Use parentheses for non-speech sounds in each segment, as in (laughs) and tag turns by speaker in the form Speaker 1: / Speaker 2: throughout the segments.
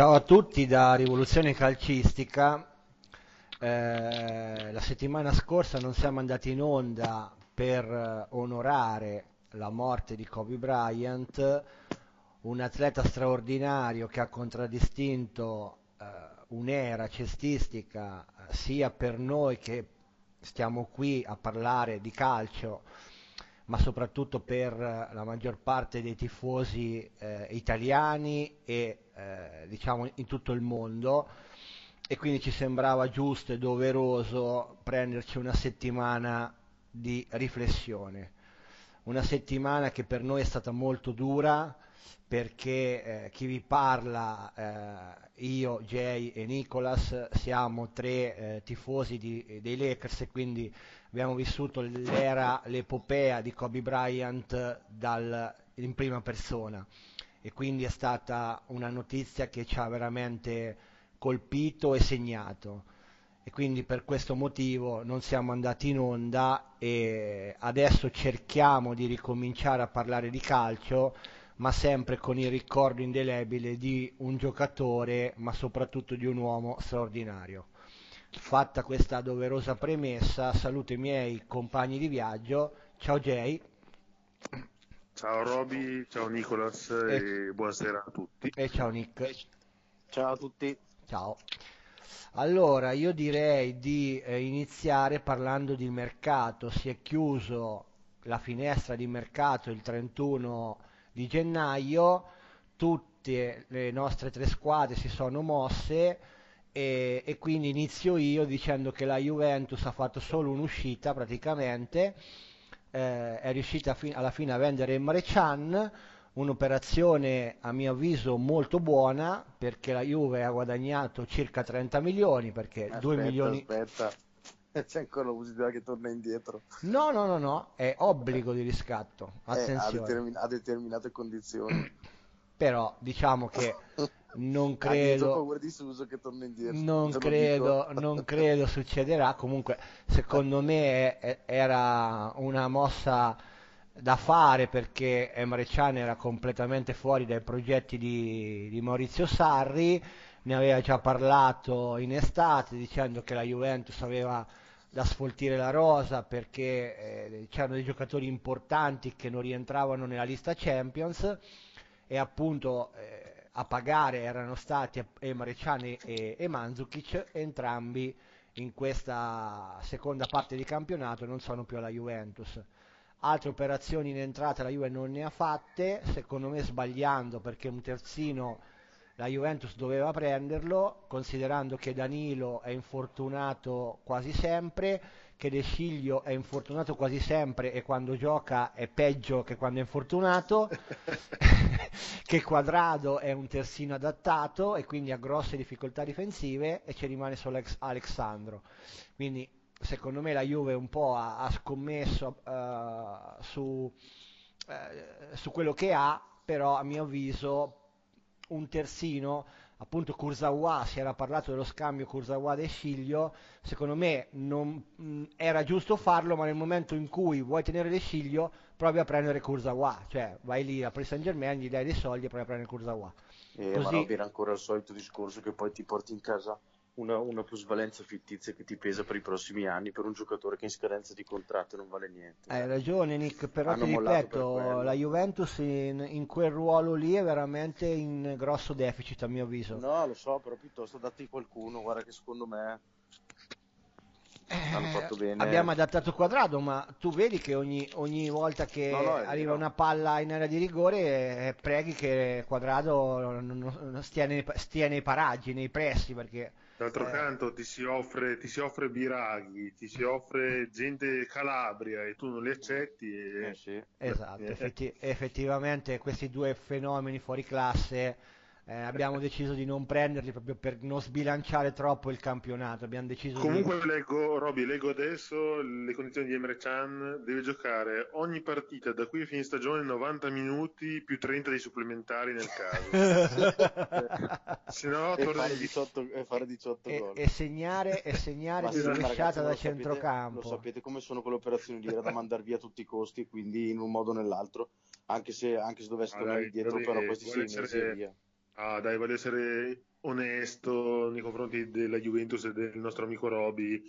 Speaker 1: Ciao a tutti da Rivoluzione Calcistica. Eh, la settimana scorsa non siamo andati in onda per eh, onorare la morte di Kobe Bryant, un atleta straordinario che ha contraddistinto eh, un'era cestistica eh, sia per noi che stiamo qui a parlare di calcio, ma soprattutto per eh, la maggior parte dei tifosi eh, italiani e eh, diciamo in tutto il mondo e quindi ci sembrava giusto e doveroso prenderci una settimana di riflessione. Una settimana che per noi è stata molto dura perché eh, chi vi parla, eh, io, Jay e Nicolas, siamo tre eh, tifosi di, dei Lakers e quindi abbiamo vissuto l'era, l'epopea di Kobe Bryant dal, in prima persona e quindi è stata una notizia che ci ha veramente colpito e segnato e quindi per questo motivo non siamo andati in onda e adesso cerchiamo di ricominciare a parlare di calcio ma sempre con il ricordo indelebile di un giocatore ma soprattutto di un uomo straordinario. Fatta questa doverosa premessa, saluto i miei compagni di viaggio. Ciao Jay.
Speaker 2: Ciao Roby, ciao Nicolas e, e buonasera a tutti.
Speaker 1: E ciao Nick.
Speaker 3: Ciao a tutti.
Speaker 1: Ciao. Allora, io direi di eh, iniziare parlando di mercato. Si è chiuso la finestra di mercato il 31 di gennaio, tutte le nostre tre squadre si sono mosse e, e quindi inizio io dicendo che la Juventus ha fatto solo un'uscita praticamente eh, è riuscita fi- alla fine a vendere Emre Can, un'operazione a mio avviso molto buona perché la Juve ha guadagnato circa 30 milioni perché
Speaker 3: aspetta,
Speaker 1: 2 milioni...
Speaker 3: Aspetta, (laughs) c'è ancora la possibilità che torna indietro.
Speaker 1: No, no, no, no, è obbligo di riscatto, attenzione.
Speaker 3: Eh, a, determin- a determinate condizioni. (clears throat)
Speaker 1: Però diciamo che (laughs) non credo, non, credo, (laughs) non credo succederà. Comunque, secondo me è, era una mossa da fare perché Emre Can era completamente fuori dai progetti di, di Maurizio Sarri. Ne aveva già parlato in estate dicendo che la Juventus aveva da sfoltire la rosa perché eh, c'erano dei giocatori importanti che non rientravano nella lista Champions e appunto eh, a pagare erano stati Emre Can e, e Mandzukic, entrambi in questa seconda parte di campionato non sono più alla Juventus. Altre operazioni in entrata la Juve non ne ha fatte, secondo me sbagliando perché un terzino la Juventus doveva prenderlo, considerando che Danilo è infortunato quasi sempre, che De Sciglio è infortunato quasi sempre e quando gioca è peggio che quando è infortunato, (laughs) che Quadrado è un terzino adattato e quindi ha grosse difficoltà difensive e ci rimane solo Alex- Alexandro. Quindi secondo me la Juve un po' ha, ha scommesso uh, su, uh, su quello che ha, però a mio avviso un terzino, appunto Kurzawa, si era parlato dello scambio Kurzawa De Sciglio, secondo me non, mh, era giusto farlo, ma nel momento in cui vuoi tenere De Sciglio, provi a prendere Kurzawa, cioè vai lì a Paris Saint Germain, gli dai dei soldi e provi a prendere Kurzawa.
Speaker 3: Eh, Così... Ma era ancora il solito discorso che poi ti porti in casa una, una, plusvalenza fittizia che ti pesa per i prossimi anni per un giocatore che in scadenza di contratto non vale niente.
Speaker 1: Hai ragione Nick, però Hanno ti ripeto, la Juventus in, in, quel ruolo lì è veramente in grosso deficit a mio avviso.
Speaker 3: No, lo so, però piuttosto datti qualcuno, guarda che secondo me
Speaker 1: eh, abbiamo adattato quadrato, ma tu vedi che ogni, ogni volta che no, no, arriva una palla in area di rigore eh, preghi che quadrato stia, nei, stia, nei, paraggi, nei pressi, perché
Speaker 2: D'altro eh. canto ti si, offre, ti si offre Biraghi, ti si offre gente Calabria e tu non li accetti. E...
Speaker 1: Eh sì. Esatto, effetti, effettivamente questi due fenomeni fuori classe eh, abbiamo deciso di non prenderli proprio per non sbilanciare troppo il campionato.
Speaker 2: Comunque
Speaker 1: di...
Speaker 2: leggo, Roby, leggo adesso le condizioni di Emre Can, deve giocare ogni partita da qui a fine stagione 90 minuti più 30 di supplementari nel caso. (laughs) Se no,
Speaker 3: e, fare 18, e fare 18
Speaker 1: e,
Speaker 3: gol.
Speaker 1: E segnare, e segnare (laughs) di rovesciata da centrocampo.
Speaker 3: Lo sapete come sono quelle operazioni lì, era da mandare via a tutti i costi, quindi in un modo o nell'altro, anche se, anche se dovesse tornare dietro, però questi sei mesi e via
Speaker 2: Ah, dai, voglio essere onesto nei confronti della Juventus e del nostro amico Roby.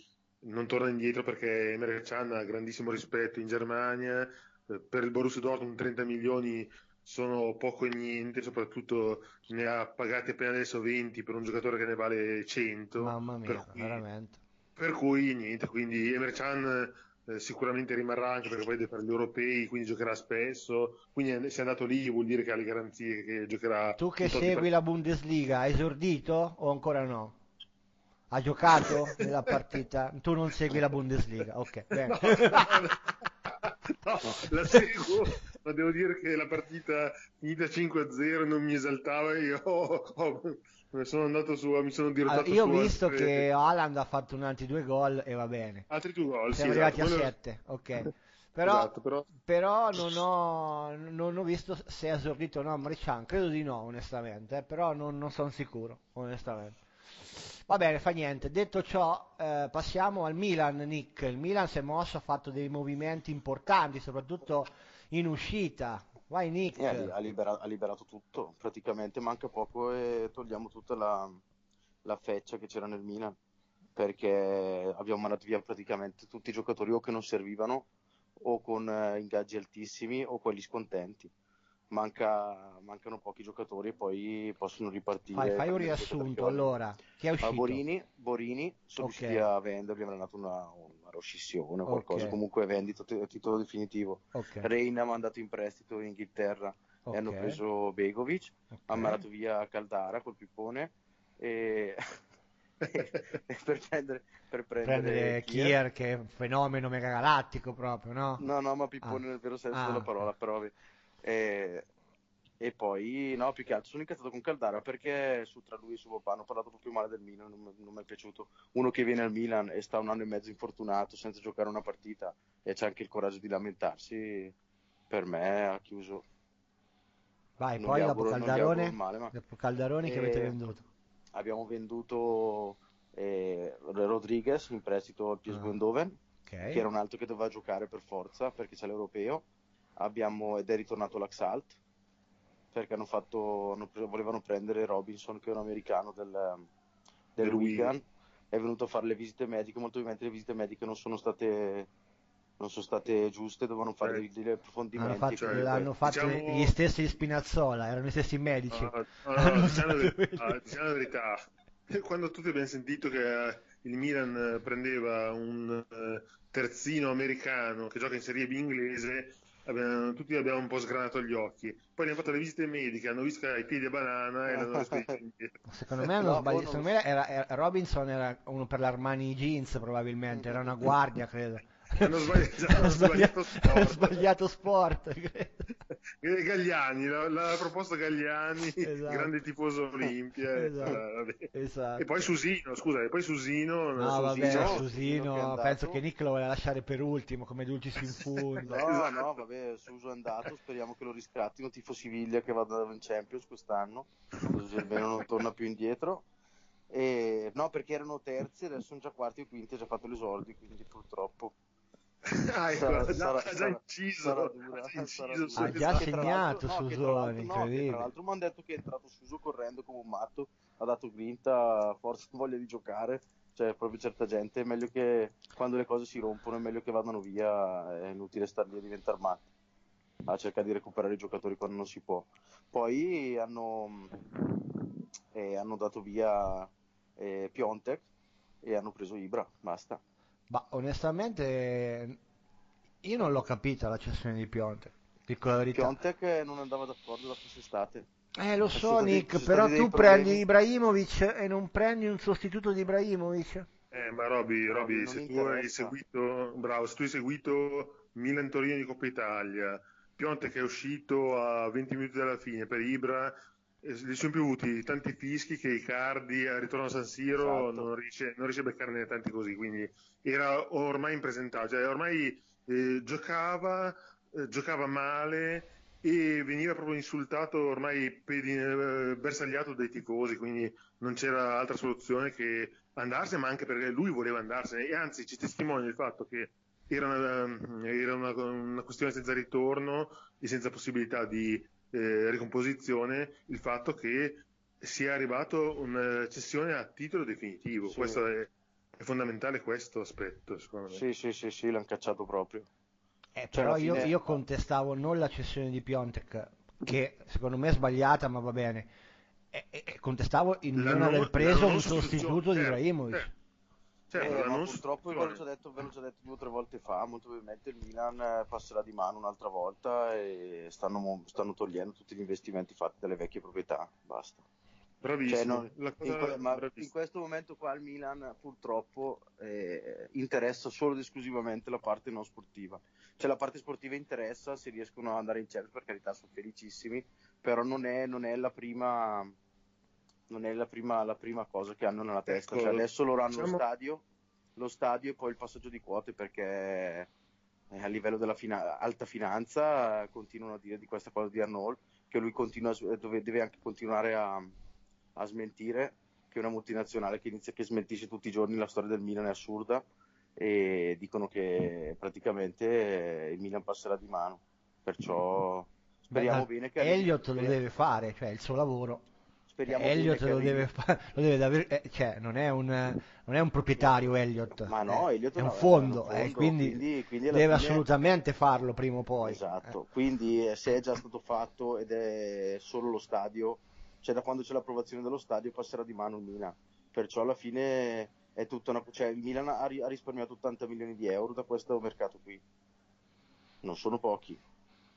Speaker 2: Non torna indietro perché Emre Can ha grandissimo rispetto in Germania. Eh, per il Borussia Dortmund 30 milioni sono poco e niente, soprattutto ne ha pagati appena adesso 20 per un giocatore che ne vale 100.
Speaker 1: Mamma mia, per cui, veramente.
Speaker 2: Per cui niente, quindi Emre Can eh, sicuramente rimarrà anche perché poi deve fare gli europei, quindi giocherà spesso. Quindi se è andato lì vuol dire che ha le garanzie che giocherà.
Speaker 1: Tu che segui la Bundesliga, hai esordito o ancora no? Ha giocato (laughs) nella partita? Tu non segui la Bundesliga, ok, bene.
Speaker 2: No, no, la seguo, ma devo dire che la partita finita 5-0 non mi esaltava. Io (laughs) ho, ho, sono andato su, mi sono dirottato
Speaker 1: allora, Io ho visto altre... che Haaland ha fatto un altri due gol e va bene.
Speaker 2: Altri due gol,
Speaker 1: Siamo
Speaker 2: sì,
Speaker 1: arrivati esatto. a 7, ok. (laughs) Però, esatto, però... però non, ho, non, ho, visto se è esordito o no Marcian, credo di no onestamente, eh, però non, non sono sicuro onestamente. Va bene, fa niente. Detto ciò, eh, passiamo al Milan, Nick. Il Milan si è mosso, ha fatto dei movimenti importanti, soprattutto in uscita. Vai Nick.
Speaker 3: Eh, ha, libera- ha, liberato tutto, praticamente manca poco e togliamo tutta la, la feccia che c'era nel Milan, perché abbiamo mandato via praticamente tutti i giocatori o che non servivano o con eh, ingaggi altissimi o quelli scontenti. Manca, mancano pochi giocatori e poi possono ripartire.
Speaker 1: Fai, fai un riassunto allora. Chi è uscito?
Speaker 3: Borini, Borini sono okay. riusciti a venderli, avranno dato una, rescissione o qualcosa, okay. comunque vendito a titolo definitivo. Okay. Rein ha mandato in prestito in Inghilterra okay. e hanno preso Begovic, hanno mandato via Caldara col pippone (laughs) e... per prendere, per prendere,
Speaker 1: prendere Kier. Kier che è un fenomeno mega galattico proprio, no?
Speaker 3: No, no, ma pippone ah. nel vero senso ah, della parola, però e, e poi, no, più che altro sono incazzato con Caldara perché su, tra lui e suo papà hanno parlato proprio male del Milan, non, non mi è piaciuto. Uno che viene al Milan e sta un anno e mezzo infortunato senza giocare una partita e c'è anche il coraggio di lamentarsi, per me ha chiuso.
Speaker 1: Vai, non poi dopo Caldarone, male, ma... Caldarone che avete venduto?
Speaker 3: Abbiamo venduto eh, Rodriguez in prestito al PSV ah. Eindhoven, okay. che era un altro che doveva giocare per forza perché c'è l'europeo. Abbiamo, ed è ritornato l'Axalt perché hanno fatto, hanno preso, volevano prendere Robinson che è un americano del, del Wigan è venuto a fare le visite mediche molto ovviamente le visite mediche non sono state non sono state giuste, dovevano fare dei, degli approfondimenti.
Speaker 1: Hanno fatto, cioè, l'hanno fatto diciamo... gli stessi di Spinazzola, erano gli stessi medici. Uh,
Speaker 2: no, no, diciamo, la, diciamo, la verità, (laughs) quando tutti abbiamo sentito che eh, il Milan prendeva un terzino americano che gioca in Serie B inglese, abbiamo, tutti abbiamo un po' sgranato gli occhi. Poi hanno fatto le visite mediche, hanno visto che i piedi a banana e l'hanno spedito indietro.
Speaker 1: Secondo me, hanno sbagliato. Secondo me era, era, Robinson era uno per l'Armani Jeans, probabilmente, era una guardia, credo. (laughs)
Speaker 2: Hanno sbagliato, hanno sbagliato sport. Hanno
Speaker 1: sbagliato sport.
Speaker 2: Gagliani, la, la proposta Gagliani, esatto. grande tifoso Olimpia. (laughs)
Speaker 1: esatto. esatto.
Speaker 2: E poi Susino, scusa, e poi Susino.
Speaker 1: No, Susino, vabbè, Susino, penso che Nick lo vuole lasciare per ultimo, come Dulcis (laughs) in fondo.
Speaker 3: no, esatto. no, vabbè, Suso è andato, speriamo che lo riscattino, tifo Siviglia che vada in Champions quest'anno, così almeno non torna più indietro. E, no, perché erano terzi, adesso sono già quarti e quinti, ha già fatto l'esordio, quindi purtroppo.
Speaker 2: Ah, ecco, sarà, sarà, ha già inciso, sarà dura,
Speaker 1: ha, inciso ha già segnato no, Susone,
Speaker 3: no, tra l'altro mi hanno detto che è entrato Suso correndo come un matto, ha dato grinta, forza voglia di giocare, cioè proprio certa gente. È meglio che quando le cose si rompono è meglio che vadano via, è inutile star lì a diventare matti, a cercare di recuperare i giocatori quando non si può. Poi hanno, eh, hanno dato via eh, Piontek e hanno preso Ibra, basta.
Speaker 1: Ma onestamente io non l'ho capita la cessione di Piontek. Dico la verità.
Speaker 3: Piontek non andava d'accordo la quest'estate.
Speaker 1: Eh lo so Nick, però tu prendi Ibrahimovic e non prendi un sostituto di Ibrahimovic.
Speaker 2: Eh ma Roby, Roby se tu hai seguito, bravo, se tu hai seguito Milan Torino di Coppa Italia, Piontek è uscito a 20 minuti dalla fine per Ibra gli sono piovuti tanti fischi che Icardi al ritorno a San Siro esatto. non, riesce, non, riesce, a beccarne tanti così, quindi era ormai impresentabile, cioè ormai eh, giocava, eh, giocava male e veniva proprio insultato, ormai pedi, eh, bersagliato dai tifosi, quindi non c'era altra soluzione che andarsene, ma anche perché lui voleva andarsene e anzi ci testimonia il fatto che era una, era una, una questione senza ritorno e senza possibilità di eh, ricomposizione il fatto che sia arrivato una cessione a titolo definitivo. Sì. Questo è, è, fondamentale questo aspetto, secondo me.
Speaker 3: Sì, sì, sì, sì l'hanno cacciato proprio.
Speaker 1: Eh, cioè, però io, io, contestavo non la cessione di Piontek, che secondo me è sbagliata, ma va bene. E, e contestavo il non aver preso un sostituto di certo, Ibrahimovic.
Speaker 3: Certo. Cioè, eh, ma purtroppo ve l'ho, già detto, ve l'ho già detto due o tre volte fa, molto probabilmente il Milan eh, passerà di mano un'altra volta e stanno, stanno togliendo tutti gli investimenti fatti dalle vecchie proprietà, basta.
Speaker 2: Bravissimo. Cioè, non,
Speaker 3: in, ma bravissimo. in, questo momento qua il Milan purtroppo eh, interessa solo ed esclusivamente la parte non sportiva. Cioè la parte sportiva interessa, se riescono ad andare in Champions per carità sono felicissimi, però non è, non è la prima non è la prima, la prima cosa che hanno nella testa. Ecco, cioè adesso loro hanno diciamo... lo, stadio, lo stadio e poi il passaggio di quote perché a livello della fina- alta finanza continuano a dire di questa cosa di Arnold che lui continua, dove deve anche continuare a, a smentire che una multinazionale che inizia che smentisce tutti i giorni la storia del Milan è assurda e dicono che praticamente il Milan passerà di mano perciò speriamo Beh, bene che
Speaker 1: Elliot lo deve fare cioè il suo lavoro Speriamo Elliot lo deve, fa- lo deve davvero, eh, cioè, non è, un, non è un proprietario Elliot,
Speaker 3: ma no,
Speaker 1: eh,
Speaker 3: Elliot
Speaker 1: è, un fondo, fondo eh, quindi, quindi, quindi deve fine... assolutamente farlo prima o poi.
Speaker 3: Esatto, quindi eh, se è già stato fatto ed è solo lo stadio, cioè da quando c'è l'approvazione dello stadio passerà di mano il Milan, perciò alla fine è tutta una... cioè il Milan ha, ha risparmiato 80 milioni di euro da questo mercato qui, non sono pochi.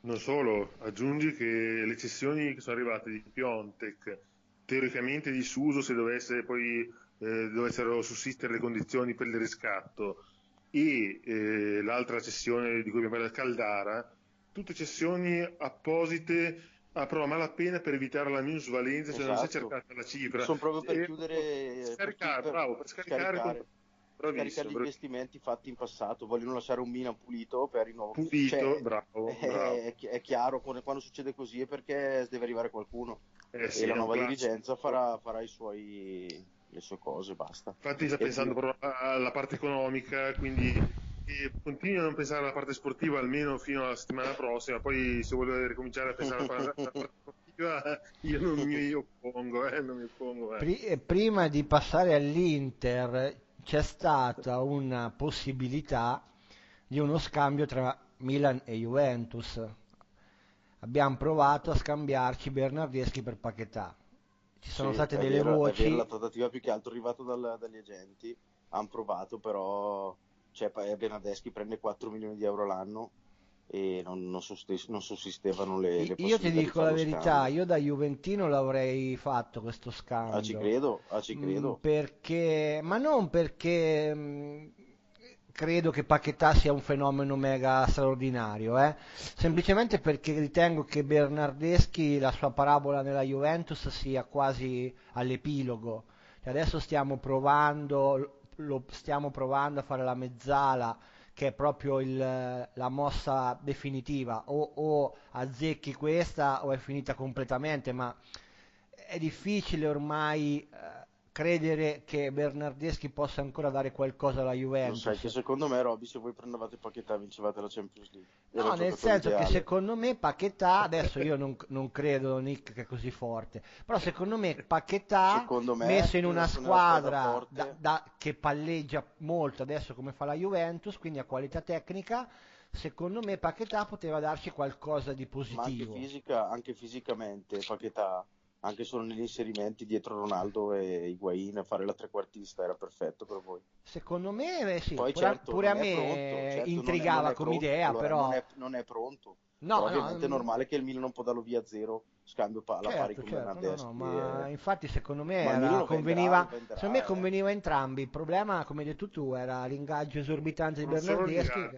Speaker 2: Non solo, aggiungi che le cessioni che sono arrivate di Piontek, teoricamente disuso se dovesse poi eh, dovessero sussistere le condizioni per il riscatto e eh, l'altra cessione di cui abbiamo parlato, Caldara, tutte cessioni apposite a prova malapena per evitare la minusvalenza, esatto. cioè non si è esatto. cercata la cifra.
Speaker 3: Sono proprio per e, chiudere...
Speaker 2: Scaricare, per, bravo, per scaricare...
Speaker 3: scaricare. Caricare gli investimenti fatti in passato, vogliono lasciare un Milan pulito per il nuovo
Speaker 2: pulito, cioè, bravo, (laughs)
Speaker 3: è, bravo. È, è, chiaro quando succede così è perché deve arrivare qualcuno eh, sì, e la nuova dirigenza farà, farà i suoi, le sue cose, basta.
Speaker 2: Infatti sta pensando proprio alla parte economica, quindi continui a non pensare alla parte sportiva almeno fino alla settimana prossima, poi se vuole ricominciare a pensare alla parte (laughs) sportiva io non mi (laughs) oppongo. Eh, non mi oppongo
Speaker 1: eh. eh. Prima di passare all'Inter c'è stata una possibilità di uno scambio tra Milan e Juventus abbiamo provato a scambiarci Bernardeschi per Paquetà. Ci sono sì, state delle voci.
Speaker 3: la trattativa più che altro è arrivata dal, dagli agenti, hanno provato, però cioè, Bernardeschi prende 4 milioni di euro l'anno e non, non, sussist- non sussistevano le, le
Speaker 1: Io ti dico la verità, scambio. io da Juventino l'avrei fatto questo scambio.
Speaker 3: Ah, ci credo, ah, ci credo.
Speaker 1: Mm, perché, ma non perché mm, credo che Paquetà sia un fenomeno mega straordinario, eh? semplicemente perché ritengo che Bernardeschi, la sua parabola nella Juventus, sia quasi all'epilogo. Cioè adesso stiamo provando, lo stiamo provando a fare la mezzala, che è proprio il, la mossa definitiva, o, o azzecchi questa o è finita completamente, ma è difficile ormai... Eh, credere che Bernardeschi possa ancora dare qualcosa alla Juventus.
Speaker 3: Lo sai che secondo me, Robby, se voi prendevate Paquetà vincevate la Champions League.
Speaker 1: Era no, nel senso ideale. che secondo me Paquetà, adesso io non, non, credo Nick che è così forte, però secondo me Paquetà me, messo in una squadra, da, da, che palleggia molto adesso come fa la Juventus, quindi ha qualità tecnica, secondo me Paquetà poteva darci qualcosa di positivo. Ma
Speaker 3: anche, fisica, anche fisicamente Paquetà anche solo negli inserimenti dietro Ronaldo e Higuain fare la trequartista era perfetto per voi.
Speaker 1: Secondo me eh, sì, Poi, pure, certo, pure a me pronto, certo, intrigava non è, non è come pronto, idea allora, però
Speaker 3: non è, non è pronto. No, no ovviamente no, è normale che il Milan non può darlo via a zero scambio pa- certo, pari con certo, Bernardeschi no,
Speaker 1: ma e... infatti secondo me era, conveniva venderà, secondo me conveniva entrambi. Il problema come hai detto tu era l'ingaggio esorbitante di Bernardeschi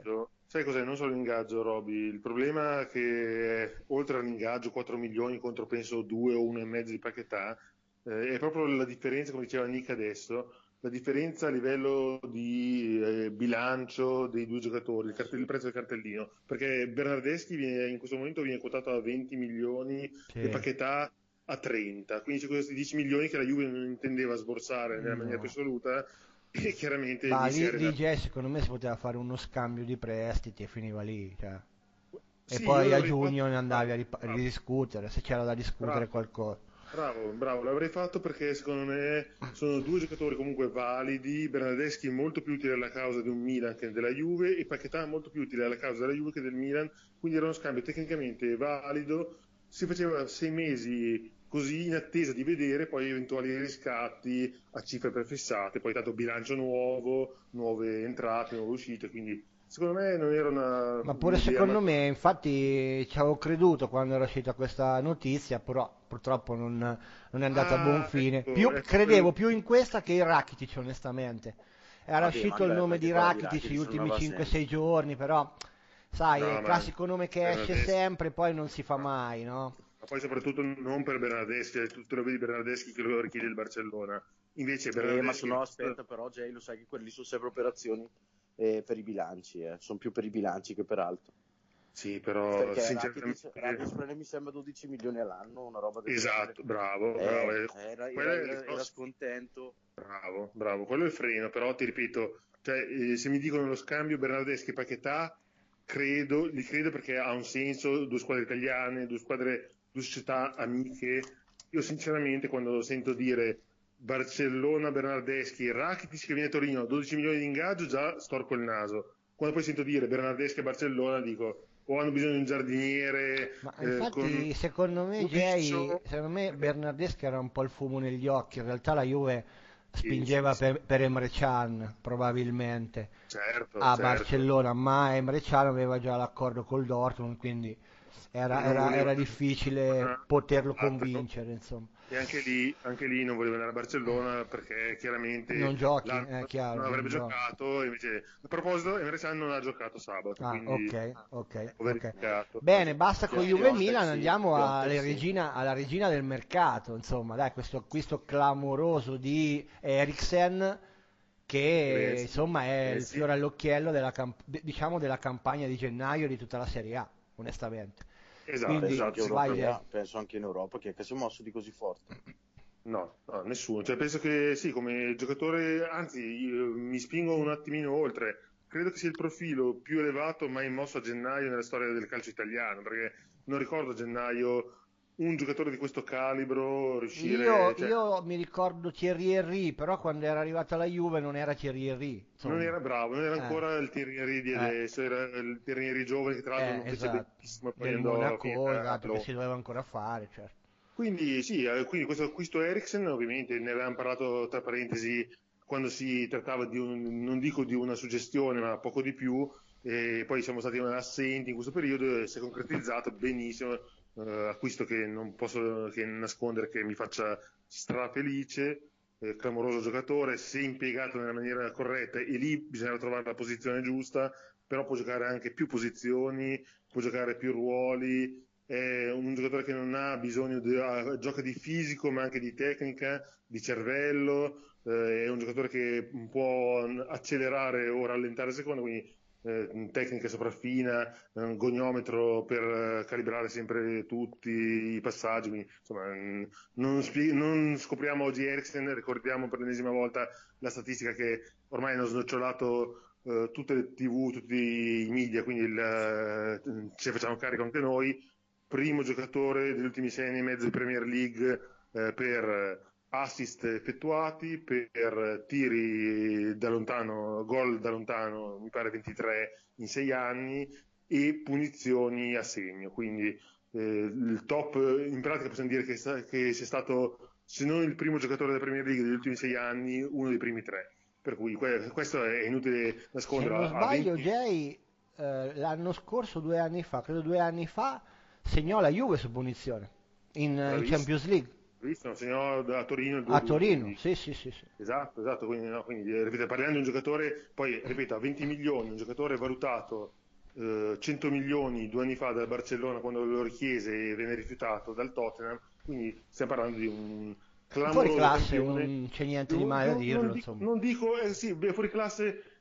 Speaker 2: Sai cos'è? Non solo l'ingaggio, Roby. Il problema è che oltre all'ingaggio 4 milioni contro penso 2 o 1,5 di Paquetà, eh, è proprio la differenza, come diceva Nick adesso, la differenza a livello di eh, bilancio dei due giocatori, il, cartell- il, prezzo del cartellino, perché Bernardeschi viene, in questo momento viene quotato a 20 milioni sì. e Paquetà a 30, quindi c'è questi 10 milioni che la Juve non intendeva sborsare nella no. maniera più assoluta e chiaramente
Speaker 1: Ma lì, lì già secondo me si poteva fare uno scambio di prestiti e finiva lì. Cioè. E sì, poi a giugno ne andavi a, rip- a ridiscutere, se c'era da discutere Bravo. qualcosa.
Speaker 2: Bravo, bravo, l'avrei fatto perché secondo me sono due giocatori comunque validi, Bernardeschi molto più utile alla causa di un Milan che della Juve e Paquetà molto più utile alla causa della Juve che del Milan, quindi era uno scambio tecnicamente valido, si faceva sei mesi così in attesa di vedere poi eventuali riscatti a cifre prefissate, poi tanto bilancio nuovo, nuove entrate, nuove uscite, quindi secondo me non era una...
Speaker 1: Ma pure secondo ma... me, infatti ci avevo creduto quando era uscita questa notizia, però purtroppo non, non è andata ah, a buon ah, fine. Ecco, più, ecco, credevo più in questa che in Rakitic onestamente. Era Vabbè, uscito il nome di Rakitic gli ultimi 5-6 giorni, però sai, no, è il classico nome che esce sempre, poi non si fa mai, no?
Speaker 2: Poi soprattutto non per Bernardeschi, tutto lo vedi Bernardeschi che lo richiede il Barcellona. Invece Bernardeschi...
Speaker 3: Eh, ma se no aspetta però Jay, lo sai che quelli sono sempre operazioni eh, per i bilanci, eh. sono più per i bilanci che per altro.
Speaker 2: Sì, però Perché sinceramente...
Speaker 3: Rakitic mi sembra 12 milioni all'anno, una roba
Speaker 2: del Esatto, bravo,
Speaker 3: eh,
Speaker 2: bravo.
Speaker 3: Era, era, era, era, scontento.
Speaker 2: Bravo, bravo, quello è il freno, però ti ripeto, cioè, eh, se mi dicono lo scambio Bernardeschi Paquetà, credo, li credo perché ha un senso, due squadre italiane, due squadre, società amiche. Io sinceramente quando sento dire Barcellona, Bernardeschi, Rakitic che viene a Torino, 12 milioni di ingaggio, già storco il naso. Quando poi sento dire Bernardeschi e Barcellona dico o hanno bisogno di un giardiniere.
Speaker 1: Ma eh, infatti, secondo me, Jay, secondo me Bernardeschi era un po' il fumo negli occhi. In realtà la Juve spingeva sì, sì, per, per, Emre Can probabilmente
Speaker 2: certo,
Speaker 1: a
Speaker 2: certo.
Speaker 1: Barcellona, ma Emre Can aveva già l'accordo col Dortmund, quindi era, era, era difficile poterlo convincere. Insomma.
Speaker 2: E anche lì, anche lì, non voleva andare a Barcellona perché chiaramente
Speaker 1: non giochi, chiaro,
Speaker 2: non avrebbe non giocato. Invece, a proposito, Emre Can non ha giocato sabato.
Speaker 1: Ah,
Speaker 2: quindi,
Speaker 1: ok, ok. okay. Bene, basta con Juve Milan, andiamo alla regina, alla regina del mercato. Insomma, dai, questo acquisto clamoroso di Eriksen che insomma è eh, il fiore all'occhiello della, camp- diciamo della campagna di gennaio di tutta la Serie A, onestamente.
Speaker 3: Esatto, Quindi, esatto. Europea, penso anche in Europa che, che si è mosso di così forte.
Speaker 2: No, no, nessuno. Cioè, penso che sì, come giocatore, anzi, mi spingo un attimino oltre. Credo che sia il profilo più elevato mai mosso a gennaio nella storia del calcio italiano, perché non ricordo a gennaio un giocatore di questo calibro riuscire...
Speaker 1: Io, cioè... io, mi ricordo Thierry Henry, però quando era arrivato alla Juve non era Thierry Henry.
Speaker 2: Insomma. Non era bravo, non era eh. ancora il Thierry Henry di eh. adesso, era il Thierry Henry giovane che tra l'altro eh, non
Speaker 1: esatto. fece benissimo. Poi andò Monaco, esatto, che si doveva ancora fare, certo.
Speaker 2: Quindi sì, eh, quindi questo acquisto Eriksen ovviamente ne avevamo parlato tra parentesi quando si trattava di un, non dico di una suggestione, ma poco di più, e poi siamo stati assenti in questo periodo e si è concretizzato benissimo eh, acquisto che non posso che nascondere che mi faccia strafelice, eh, clamoroso giocatore, se impiegato nella maniera corretta e lì bisogna trovare la posizione giusta, però può giocare anche più posizioni, può giocare più ruoli, è un giocatore che non ha bisogno di uh, gioca di fisico ma anche di tecnica, di cervello, eh, è un giocatore che può accelerare o rallentare secondo, quindi eh, tecnica sopraffina, un goniometro per eh, calibrare sempre tutti i passaggi. Insomma, non, spie- non, scopriamo oggi Ericsson, ricordiamo per l'ennesima volta la statistica che ormai hanno snocciolato eh, tutte le tv, tutti i media, quindi il, eh, ce facciamo carico anche noi. Primo giocatore degli ultimi sei anni e mezzo di Premier League eh, per assist effettuati per tiri da lontano, gol da lontano, mi pare 23 in 6 anni e punizioni a segno. Quindi eh, il top, in pratica possiamo dire che, che sia stato, se non il primo giocatore della Premier League degli ultimi 6 anni, uno dei primi tre. Per cui questo è inutile nascondere.
Speaker 1: Se non sbaglio, 20... Jay, eh, l'anno scorso, due anni fa, credo due anni fa, segnò la Juve su punizione in, in Champions League
Speaker 2: visto, segnò a Torino.
Speaker 1: A Torino, sì, sì, sì, sì,
Speaker 2: Esatto, esatto, quindi, no, quindi ripeto, parliamo di un giocatore, poi ripeto, a 20 milioni, un giocatore valutato eh, 100 milioni due anni fa dal Barcellona quando lo richiese e venne rifiutato dal Tottenham, quindi stiamo parlando di un clamoroso
Speaker 1: fuori classe, non c'è niente di male a dirlo,
Speaker 2: non, dico, non dico, eh, sì, fuori classe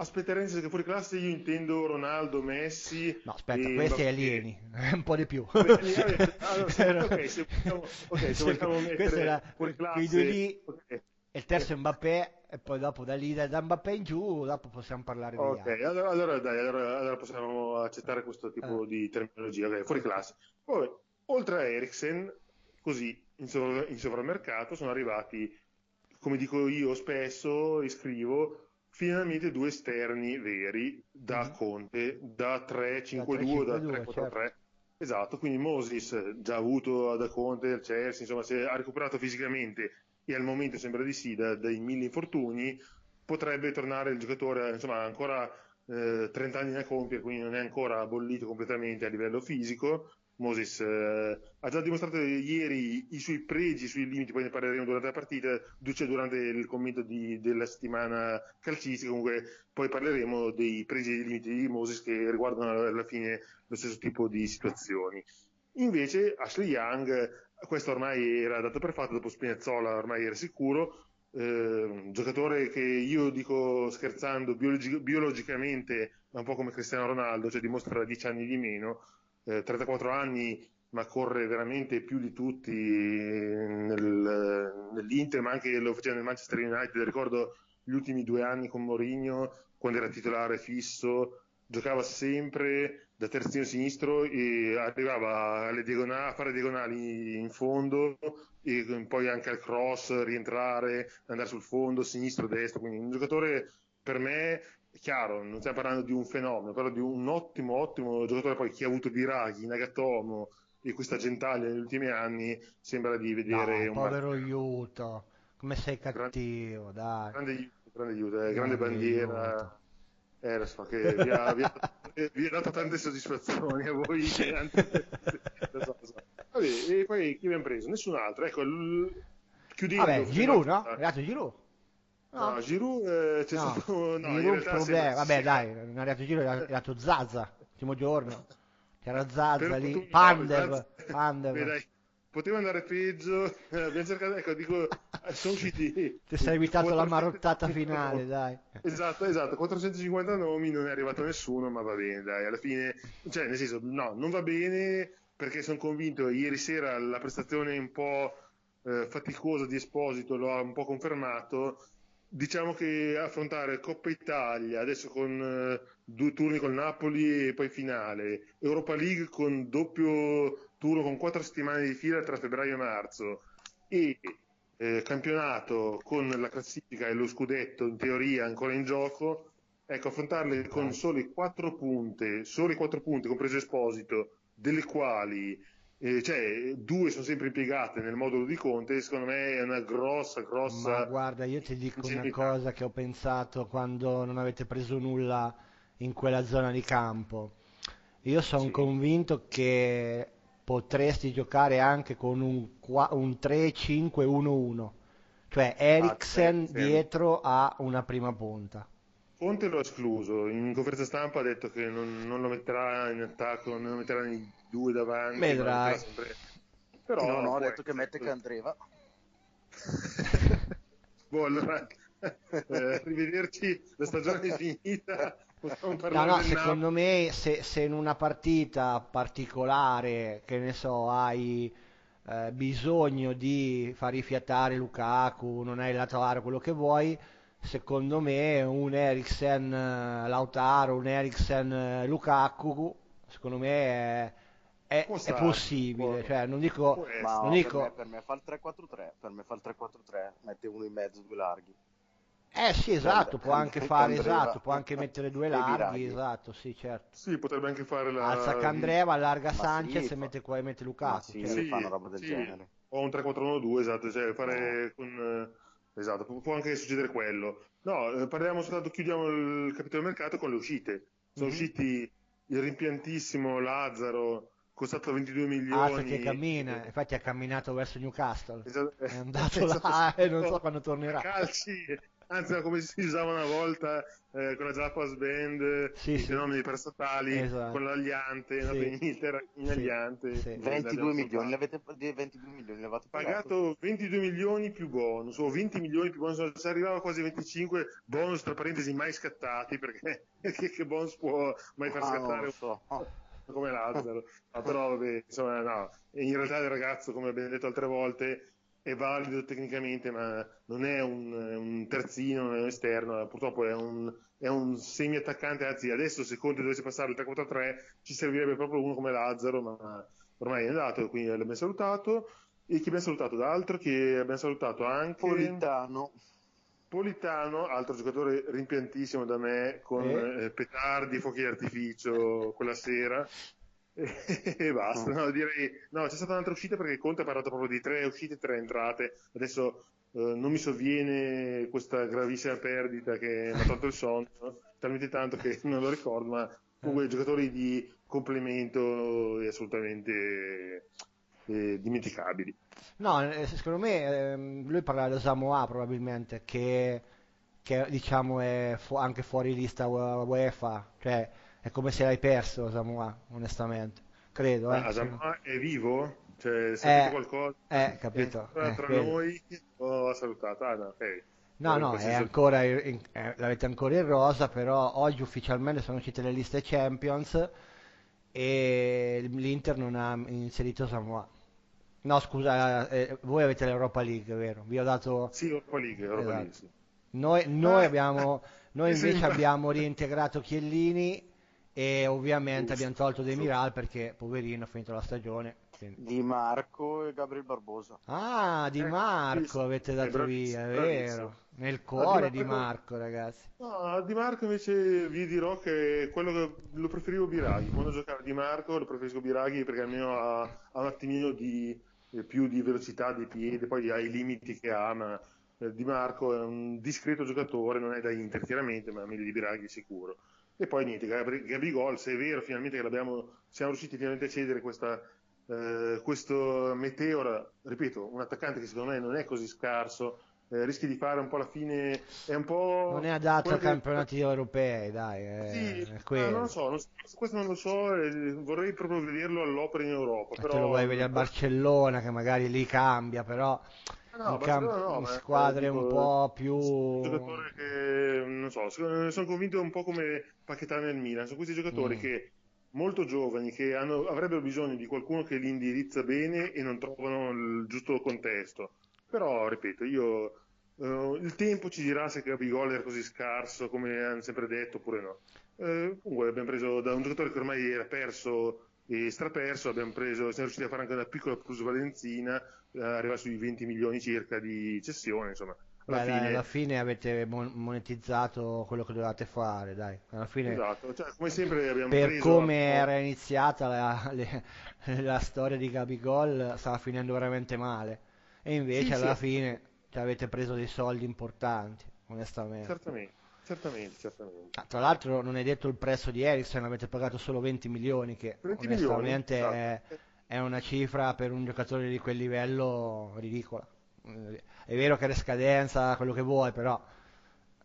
Speaker 2: Aspetta Renzi che fuori classe io intendo Ronaldo, Messi.
Speaker 1: No, aspetta, questi Mbappé. alieni, (laughs) un po' di più. (laughs)
Speaker 2: Allora, se, ok, se vogliamo, okay, se (laughs) vogliamo mettere
Speaker 1: fuori classe. Quei due lì, okay. e il terzo è Mbappé, e poi dopo da lì, da Mbappé in giù, dopo possiamo parlare di
Speaker 2: Ok, allora, allora, dai, allora, allora, possiamo accettare questo tipo eh. di terminologia, okay, fuori classe. Poi, oltre a Eriksen, così, in, sov- in sovramercato sono arrivati, come dico io spesso e scrivo, finalmente due esterni veri da mm-hmm. Conte, da 3-5-2, da 3-4-3. Certo. Esatto, quindi Moses già avuto da Conte il Chelsea, insomma, si è recuperato fisicamente e al momento sembra di sì, da, dai mille infortuni, potrebbe tornare il giocatore, insomma, ancora eh, 30 anni da compiere, quindi non è ancora bollito completamente a livello fisico, Moses eh, ha già dimostrato ieri i suoi pregi, i suoi limiti, poi ne parleremo durante la partita, cioè durante il commento di, della settimana calcistica, comunque poi parleremo dei pregi e dei limiti di Moses che riguardano alla fine lo stesso tipo di situazioni. Invece Ashley Young, questo ormai era dato per fatto, dopo Spinazzola ormai era sicuro, eh, un giocatore che io dico scherzando biologi- biologicamente è un po' come Cristiano Ronaldo, cioè dimostra 10 anni di meno, eh, 34 anni, ma corre veramente più di tutti nel, nell'Inter, ma anche lo faceva nel Manchester United. Ricordo gli ultimi due anni con Mourinho, quando era titolare fisso, giocava sempre da terzino sinistro e arrivava diagonali, a fare diagonali in fondo e poi anche al cross, rientrare, andare sul fondo, sinistro, destro. Quindi un giocatore per me chiaro, non stiamo parlando di un fenomeno, però di un ottimo, ottimo giocatore poi chi ha avuto Biraghi, Nagatomo e questa gentaglia negli ultimi anni, sembra di vedere
Speaker 1: no, un povero aiuto, come sei cattivo,
Speaker 2: dai. Grande, grande aiuto, eh, grande, grande bandiera. Aiuto. Eh, lo so che vi ha, vi, ha, vi ha, dato tante soddisfazioni a voi. (laughs) lo so, lo so. Vabbè, e poi chi abbiamo preso? Nessun altro. Ecco, l...
Speaker 1: chiudendo. Vabbè, Giroud, no? Regato Giroud.
Speaker 2: No, no Giroud eh, c'è no. stato (laughs) no, Giroud
Speaker 1: problema. Vabbè, dai, non è arrivato Giroud, è arrivato (laughs) Zazza l'ultimo giorno. C'era Zazza lì, Pander, Pander. Beh, dai,
Speaker 2: poteva andare peggio. (laughs) Abbiamo cercato, ecco, dico, eh, sono usciti.
Speaker 1: Ti sei evitato 400... la marottata finale, dai.
Speaker 2: Esatto, esatto. 450 nomi, non è arrivato nessuno, ma va bene, dai. Alla fine, cioè, nel senso, no, non va bene perché sono convinto. Ieri sera la prestazione un po' eh, faticosa di Esposito lo ha un po' confermato diciamo che affrontare Coppa Italia adesso con eh, due turni con Napoli e poi finale, Europa League con doppio turno con quattro settimane di fila tra febbraio e marzo e eh, campionato con la classifica e lo scudetto in teoria ancora in gioco, ecco affrontarle con soli quattro punte, soli quattro punti compreso Esposito, delle quali eh, cioè, due sono sempre impiegate nel modulo di Conte, secondo me è una grossa, grossa.
Speaker 1: Ma guarda, io ti dico una cosa che ho pensato quando non avete preso nulla in quella zona di campo. Io sono sì. convinto che potresti giocare anche con un, un 3-5-1-1, cioè Eriksen ah, dietro a una prima punta.
Speaker 2: Conte l'ho escluso, in conferenza stampa ha detto che non, non lo metterà in attacco, non lo metterà nei due davanti.
Speaker 1: Vedrai.
Speaker 3: Però no, no, ha detto che mette Candreva. (laughs)
Speaker 2: boh, allora, (laughs) eh, rivederci, la stagione è finita.
Speaker 1: No, no, secondo me se, se, in una partita particolare, che ne so, hai eh, bisogno di far rifiatare Lukaku, non hai il lato quello che vuoi, secondo me un Eriksen eh, Lautaro, un Eriksen eh, Lukaku, secondo me è, è, è possibile. Cioè, non dico,
Speaker 3: Ma
Speaker 1: non dico...
Speaker 3: Per, me, per me fa il 3-4-3, per me fa il 3-4-3, mette uno in mezzo, due larghi.
Speaker 1: Eh sì, esatto, può anche fare, esatto, può anche mettere due larghi, esatto, sì, certo.
Speaker 2: Sì, potrebbe anche fare la...
Speaker 1: Alza Candreva, allarga Sanchez sì, e mette, qua, e mette Lukaku.
Speaker 3: Sì, certo. sì, fanno roba del sì. genere.
Speaker 2: O un 3-4-1-2, esatto, cioè fare con Esatto, può anche succedere quello. No, eh, parliamo soltanto, chiudiamo il capitolo mercato con le uscite. Sono mm-hmm. usciti il rimpiantissimo Lazzaro, costato 22 milioni.
Speaker 1: Ah, che cammina, infatti ha camminato verso Newcastle. Esatto. È andato (laughs) esatto. là e non so quando tornerà.
Speaker 2: Calci, anzi come si usava una volta eh, con la Japas Band, sì, i sì. fenomeni parastatali, esatto. con l'Agliante, sì. in Inghilterra, in Agliante.
Speaker 3: Sì. 22 milioni, l'avete, 22 milioni l'avete
Speaker 2: pagato? pagato 22 milioni più bonus, o 20 milioni più bonus, si arrivava quasi a 25 bonus tra parentesi mai scattati, perché (laughs) che, bonus può mai far ah, scattare? So. Come Lazzaro, (laughs) no, però vabbè, insomma, no. in realtà il ragazzo, come abbiamo detto altre volte, è valido tecnicamente, ma non è un, un terzino, non è un esterno, purtroppo è un, è un semi-attaccante, anzi adesso se Conte dovesse passare il 3-4-3 ci servirebbe proprio uno come Lazzaro, ma ormai è andato, quindi l'abbiamo salutato. E chi abbiamo salutato d'altro? Che abbiamo salutato anche...
Speaker 3: Politano.
Speaker 2: Politano, altro giocatore rimpiantissimo da me, con eh? Eh, petardi, fuochi d'artificio quella sera. (laughs) e basta, no, direi, no, c'è stata un'altra uscita perché Conte ha parlato proprio di tre uscite e tre entrate. Adesso eh, non mi sovviene questa gravissima perdita che mi ha tolto il sonno, talmente tanto che (laughs) non lo ricordo, ma comunque giocatori di complemento assolutamente eh, dimenticabili.
Speaker 1: No, eh, secondo me eh, lui parla di Samoa probabilmente, che, che diciamo è fu- anche fuori lista UEFA, cioè è come se l'hai perso Samoa, onestamente, credo. Eh.
Speaker 2: Ah, Samoa è vivo? Cioè, sapete
Speaker 1: eh,
Speaker 2: qualcosa?
Speaker 1: Eh, capito.
Speaker 2: È tra
Speaker 1: eh,
Speaker 2: noi ho salutato. Ah, no, ok.
Speaker 1: No, no, è ancora in, eh, l'avete ancora in rosa, però oggi ufficialmente sono uscite le liste Champions e l'Inter non ha inserito Samoa. No, scusa, eh, voi avete l'Europa League, vero? Vi ho dato...
Speaker 2: Sì, Europa League, Europa esatto. League sì.
Speaker 1: Noi, noi, abbiamo, noi (laughs) invece abbiamo reintegrato Chiellini e ovviamente abbiamo tolto Demiral perché poverino ha finito la stagione.
Speaker 3: Di Marco e Gabriel Barbosa.
Speaker 1: Ah, Di eh, Marco eh, avete dato via, è vero. Nel cuore ah, di, Marco, di Marco, ragazzi.
Speaker 2: No, Di Marco invece vi dirò che quello che lo preferivo Biraghi. Quando giocavo Di Marco lo preferisco Biraghi perché almeno ha, ha un attimino di eh, più di velocità di piede, poi ha i limiti che ha, ma eh, Di Marco è un discreto giocatore, non è da Inter chiaramente, ma meglio di Biraghi sicuro. E poi niente, Gabigol, se è vero finalmente che siamo riusciti finalmente a cedere questa, eh, questo Meteor, ripeto, un attaccante che secondo me non è così scarso, eh, rischi di fare un po' la fine è un po'
Speaker 1: non è adatto a campionati che... europei dai è,
Speaker 2: sì, è non lo so non, questo non lo so eh, vorrei proprio vederlo all'opera in Europa
Speaker 1: però... te lo vuoi vedere a Barcellona che magari lì cambia però
Speaker 2: no, in, camp-
Speaker 1: no, in squadre dico, un po' più
Speaker 2: un giocatore che non so sono convinto un po' come Paquetà nel Milan. Sono questi giocatori mm. che molto giovani che hanno, avrebbero bisogno di qualcuno che li indirizza bene e non trovano il giusto contesto però, ripeto, io uh, il tempo ci dirà se Gabigol era così scarso come hanno sempre detto oppure no. Uh, comunque abbiamo preso da un giocatore che ormai era perso e straperso, abbiamo preso, siamo riusciti a fare anche una piccola plusvalenzina, uh, arriva sui 20 milioni circa di cessione, insomma.
Speaker 1: Alla, Beh, fine... alla fine avete monetizzato quello che dovevate fare, dai. Alla fine,
Speaker 2: esatto, cioè, come sempre abbiamo
Speaker 1: per
Speaker 2: preso...
Speaker 1: come era iniziata la, (laughs) le, la storia di Gabigol, stava finendo veramente male e invece sì, alla sì. fine ci avete preso dei soldi importanti, onestamente.
Speaker 2: Certamente. Certamente, certamente.
Speaker 1: Ah, tra l'altro non è detto il prezzo di Ericsson, avete pagato solo 20 milioni, che 20 onestamente milioni, è, esatto. è, una cifra per un giocatore di quel livello ridicola. È vero che è scadenza, quello che vuoi, però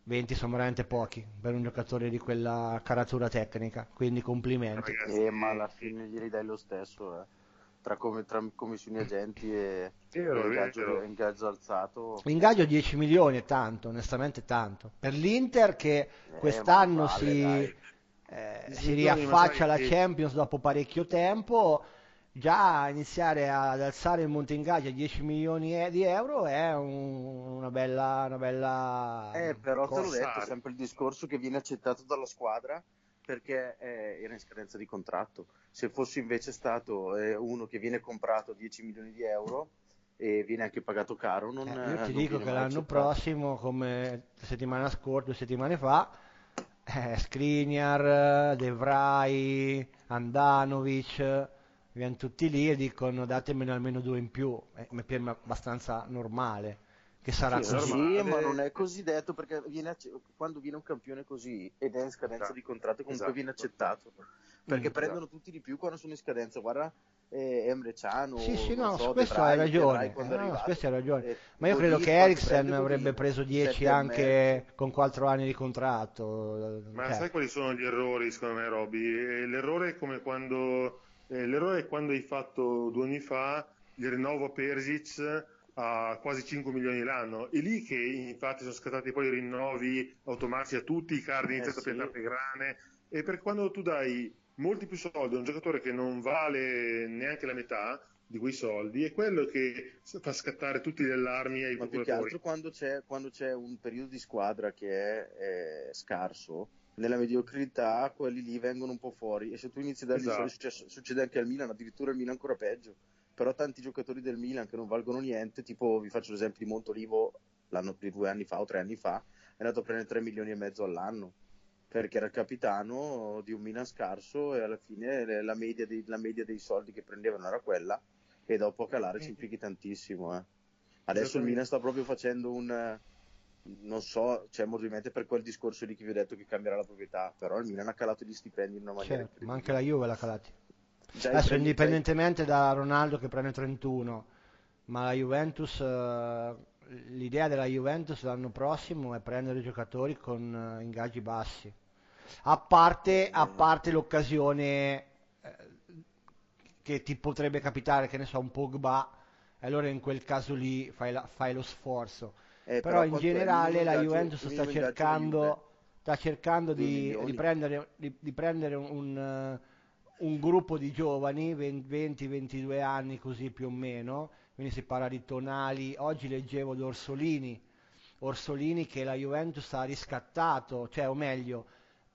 Speaker 1: 20 sono veramente pochi per un giocatore di quella caratura tecnica, quindi complimenti.
Speaker 3: Eh, ma alla fine gli ridai lo stesso, eh tra, come, tra commissioni agenti e, vero, ingaggio, ingaggio, alzato.
Speaker 1: L'ingaggio 10 milioni è tanto, onestamente tanto. Per l'Inter che eh, quest'anno vale, si, eh, si riaffaccia alla Champions dopo parecchio tempo, già iniziare ad alzare il monte ingaggio a 10 milioni di euro è un, una bella... Una bella
Speaker 3: eh, però te l'ho detto, è sempre il discorso che viene accettato dalla squadra perché eh, era in scadenza di contratto. Se fosse invece stato eh, uno che viene comprato a 10 milioni di euro e viene anche pagato caro, non,
Speaker 1: eh, io ti non dico che l'anno prossimo, come la settimana scorsa, due settimane fa, eh, Skriniar, De Vrij, Andanovic, viene tutti lì e dicono datemene almeno due in più, eh, mi sembra abbastanza normale che sarà
Speaker 3: sì, così. Sì, ma non è così detto perché viene, quando viene un campione così ed è in scadenza esatto. di contratto comunque esatto. viene accettato. Perché mm, prendono tutti di più quando sono in scadenza. Guarda eh, Emre Can
Speaker 1: Sì, sì, no, so, su questo hai ragione. Eh, no, su questo hai ragione. Eh, ma io credo che Eriksen avrebbe preso 10 anche con 4 anni di contratto.
Speaker 2: Ma cioè. sai quali sono gli errori secondo me, Roby? Eh, l'errore è come quando eh, l'errore è quando hai fatto due anni fa il rinnovo a Persic a quasi 5 milioni l'anno. È lì che infatti sono scattati poi i rinnovi automatici a tutti, i card iniziano eh, a piantare grane. E per quando tu dai molti più soldi a un giocatore che non vale neanche la metà di quei soldi, è quello che fa scattare tutti gli allarmi ai
Speaker 3: Ma più che altro quando c'è, quando c'è, un periodo di squadra che è, è scarso, nella mediocrità quelli lì vengono un po' fuori e se tu inizi da lì esatto. succede, succede anche al Milan, addirittura al Milan ancora peggio però tanti giocatori del Milan che non valgono niente, tipo vi faccio l'esempio di Montolivo l'anno di due anni fa o tre anni fa, è andato a prendere 3 milioni e mezzo all'anno perché era il capitano di un Milan scarso e alla fine la media, dei, la media dei soldi che prendevano era quella e dopo a calare ci impieghi tantissimo. Eh. Adesso il Milan sta proprio facendo un non so, cioè ovviamente per quel discorso lì che vi ho detto che cambierà la proprietà, però il Milan ha calato gli stipendi in una maniera
Speaker 1: certo, ma anche la Juve l'ha calati. Adesso indipendentemente da Ronaldo che prende 31, ma la Juventus uh, l'idea della Juventus l'anno prossimo è prendere giocatori con uh, ingaggi bassi. A parte, a parte l'occasione eh, che ti potrebbe capitare, che ne so, un Pogba, allora in quel caso lì fai, la, fai lo sforzo. Eh, però, però in generale la Juventus sta cercando, sta cercando di, di, prendere, di, di prendere un, uh, un, gruppo di giovani, 20-22 anni così più o meno, quindi si parla di Tonali, oggi leggevo di Orsolini, Orsolini che la Juventus ha riscattato, cioè o meglio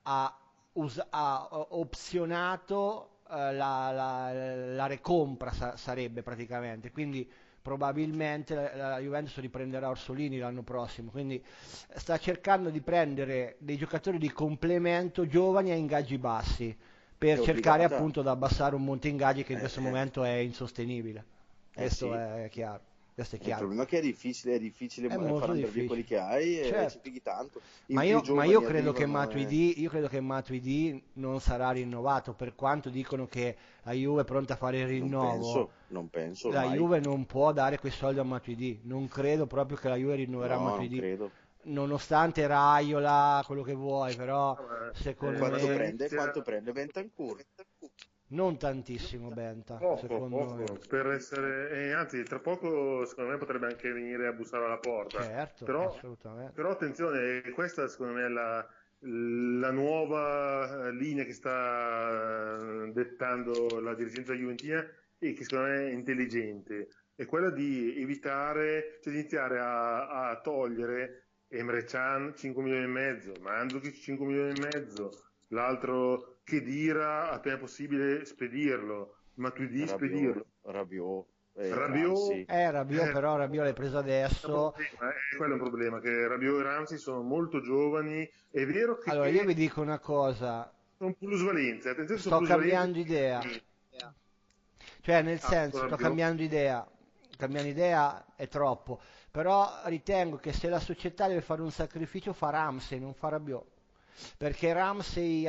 Speaker 1: ha, us- ha opzionato uh, la, la, la, recompra sa- sarebbe praticamente, quindi probabilmente la, la, Juventus riprenderà Orsolini l'anno prossimo, quindi sta cercando di prendere dei giocatori di complemento giovani a ingaggi bassi per cercare appunto di abbassare un monte ingaggi che in eh, questo eh. momento è insostenibile. Eh, questo sì. è chiaro. Questo è chiaro.
Speaker 3: Il problema è che è difficile, è difficile è far andare quelli che hai certo. e ci pighi tanto.
Speaker 1: ma io, ma io credo che Matuidi, io credo che Matuidi non sarà rinnovato, per quanto dicono che la Juve è pronta a fare il rinnovo. Non
Speaker 3: penso, non penso
Speaker 1: la Juve non può dare quei soldi a Matuidi. Non credo proprio che la Juve rinnoverà no, Matuidi. Non credo nonostante Raiola, quello che vuoi, però secondo
Speaker 3: quanto
Speaker 1: me...
Speaker 3: Prende, quanto prende? Bentancur?
Speaker 1: Non tantissimo Benta,
Speaker 2: poco, poco, per essere... Eh, anzi, tra poco secondo me potrebbe anche venire a bussare alla porta.
Speaker 1: Certo,
Speaker 2: però, però attenzione, questa secondo me è la, la nuova linea che sta eh, dettando la dirigenza juventina e che secondo me è intelligente, è quella di evitare, cioè di iniziare a, a togliere Emre Can 5 milioni e mezzo, Mandzukic 5 milioni e mezzo, l'altro che dira appena possibile spedirlo, ma tu di spedirlo.
Speaker 3: Rabiot.
Speaker 1: Eh, Rabiot, eh, Rabiot eh, però Rabiot l'hai preso adesso.
Speaker 2: È, è quello il problema, che Rabiot e Ramsey sono molto giovani. È vero che...
Speaker 1: Allora, io vi dico una cosa.
Speaker 2: Sono plusvalenze, attenzione,
Speaker 1: sto cambiando idea. Cioè, nel ah, senso, sto cambiando idea. Cambiando idea è troppo. Però ritengo che se la società deve fare un sacrificio fa Ramsey, non fa Rabiot. Perché Ramsey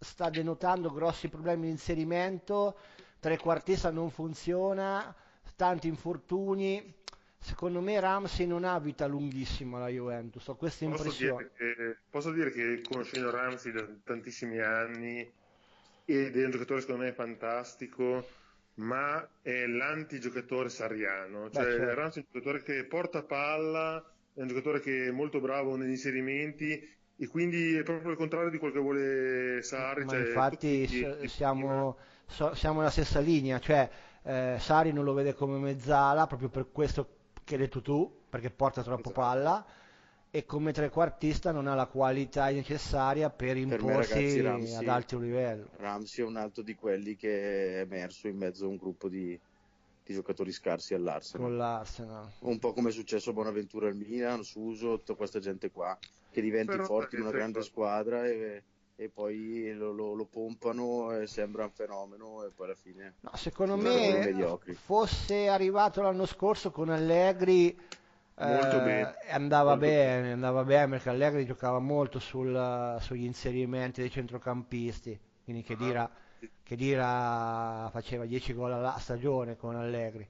Speaker 1: sta denotando grossi problemi di inserimento, trequartista non funziona, tanti infortuni. Secondo me Ramsey non ha vita lunghissima la Juventus, ho questa impressione.
Speaker 2: Posso dire che, posso dire che conoscendo Ramsey da tantissimi anni ed è un giocatore secondo me fantastico, ma è l'antigiocatore sariano. Cioè, certo. Ramsey è un giocatore che porta palla, è un giocatore che è molto bravo negli inserimenti e quindi è proprio il contrario di quello che vuole Sari.
Speaker 1: Cioè, infatti tutti, siamo, so, siamo nella stessa linea, cioè eh, Sari non lo vede come mezzala proprio per questo che hai detto tu, perché porta troppo esatto. palla e come trequartista non ha la qualità necessaria per imporsi per me, ad alto livello.
Speaker 3: Ramsey è un altro di quelli che è emerso in mezzo a un gruppo di, di giocatori scarsi all'Arsenal.
Speaker 1: Con l'Arsenal.
Speaker 3: Un po' come è successo a Bonaventura al Milan, Suso, tutta questa gente qua che diventi Però forte in una grande squadra e, e poi lo, lo, lo, pompano e sembra un fenomeno e poi alla fine
Speaker 1: no, secondo me fosse arrivato l'anno scorso con Allegri eh, andava molto bene, bene, andava bene perché Allegri giocava molto sul, sugli inserimenti dei centrocampisti. Quindi che ah. dirà che Dira faceva 10 gol alla stagione con Allegri.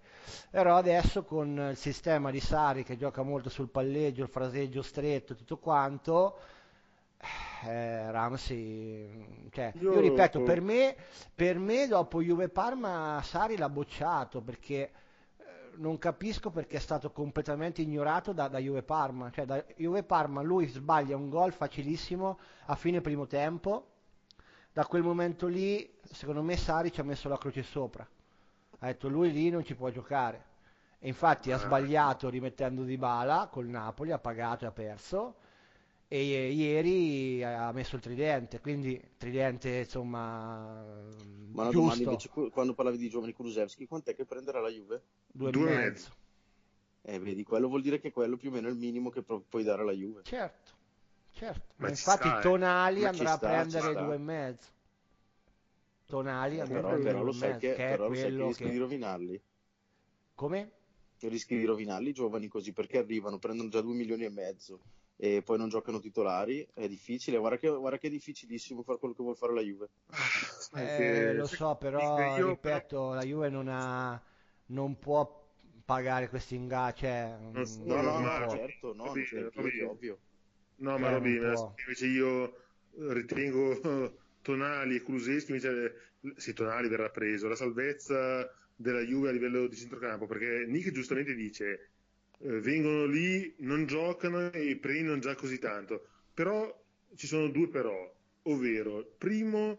Speaker 1: Però adesso con il sistema di Sari che gioca molto sul palleggio il fraseggio stretto tutto quanto eh, Ramsey cioè, io, io, ripeto per me, per me dopo Juve Parma Sari l'ha bocciato perché eh, non capisco perché è stato completamente ignorato da, da Juve Parma cioè da Juve Parma lui sbaglia un gol facilissimo a fine primo tempo da quel momento lì, secondo me, Sari ci ha messo la croce sopra. Ha detto lui lì non ci può giocare. E infatti ha ah. sbagliato rimettendo di bala col Napoli, ha pagato e ha perso. E ieri ha messo il tridente, quindi tridente insomma
Speaker 3: Ma una domanda invece, quando parlavi di giovani Kulusevski, quant'è che prenderà la Juve?
Speaker 1: Due, Due e mezzo.
Speaker 3: Eh, vedi, quello vuol dire che quello più o meno è il minimo che puoi dare alla Juve.
Speaker 1: Certo, certo. Ma infatti sta, eh. Tonali eh. andrà sta, a prendere due e mezzo. Tonali eh, andrà
Speaker 3: però, a prendere però, due e mezzo, che, che però lo sai che rischi che... di rovinarli.
Speaker 1: Come?
Speaker 3: Rischi di rovinarli i giovani così perché arrivano, prendono già due milioni e mezzo e poi non giocano titolari, è difficile. Guarda che, guarda che è difficilissimo fare quello che vuole fare la Juve.
Speaker 1: Eh, lo so, però io, ripeto, la Juve non, ha, non può pagare questi ingaggi. Cioè,
Speaker 3: no, no, no, no certo, no, Robby, Robby, ovvio.
Speaker 2: No, ma eh, Robby, invece io ritengo Tonali e Kuluseschi, invece sì, Tonali verrà preso, la salvezza della Juve a livello di centrocampo, perché Nick giustamente dice eh, vengono lì, non giocano e prendono già così tanto. Però ci sono due però, ovvero, primo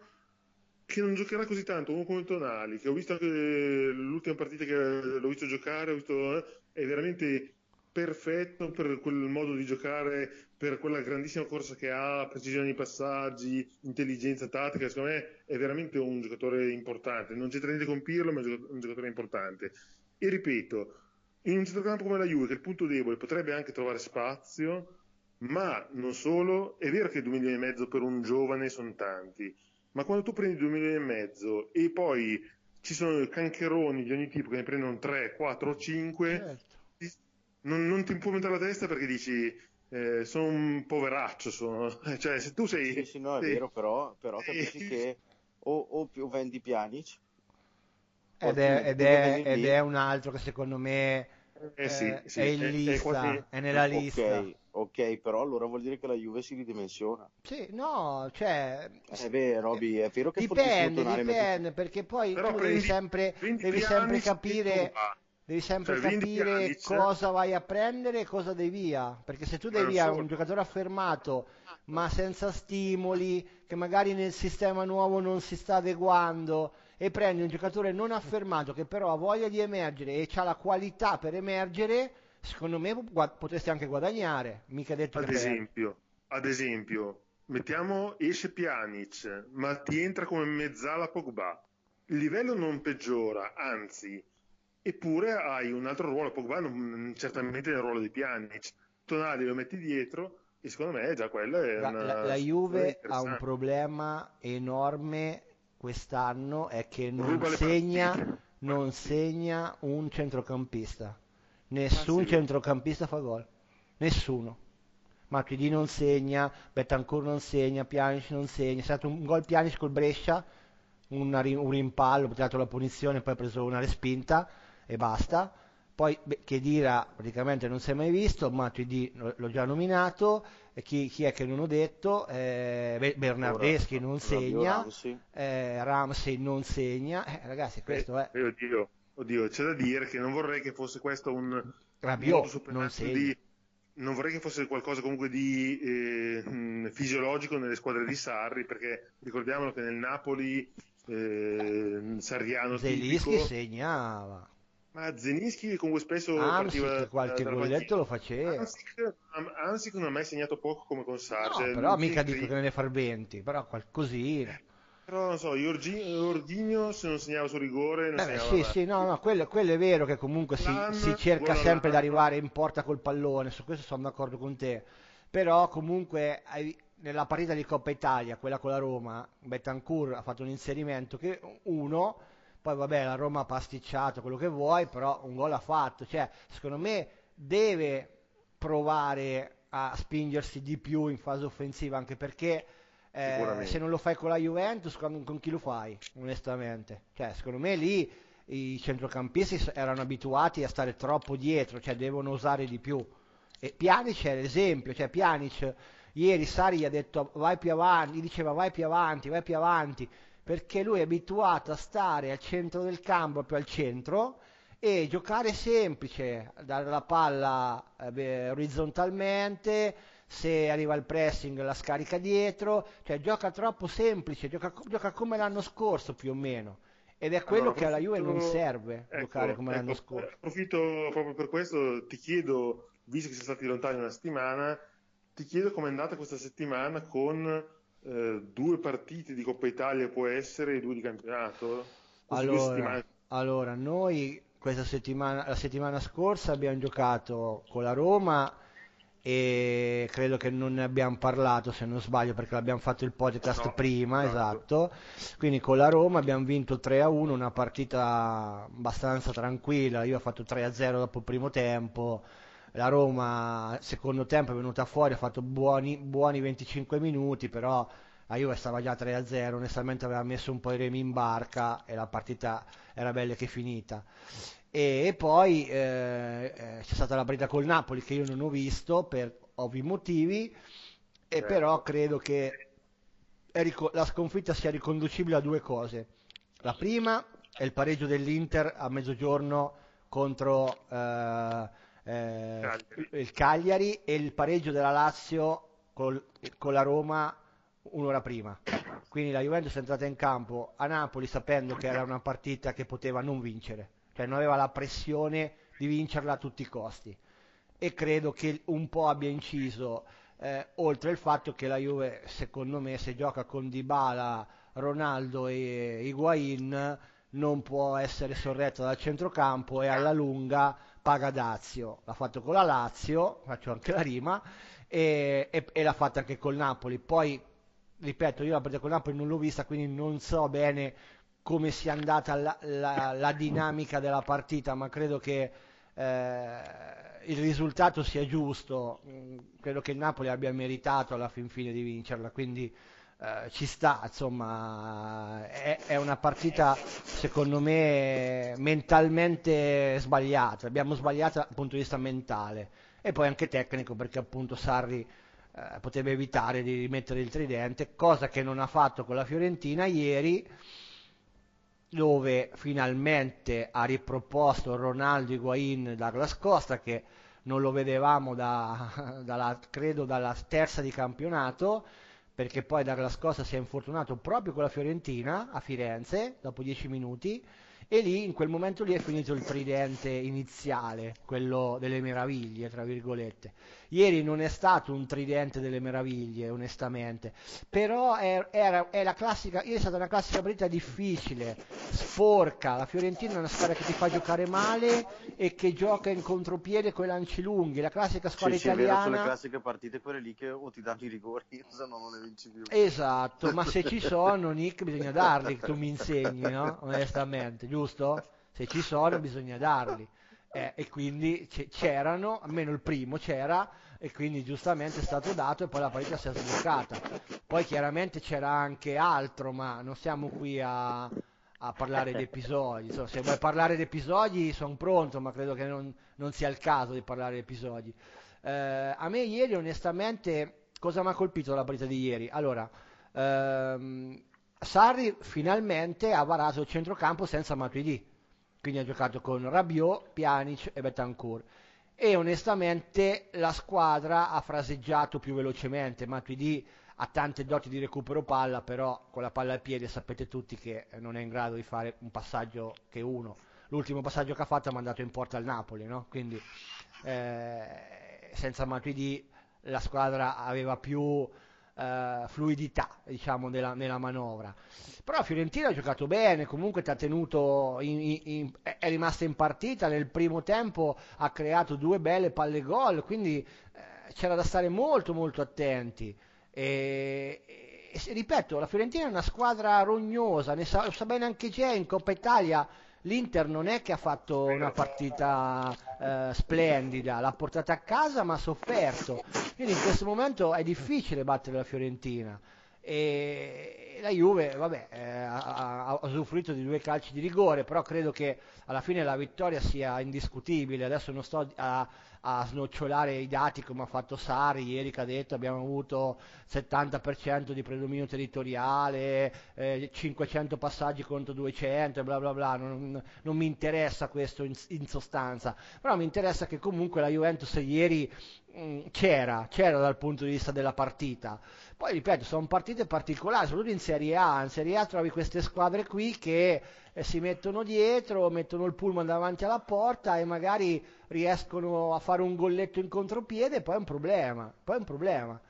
Speaker 2: che non giocherà così tanto, uno come Tonali, che ho visto anche l'ultima partita che l'ho visto giocare, visto, eh, è veramente perfetto per quel modo di giocare, per quella grandissima corsa che ha, precisione nei passaggi, intelligenza tattica, secondo me è veramente un giocatore importante, non c'è niente con Pirlo, ma è un giocatore importante. E ripeto, in un centrocampo come la Juve, che è il punto debole, potrebbe anche trovare spazio, ma non solo, è vero che 2 milioni e mezzo per un giovane sono tanti, ma quando tu prendi 2 milioni e mezzo e poi ci sono cancheroni di ogni tipo che ne prendono 3, 4 o 5, certo. non, non, ti può mettere la testa perché dici eh, sono un poveraccio, sono... (laughs) cioè se tu sei...
Speaker 3: Sì, sì, no, è sei... vero, però, però (laughs) capisci che o, o, o vendi Pjanic
Speaker 1: ed è, ed, è, ed è, un altro che secondo me eh sì, eh, sì, è in lista, è, quasi... è nella lista.
Speaker 3: Okay, ok, però allora vuol dire che la Juve si ridimensiona.
Speaker 1: Sì, no, cioè...
Speaker 3: Eh beh, Roby, è vero che
Speaker 1: dipende, dipende, perché poi però tu devi sempre, devi sempre capire... Devi sempre cioè, capire cosa vai a prendere e cosa dai via. Perché se tu dai via un giocatore affermato ma senza stimoli, che magari nel sistema nuovo non si sta adeguando, e prendi un giocatore non affermato che però ha voglia di emergere e ha la qualità per emergere, secondo me potresti anche guadagnare. Mica detto
Speaker 2: ad esempio, ad esempio, mettiamo esce Pjanic, ma ti entra come mezzala Pogba. Il livello non peggiora, anzi, eppure hai un altro ruolo. Pogba non, certamente nel ruolo di Pjanic. Tonali lo metti dietro e secondo me già quella è una...
Speaker 1: La, la Juve ha un problema enorme quest'anno è che non segna, non segna, un centrocampista. Nessun centrocampista fa gol. Nessuno. Matuidi non segna, Betancourt non segna, Pjanic non segna. È stato un gol Pjanic col Brescia, una, un rimpallo, ha tirato la punizione, poi ha preso una respinta e basta. Poi Chedira praticamente non si è mai visto, Matuidi l'ho già nominato, chi, chi, è che non ho detto? Eh, Bernardeschi Ora, non segna, Ramsey. Eh, Ramsey non segna, eh, ragazzi questo è...
Speaker 2: Eh, oddio, oddio, c'è da dire che non vorrei che fosse questo un...
Speaker 1: Rabiot non segna. Di,
Speaker 2: non vorrei che fosse qualcosa comunque di eh, fisiologico nelle squadre di Sarri, perché ricordiamolo che nel Napoli eh, Sarriano
Speaker 1: Zelischi tipico, segnava
Speaker 2: ma Zenischi comunque spesso
Speaker 1: Ansic, partiva qualche golletto lo faceva.
Speaker 2: Ansic, non ha mai segnato poco come con Sarge.
Speaker 1: No, però mica dico che ne ne far 20, però qualcosina.
Speaker 2: Però non so, Ordigno se non segnava su rigore... Non
Speaker 1: Beh, sì, sì, no, no, quello, quello, è vero che comunque si, si cerca sempre di arrivare in porta col pallone, su questo sono d'accordo con te. Però comunque nella partita di Coppa Italia, quella con la Roma, Betancourt ha fatto un inserimento che uno poi vabbè, la Roma ha pasticciato quello che vuoi, però un gol ha fatto. Cioè, secondo me deve provare a spingersi di più in fase offensiva, anche perché eh, se non lo fai con la Juventus, con, con chi lo fai, onestamente? Cioè, secondo me lì i centrocampisti erano abituati a stare troppo dietro, cioè devono usare di più. E Pjanic è l'esempio, cioè Pjanic ieri Sari gli ha detto vai più avanti, gli diceva vai più avanti, vai più avanti, perché lui è abituato a stare al centro del campo, proprio al centro, e giocare semplice, dare la palla eh, orizzontalmente, se arriva il pressing la scarica dietro, cioè gioca troppo semplice, gioca, gioca come l'anno scorso più o meno. Ed è quello allora, che alla Juve non serve ecco, giocare come ecco, l'anno scorso.
Speaker 2: Approfitto proprio per questo, ti chiedo, visto che siete stati lontani una settimana, ti chiedo com'è andata questa settimana con eh, due partite di Coppa Italia, può essere, e due di campionato?
Speaker 1: Allora, allora, noi questa settimana, la settimana scorsa abbiamo giocato con la Roma e credo che non ne abbiamo parlato se non sbaglio perché l'abbiamo fatto il podcast no, prima, esatto. Quindi con la Roma abbiamo vinto 3-1, una partita abbastanza tranquilla, io ho fatto 3-0 dopo il primo tempo, la Roma secondo tempo è venuta fuori, ha fatto buoni, buoni 25 minuti, però la Juve stava già 3-0, onestamente aveva messo un po' i remi in barca e la partita era bella che finita. E, e poi eh, eh, c'è stata la partita col Napoli che io non ho visto per ovvi motivi, e certo. però credo che ric- la sconfitta sia riconducibile a due cose. La prima è il pareggio dell'Inter a mezzogiorno contro eh, eh, il Cagliari e il pareggio della Lazio col, con la Roma un'ora prima. Quindi la Juventus è entrata in campo a Napoli sapendo che era una partita che poteva non vincere, cioè non aveva la pressione di vincerla a tutti i costi. E credo che un po' abbia inciso, eh, oltre il fatto che la Juve, secondo me, se gioca con Dybala, Ronaldo e Higuain, non può essere sorretta dal centrocampo e alla lunga paga Dazio. L'ha fatto con la Lazio, faccio anche la rima, e, e, e l'ha fatta anche col Napoli. Poi ripeto, io la partita con Napoli non l'ho vista, quindi non so bene come sia andata la, la, la dinamica della partita, ma credo che eh, il risultato sia giusto, mm, credo che il Napoli abbia meritato alla fin fine di vincerla, quindi eh, ci sta, insomma, è, è, una partita secondo me mentalmente sbagliata, abbiamo sbagliato dal punto di vista mentale e poi anche tecnico perché appunto Sarri eh, poteva evitare di rimettere il tridente, cosa che non ha fatto con la Fiorentina ieri, dove finalmente ha riproposto Ronaldo Higuain Douglas Costa, che non lo vedevamo da, (laughs) dalla, credo dalla terza di campionato, perché poi Douglas Costa si è infortunato proprio con la Fiorentina a Firenze, dopo dieci minuti, e lì in quel momento lì è finito il tridente iniziale, quello delle meraviglie, tra virgolette. Ieri non è stato un tridente delle meraviglie, onestamente, però è, era, è la classica, è stata una classica partita difficile, sporca, la Fiorentina è una squadra che ti fa giocare male e che gioca in contropiede con i lanci lunghi, la classica squadra
Speaker 3: sì,
Speaker 1: italiana... Sì,
Speaker 3: sono le classiche partite quelle lì che o ti danno i rigori, (laughs) se no non le vinci più.
Speaker 1: Esatto, ma se ci sono, Nick, bisogna darli, tu mi insegni, no? (laughs) Onestamente, giusto? Se ci sono bisogna darli eh, e quindi c'erano, almeno il primo c'era e quindi giustamente è stato dato e poi la partita si è sbloccata. Poi chiaramente c'era anche altro, ma non siamo qui a, a parlare di episodi. Insomma, se vuoi parlare di episodi sono pronto, ma credo che non, non, sia il caso di parlare di episodi. Eh, a me ieri onestamente cosa mi ha colpito la partita di ieri? Allora, ehm, Sarri finalmente ha varato il centrocampo senza Matuidi quindi ha giocato con Rabiot, Pjanic e Betancourt e onestamente la squadra ha fraseggiato più velocemente Matuidi ha tante doti di recupero palla però con la palla al piede sapete tutti che non è in grado di fare un passaggio che uno l'ultimo passaggio che ha fatto ha mandato in porta al Napoli no? quindi eh, senza Matuidi la squadra aveva più eh, fluidità diciamo, nella, nella, manovra. Però Fiorentina ha giocato bene, comunque ti ha tenuto in, in, in, è rimasta in partita, nel primo tempo ha creato due belle palle gol, quindi eh, c'era da stare molto molto attenti. E, e, ripeto, la Fiorentina è una squadra rognosa, ne sa, sa bene anche Jay in Coppa Italia l'Inter non è che ha fatto una partita eh, splendida, l'ha portata a casa ma ha sofferto. Quindi in questo momento è difficile battere la Fiorentina. E la Juve vabbè, eh, ha, ha, usufruito di due calci di rigore, però credo che alla fine la vittoria sia indiscutibile. Adesso non sto a, a snocciolare i dati come ha fatto Sari ieri che ha detto abbiamo avuto 70% di predominio territoriale, eh, 500 passaggi contro 200 bla bla bla, non, non mi interessa questo in, in, sostanza, però mi interessa che comunque la Juventus ieri mh, mm, c'era, c'era dal punto di vista della partita. Poi ripeto, sono partite particolari, soprattutto in Serie A. In Serie A trovi queste squadre qui che eh, si mettono dietro, mettono il pullman davanti alla porta e magari riescono a fare un golletto in contropiede, poi è un problema, poi è un problema.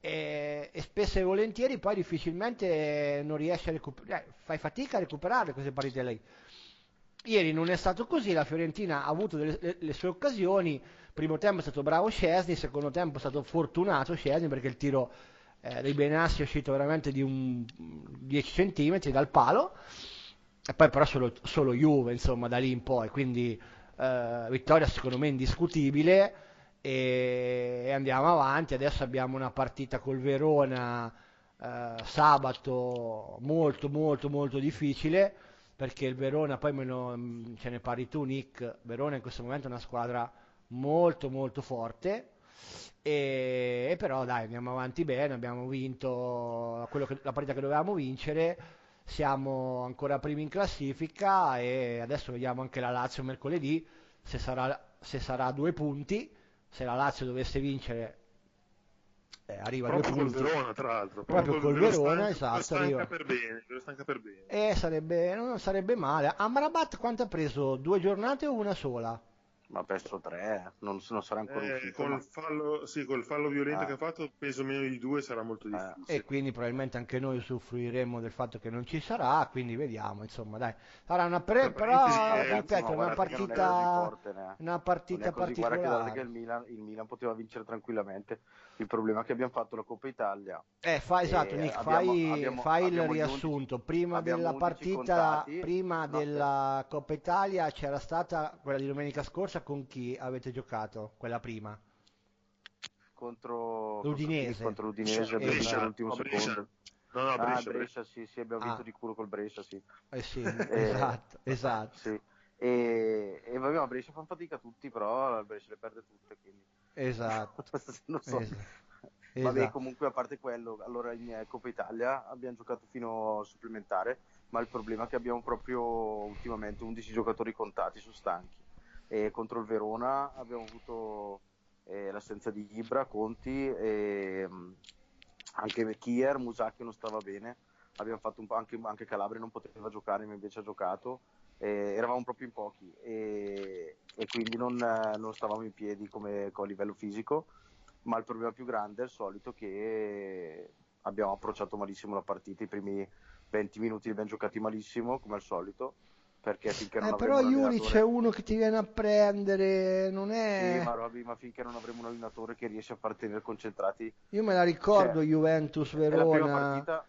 Speaker 1: E, e spesso e volentieri poi difficilmente non riesci a recuperare, eh, fai fatica a recuperare queste partite lì. Ieri non è stato così, la Fiorentina ha avuto delle, le, le sue occasioni, primo tempo è stato bravo Scesni, secondo tempo è stato fortunato Scesni perché il tiro eh, dei Benassi è uscito veramente di un 10 cm dal palo e poi però solo, solo Juve insomma da lì in poi. Quindi eh, vittoria secondo me indiscutibile e, e, andiamo avanti. Adesso abbiamo una partita col Verona eh, sabato molto molto molto difficile perché il Verona poi me mm, ce ne parli tu Nick Verona in questo momento è una squadra molto molto forte e, e però dai andiamo avanti bene abbiamo vinto che, la partita che dovevamo vincere siamo ancora primi in classifica e adesso vediamo anche la Lazio mercoledì se sarà, se sarà a due punti, se la Lazio dovesse vincere eh, arriva
Speaker 2: proprio
Speaker 1: a due punti.
Speaker 2: col Verona tra l'altro
Speaker 1: proprio, proprio col Verona
Speaker 2: stanca,
Speaker 1: esatto
Speaker 2: per bene, stanca per bene.
Speaker 1: Eh, sarebbe, non sarebbe male Amrabat quanto ha preso? due giornate o una sola?
Speaker 3: Ma penso tre, non, non sarà ancora
Speaker 2: eh,
Speaker 3: uscito.
Speaker 2: Col,
Speaker 3: ma...
Speaker 2: fallo, sì, col fallo violento ah. che ha fatto, penso meno di due sarà molto eh. difficile.
Speaker 1: E quindi probabilmente anche noi usufruiremo del fatto che non ci sarà, quindi vediamo, insomma, dai. Sarà una pre, però, eh, ripeto, una partita, forte, una partita particolare.
Speaker 3: Guarda che il Milan, il Milan poteva vincere tranquillamente. Il problema è che abbiamo fatto la Coppa Italia.
Speaker 1: Eh, fa, esatto, Nick, abbiamo, fai, abbiamo, fai il riassunto. Prima della partita, contati, prima no, della Coppa Italia c'era stata quella di domenica scorsa con chi avete giocato? Quella prima?
Speaker 3: Contro
Speaker 1: l'Udinese.
Speaker 3: Contro l'Udinese
Speaker 2: Brescia,
Speaker 3: all'ultimo secondo.
Speaker 2: No, no,
Speaker 3: Brescia, ah, Brescia, sì, sì, abbiamo vinto
Speaker 1: ah.
Speaker 3: di culo col Brescia, sì.
Speaker 1: Eh sì, esatto, esatto.
Speaker 3: Sì. E, e vabbè, Brescia fanno fatica tutti, però il Brescia le perde tutte, quindi...
Speaker 1: Esatto. (laughs)
Speaker 3: non so. Esatto. Vabbè, esatto. comunque a parte quello, allora in Coppa Italia abbiamo giocato fino a supplementare, ma il problema è che abbiamo proprio ultimamente 11 giocatori contati su stanchi e contro il Verona abbiamo avuto eh, l'assenza di Ibra, Conti e mh, anche Kier, Musacchio non stava bene, anche, anche Calabria non poteva giocare ma invece ha giocato, eh, eravamo proprio in pochi e, e quindi non, non, stavamo in piedi come a livello fisico, ma il problema più grande è il solito che abbiamo approcciato malissimo la partita, i primi 20 minuti li abbiamo giocati malissimo come al solito perché finché non
Speaker 1: eh, però Iuri c'è uno che ti viene a prendere non è
Speaker 3: sì ma, Robby, ma finché non avremo un allenatore che riesce a far tenere concentrati
Speaker 1: io me la ricordo cioè, Juventus Verona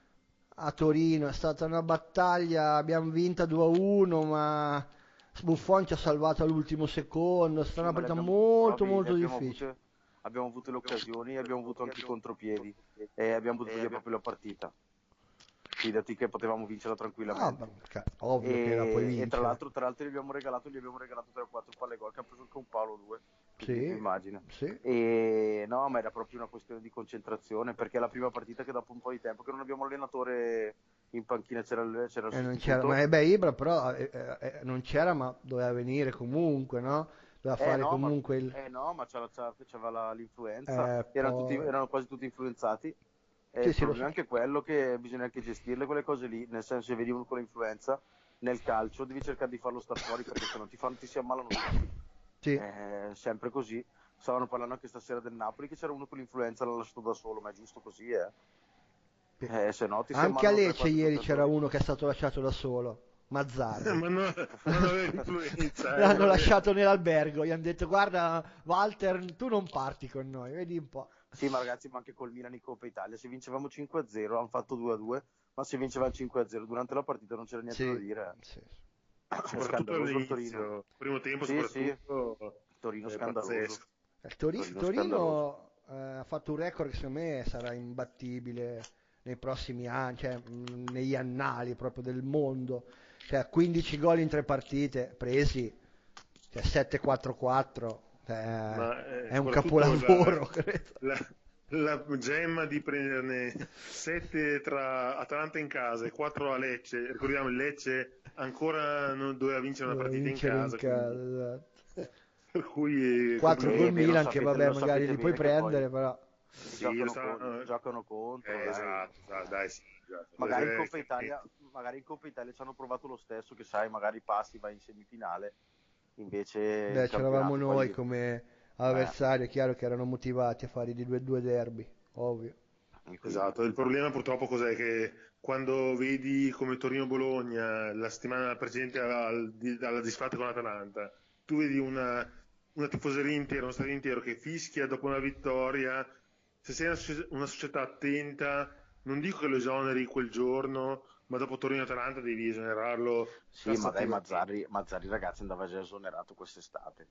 Speaker 1: a Torino è stata una battaglia abbiamo vinta 2-1 ma Buffon ci ha salvato all'ultimo secondo è stata sì, una partita molto Robby, molto difficile.
Speaker 3: avute, abbiamo avuto le occasioni abbiamo avuto anche i contropiedi e abbiamo buttato via proprio la partita fidati che potevamo vincerla tranquillamente.
Speaker 1: Ah, ovvio e, che la puoi vincere.
Speaker 3: E tra l'altro, tra l'altro gli abbiamo regalato, gli abbiamo regalato 3 o 4 palle gol che ha preso anche un Paolo 2.
Speaker 1: Sì,
Speaker 3: immagina.
Speaker 1: Sì.
Speaker 3: E no, ma era proprio una questione di concentrazione perché è la prima partita che dopo un po' di tempo che non abbiamo allenatore in panchina c'era, c'era il
Speaker 1: eh, non c'era, ma eh, beh, Ibra però eh, eh, eh, non c'era ma doveva venire comunque, no? Doveva
Speaker 3: eh,
Speaker 1: fare
Speaker 3: no,
Speaker 1: comunque
Speaker 3: ma,
Speaker 1: il...
Speaker 3: Eh no, ma c'era, c'era, c'era l'influenza, erano,
Speaker 1: poi...
Speaker 3: tutti, erano quasi tutti influenzati e sì, il sì, problema è anche quello che bisogna anche gestirle quelle cose lì, nel senso se vedi uno con l'influenza nel calcio devi cercare di farlo star fuori perché se no ti, fanno, ti si ammalano tutti.
Speaker 1: Sì.
Speaker 3: È sempre così. Stavano parlando anche stasera del Napoli che c'era uno con l'influenza, l'ha lasciato da solo, ma è giusto così, eh. eh se no, ti
Speaker 1: anche a Lecce ieri c'era uno che è stato lasciato da solo. Mazzardo. (laughs)
Speaker 2: ma no, (laughs) influenza.
Speaker 1: Eh, L'hanno lasciato nell'albergo, gli hanno detto guarda Walter, tu non parti con noi, vedi un po'.
Speaker 3: Sì, ma ragazzi, ma anche col Milan in Coppa Italia, se vincevamo 5-0, hanno fatto 2-2, ma se vincevamo 5-0 durante la partita non c'era niente
Speaker 1: sì,
Speaker 3: da dire.
Speaker 1: Sì. (coughs)
Speaker 2: Soprattutto all'inizio, Torino. primo tempo sì, soprattutto.
Speaker 3: Sì. Torino scandaloso.
Speaker 1: Il Tori- Torino, Torino eh, ha fatto un record che secondo me sarà imbattibile nei prossimi anni, cioè mh, negli annali proprio del mondo. Cioè 15 gol in tre partite presi, cioè 7-4-4 eh, Ma, eh, è un capolavoro,
Speaker 2: la, la, la, gemma di prenderne 7 tra Atalanta in casa e 4 a Lecce. Ricordiamo il Lecce ancora non doveva vincere una partita in casa. In casa esatto. (laughs) Per cui
Speaker 1: 4 col Milan che vabbè magari li puoi prendere, poi... però
Speaker 3: sì, giocano, sta... con, giocano, contro.
Speaker 2: Eh, esatto, dai, sì,
Speaker 3: esatto. Magari, in Coppa Italia, magari in Coppa Italia ci hanno provato lo stesso, che sai, magari passi, vai in semifinale, invece...
Speaker 1: Beh, c'eravamo noi poi... come avversari, è chiaro che erano motivati a fare di due, due derby, ovvio.
Speaker 2: Esatto, il problema purtroppo cos'è che quando vedi come Torino-Bologna la settimana precedente al, alla disfatta con l'Atalanta, tu vedi una, una tifoseria intera, uno stadio intero che fischia dopo una vittoria, se sei una, una società attenta, non dico che lo esoneri quel giorno, ma dopo Torino-Atalanta devi esonerarlo.
Speaker 3: Sì, ma dai, Mazzarri, Mazzarri ragazzi andava già esonerato quest'estate.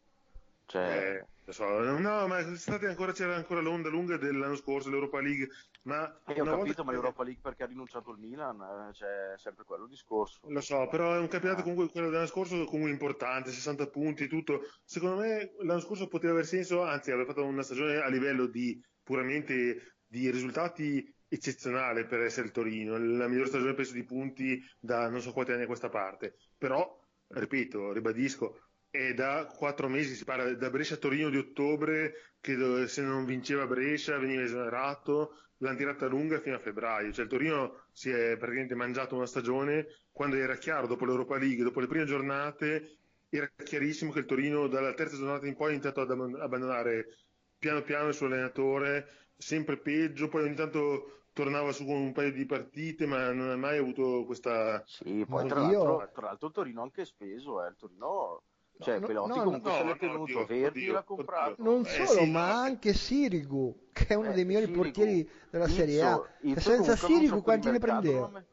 Speaker 3: Cioè...
Speaker 2: Eh, so, no, ma ancora, c'era ancora l'onda lunga dell'anno scorso, l'Europa League. Ma
Speaker 3: eh, ho capito, volta... ma l'Europa League perché ha rinunciato il Milan, eh, c'è sempre quello discorso.
Speaker 2: Lo so, però è un campionato ah. comunque, quello dell'anno scorso, comunque importante, 60 punti, tutto. Secondo me l'anno scorso poteva aver senso, anzi aveva fatto una stagione a livello di puramente di risultati eccezionale per essere il Torino, la migliore stagione penso di punti da non so quanti anni a questa parte. Però, ripeto, ribadisco, è da quattro mesi, si parla da Brescia a Torino di ottobre, che se non vinceva Brescia veniva esonerato, l'hanno tirata lunga fino a febbraio, cioè il Torino si è praticamente mangiato una stagione quando era chiaro, dopo l'Europa League, dopo le prime giornate, era chiarissimo che il Torino dalla terza giornata in poi ha iniziato ad abbandonare piano piano il suo allenatore, sempre peggio, poi ogni tanto tornava su con un paio di partite, ma non ha mai avuto questa...
Speaker 3: Sì, poi tra l'altro, tra l'altro il Torino anche speso, eh. il Torino cioè, no, Pelotti no, comunque no, se l'è tenuto, oddio, Verdi oddio, l'ha comprato.
Speaker 1: Non eh, solo, sì, ma anche Sirigu, che è uno eh, dei migliori Sirigu, portieri della Izzo, Serie A. Izzo senza Sirigu quanti ne prendeva?
Speaker 3: Mai...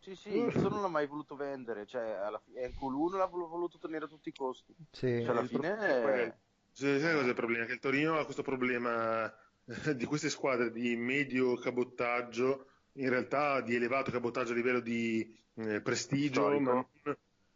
Speaker 3: Sì, sì, Izzo non l'ha mai voluto vendere, cioè alla fine Q1 l'ha voluto tenere a tutti i costi. Sì. Cioè, alla fine... È...
Speaker 2: Sai cosa è il problema? Che il Torino ha questo problema (laughs) di queste squadre di medio cabottaggio, in realtà di elevato cabottaggio a livello di eh, prestigio, ma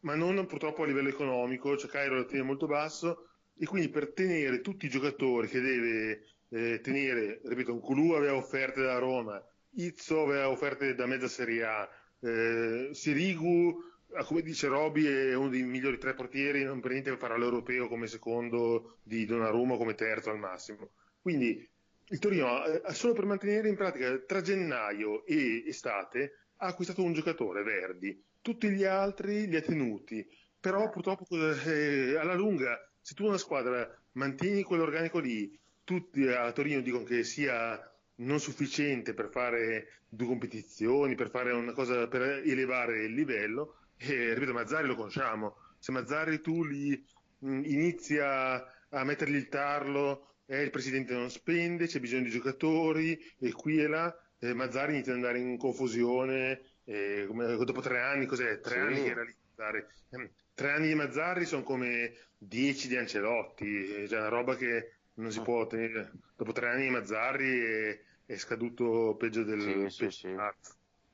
Speaker 2: ma non purtroppo a livello economico, cioè Cairo la tiene molto basso e quindi per tenere tutti i giocatori che deve eh, tenere, ripeto, Nkulu aveva offerte da Roma, Izzo aveva offerte da mezza Serie A, eh, Sirigu, ah, come dice Roby, è uno dei migliori tre portieri, non per niente farà l'europeo come secondo di Donnarumma come terzo al massimo. Quindi il Torino, eh, solo per mantenere in pratica tra gennaio e estate, ha acquistato un giocatore, Verdi, tutti gli altri li ha tenuti, però purtroppo eh, alla lunga, se tu una squadra mantieni quell'organico lì, tutti a Torino dicono che sia non sufficiente per fare due competizioni, per fare una cosa per elevare il livello, e ripeto, Mazzari lo conosciamo, se Mazzari tu li mh, inizia a mettergli il tarlo, eh, il presidente non spende, c'è bisogno di giocatori, e qui e là, eh, Mazzari inizia ad andare in confusione, eh, come, dopo tre anni, cos'è? Tre sì. anni che realizzare. Ehm, tre anni di Mazzarri sono come dieci di Ancelotti, cioè una roba che non si ah. può ottenere. Dopo tre anni di Mazzarri è, è scaduto peggio del
Speaker 3: sì, sì, sì.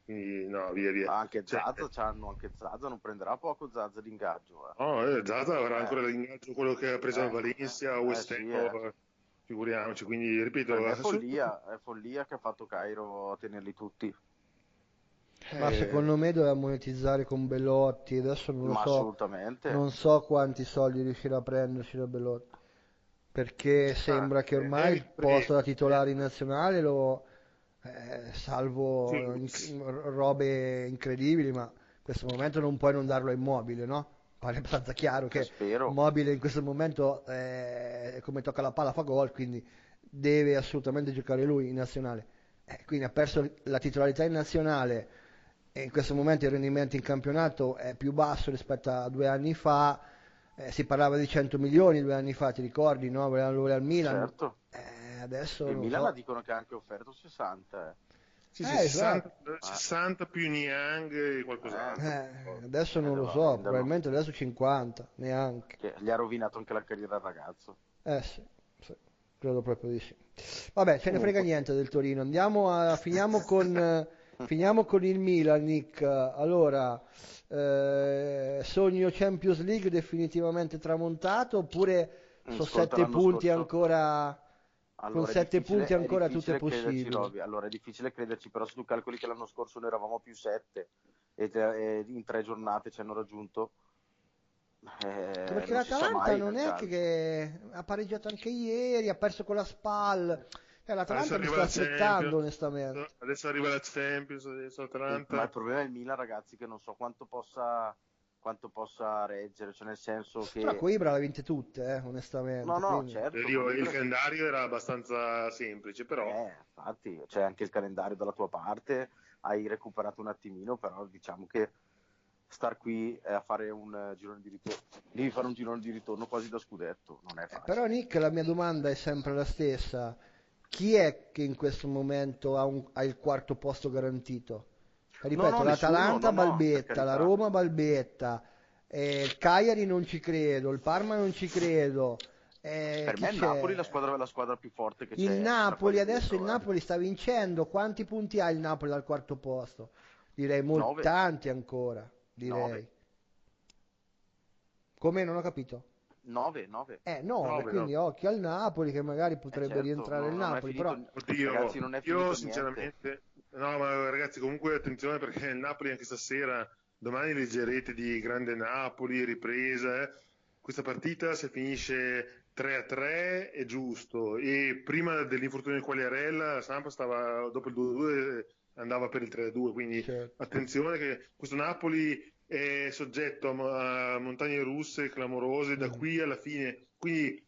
Speaker 2: Quindi, no, via via.
Speaker 3: anche cioè, Zazza, anche Zazza non prenderà poco Zazza d'ingaggio.
Speaker 2: Eh. No, eh, Zazza avrà eh. ancora l'ingaggio quello che ha preso eh. a Valencia, a West Ham, eh. Figuriamoci. Quindi, ripeto,
Speaker 3: è follia, è follia che ha fatto Cairo a tenerli tutti.
Speaker 1: Ma eh, secondo me doveva monetizzare con Belotti, adesso non lo so. Assolutamente. Non so quanti soldi riuscirà a prenderci da Belotti. Perché sembra che ormai il posto da titolare in nazionale lo eh, salvo sì. in, robe incredibili, ma in questo momento non puoi non darlo a immobile, no? Pare abbastanza chiaro che immobile in questo momento eh, come tocca la palla fa gol, quindi deve assolutamente giocare lui in nazionale. Eh, quindi ha perso la titolarità in nazionale e in questo momento il rendimento in campionato è più basso rispetto a due anni fa, eh, si parlava di 100 milioni due anni fa, ti ricordi, no? Volevano lui al Milan.
Speaker 3: Certo.
Speaker 1: Eh, adesso
Speaker 3: il Milan so. dicono che ha anche offerto 60. Eh.
Speaker 2: Sì, sì, eh, 60, esatto. 60 più Niang e qualcos'altro.
Speaker 1: Eh, adesso non lo so, probabilmente adesso 50, neanche.
Speaker 3: Che gli ha rovinato anche la carriera al ragazzo.
Speaker 1: Eh sì, sì, credo proprio di sì. Vabbè, ce ne frega niente del Torino. Andiamo a, finiamo con (laughs) Finiamo con il Milan, Nick. Allora, eh, sogno Champions League definitivamente tramontato oppure sono sette punti scorso. ancora... Allora, con sette punti ancora tutto è possibile.
Speaker 3: Allora è difficile crederci, però se tu calcoli che l'anno scorso noi eravamo più sette e, e in tre giornate ci hanno raggiunto.
Speaker 1: Eh, Perché l'Atalanta non è che, che ha pareggiato anche ieri, ha perso con la SPAL Eh, l'Atalanta mi sta aspettando onestamente.
Speaker 2: Adesso arriva la Champions, adesso Atalanta.
Speaker 3: Ma il problema è il Milan, ragazzi, che non so quanto possa quanto possa reggere, cioè nel senso che...
Speaker 1: Però Coibra le vinte tutte, eh, onestamente.
Speaker 3: No, no, quindi... certo.
Speaker 2: Io, il calendario era abbastanza semplice, però...
Speaker 3: Eh, infatti, c'è anche il calendario dalla tua parte, hai recuperato un attimino, però diciamo che star qui a fare un girone di ritorno, devi fare un girone di ritorno quasi da scudetto, non è facile.
Speaker 1: Eh, però Nick, la mia domanda è sempre la stessa. Chi è che in questo momento ha, un, ha il quarto posto garantito? Ripeto, no, no, l'Atalanta nessuno, no, balbetta, la Roma balbetta, eh, il Cagliari non ci credo, il Parma non ci credo.
Speaker 3: Eh, per me il Napoli è la squadra, la squadra più forte che
Speaker 1: il
Speaker 3: c'è.
Speaker 1: Il Napoli, adesso il Napoli sta vincendo. Quanti punti ha il Napoli al quarto posto? Direi molti, tanti ancora. Direi. Nove. Come non ho capito?
Speaker 3: 9, 9.
Speaker 1: Eh, 9, quindi no. occhio al Napoli che magari potrebbe eh certo, rientrare no, il Napoli. Però...
Speaker 2: Oddio, ragazzi, io sinceramente... No, ma ragazzi, comunque attenzione perché il Napoli anche stasera, domani leggerete di grande Napoli, ripresa. Eh. Questa partita se finisce 3 a 3 è giusto. E prima dell'infortunio di Quagliarella, la Sampa stava dopo il 2 a 2 andava per il 3 a 2. Quindi certo. attenzione che questo Napoli è soggetto a, montagne russe clamorose da mm. qui alla fine. Quindi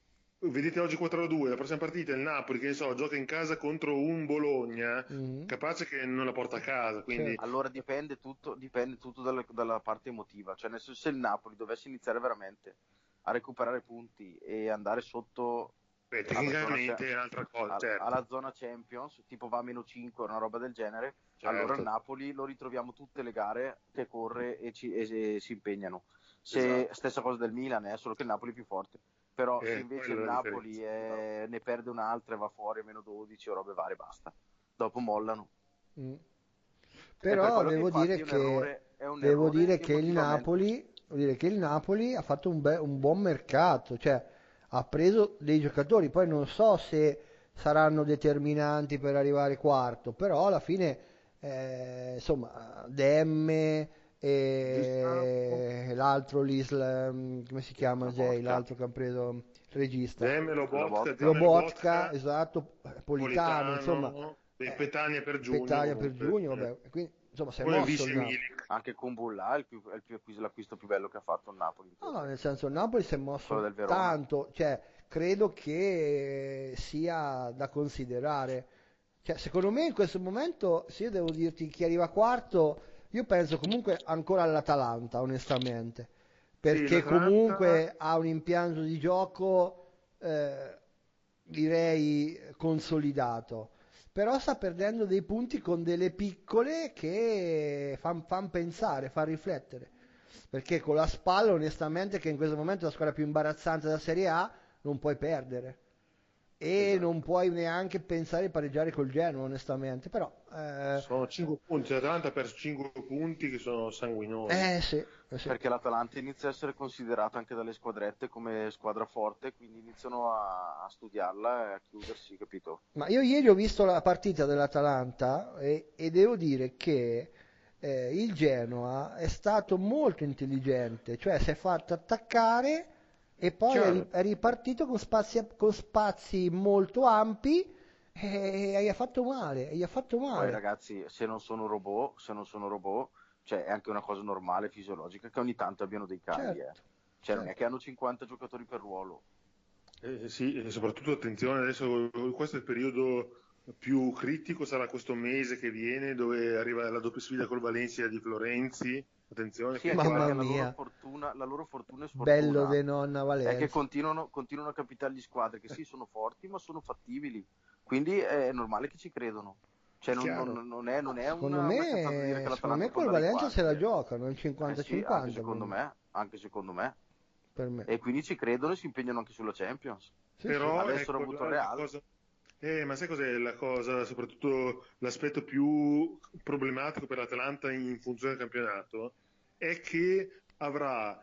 Speaker 2: vedete oggi 4-2, la prossima partita è il Napoli che ne so, gioca in casa contro un Bologna, mm-hmm. capace che non la porta a casa. Quindi...
Speaker 3: Allora dipende tutto, dipende tutto dalla, dalla, parte emotiva, cioè nel senso se il Napoli dovesse iniziare veramente a recuperare punti e andare sotto
Speaker 2: Beh, tecnicamente è un'altra cosa, certo.
Speaker 3: alla zona Champions, tipo va a meno 5 o una roba del genere, certo. allora il Napoli lo ritroviamo tutte le gare che corre e, ci, e, e si impegnano. Se, esatto. Stessa cosa del Milan, è eh, solo che il Napoli è più forte però eh, se invece il Napoli è, ne perde un'altra e va fuori a meno 12 o robe varie basta. Dopo mollano. Mm.
Speaker 1: però per devo dire che, errore, devo dire che il Napoli dire che il Napoli ha fatto un, be- un buon mercato cioè ha preso dei giocatori. Poi non so se saranno determinanti per arrivare quarto però alla fine eh, insomma Demme e l'altro l'Islam come si chiama Jay? l'altro che ha preso il regista
Speaker 2: Deme, Lobotka,
Speaker 1: Lobotka esatto Politano, insomma.
Speaker 2: eh, Petania per giugno
Speaker 1: Petania per giugno vabbè quindi insomma si è mosso il Napoli.
Speaker 3: anche con Bulla il più, il più, l'acquisto più bello che ha fatto il Napoli
Speaker 1: no, no nel senso il Napoli si è mosso tanto cioè credo che sia da considerare. Cioè, secondo me in questo momento se io devo dirti chi arriva quarto io penso comunque ancora all'Atalanta, onestamente, perché sì, comunque ha un impianto di gioco, eh, direi, consolidato. Però sta perdendo dei punti con delle piccole che fanno fan pensare, fanno riflettere. Perché con la spalla, onestamente, che in questo momento è la squadra più imbarazzante della Serie A, non puoi perdere e esatto. non puoi neanche pensare di pareggiare col Genoa onestamente però
Speaker 2: eh... sono 5 punti l'Atalanta per 5 punti che sono sanguinosi
Speaker 1: eh, sì, eh sì.
Speaker 3: perché l'Atalanta inizia a essere considerata anche dalle squadrette come squadra forte quindi iniziano a, a studiarla e a chiudersi capito
Speaker 1: ma io ieri ho visto la partita dell'Atalanta e, e devo dire che eh, il Genoa è stato molto intelligente cioè si è fatto attaccare e poi cioè, è ripartito con spazi, con spazi molto ampi e gli ha fatto male, gli ha fatto male.
Speaker 3: Poi ragazzi, se non sono robot, se non sono robot, cioè è anche una cosa normale, fisiologica, che ogni tanto abbiano dei cali, certo, eh. Cioè certo. non è che hanno 50 giocatori per ruolo.
Speaker 2: Eh, sì, e soprattutto attenzione, adesso questo è il periodo più critico, sarà questo mese che viene, dove arriva la doppia sfida col Valencia di Florenzi, Attenzione,
Speaker 1: sì, che mamma
Speaker 3: mia. La loro, fortuna, la loro fortuna è sfortuna.
Speaker 1: Bello di nonna Valencia.
Speaker 3: È che continuano, continuano a capitare gli squadre che sì, sono forti, ma sono fattibili. Quindi è normale che ci credono. Cioè, non, non, non, è, non è
Speaker 1: secondo
Speaker 3: una,
Speaker 1: me, una secondo me col Valencia se la giocano il 50-50. Eh sì,
Speaker 3: anche secondo me, anche secondo me.
Speaker 1: me.
Speaker 3: E quindi ci credono e si impegnano anche sulla Champions.
Speaker 2: Sì, Però adesso ecco, avuto Real. Cosa... Eh, ma sai cos'è la cosa, soprattutto l'aspetto più problematico per l'Atalanta in funzione del campionato? è che avrà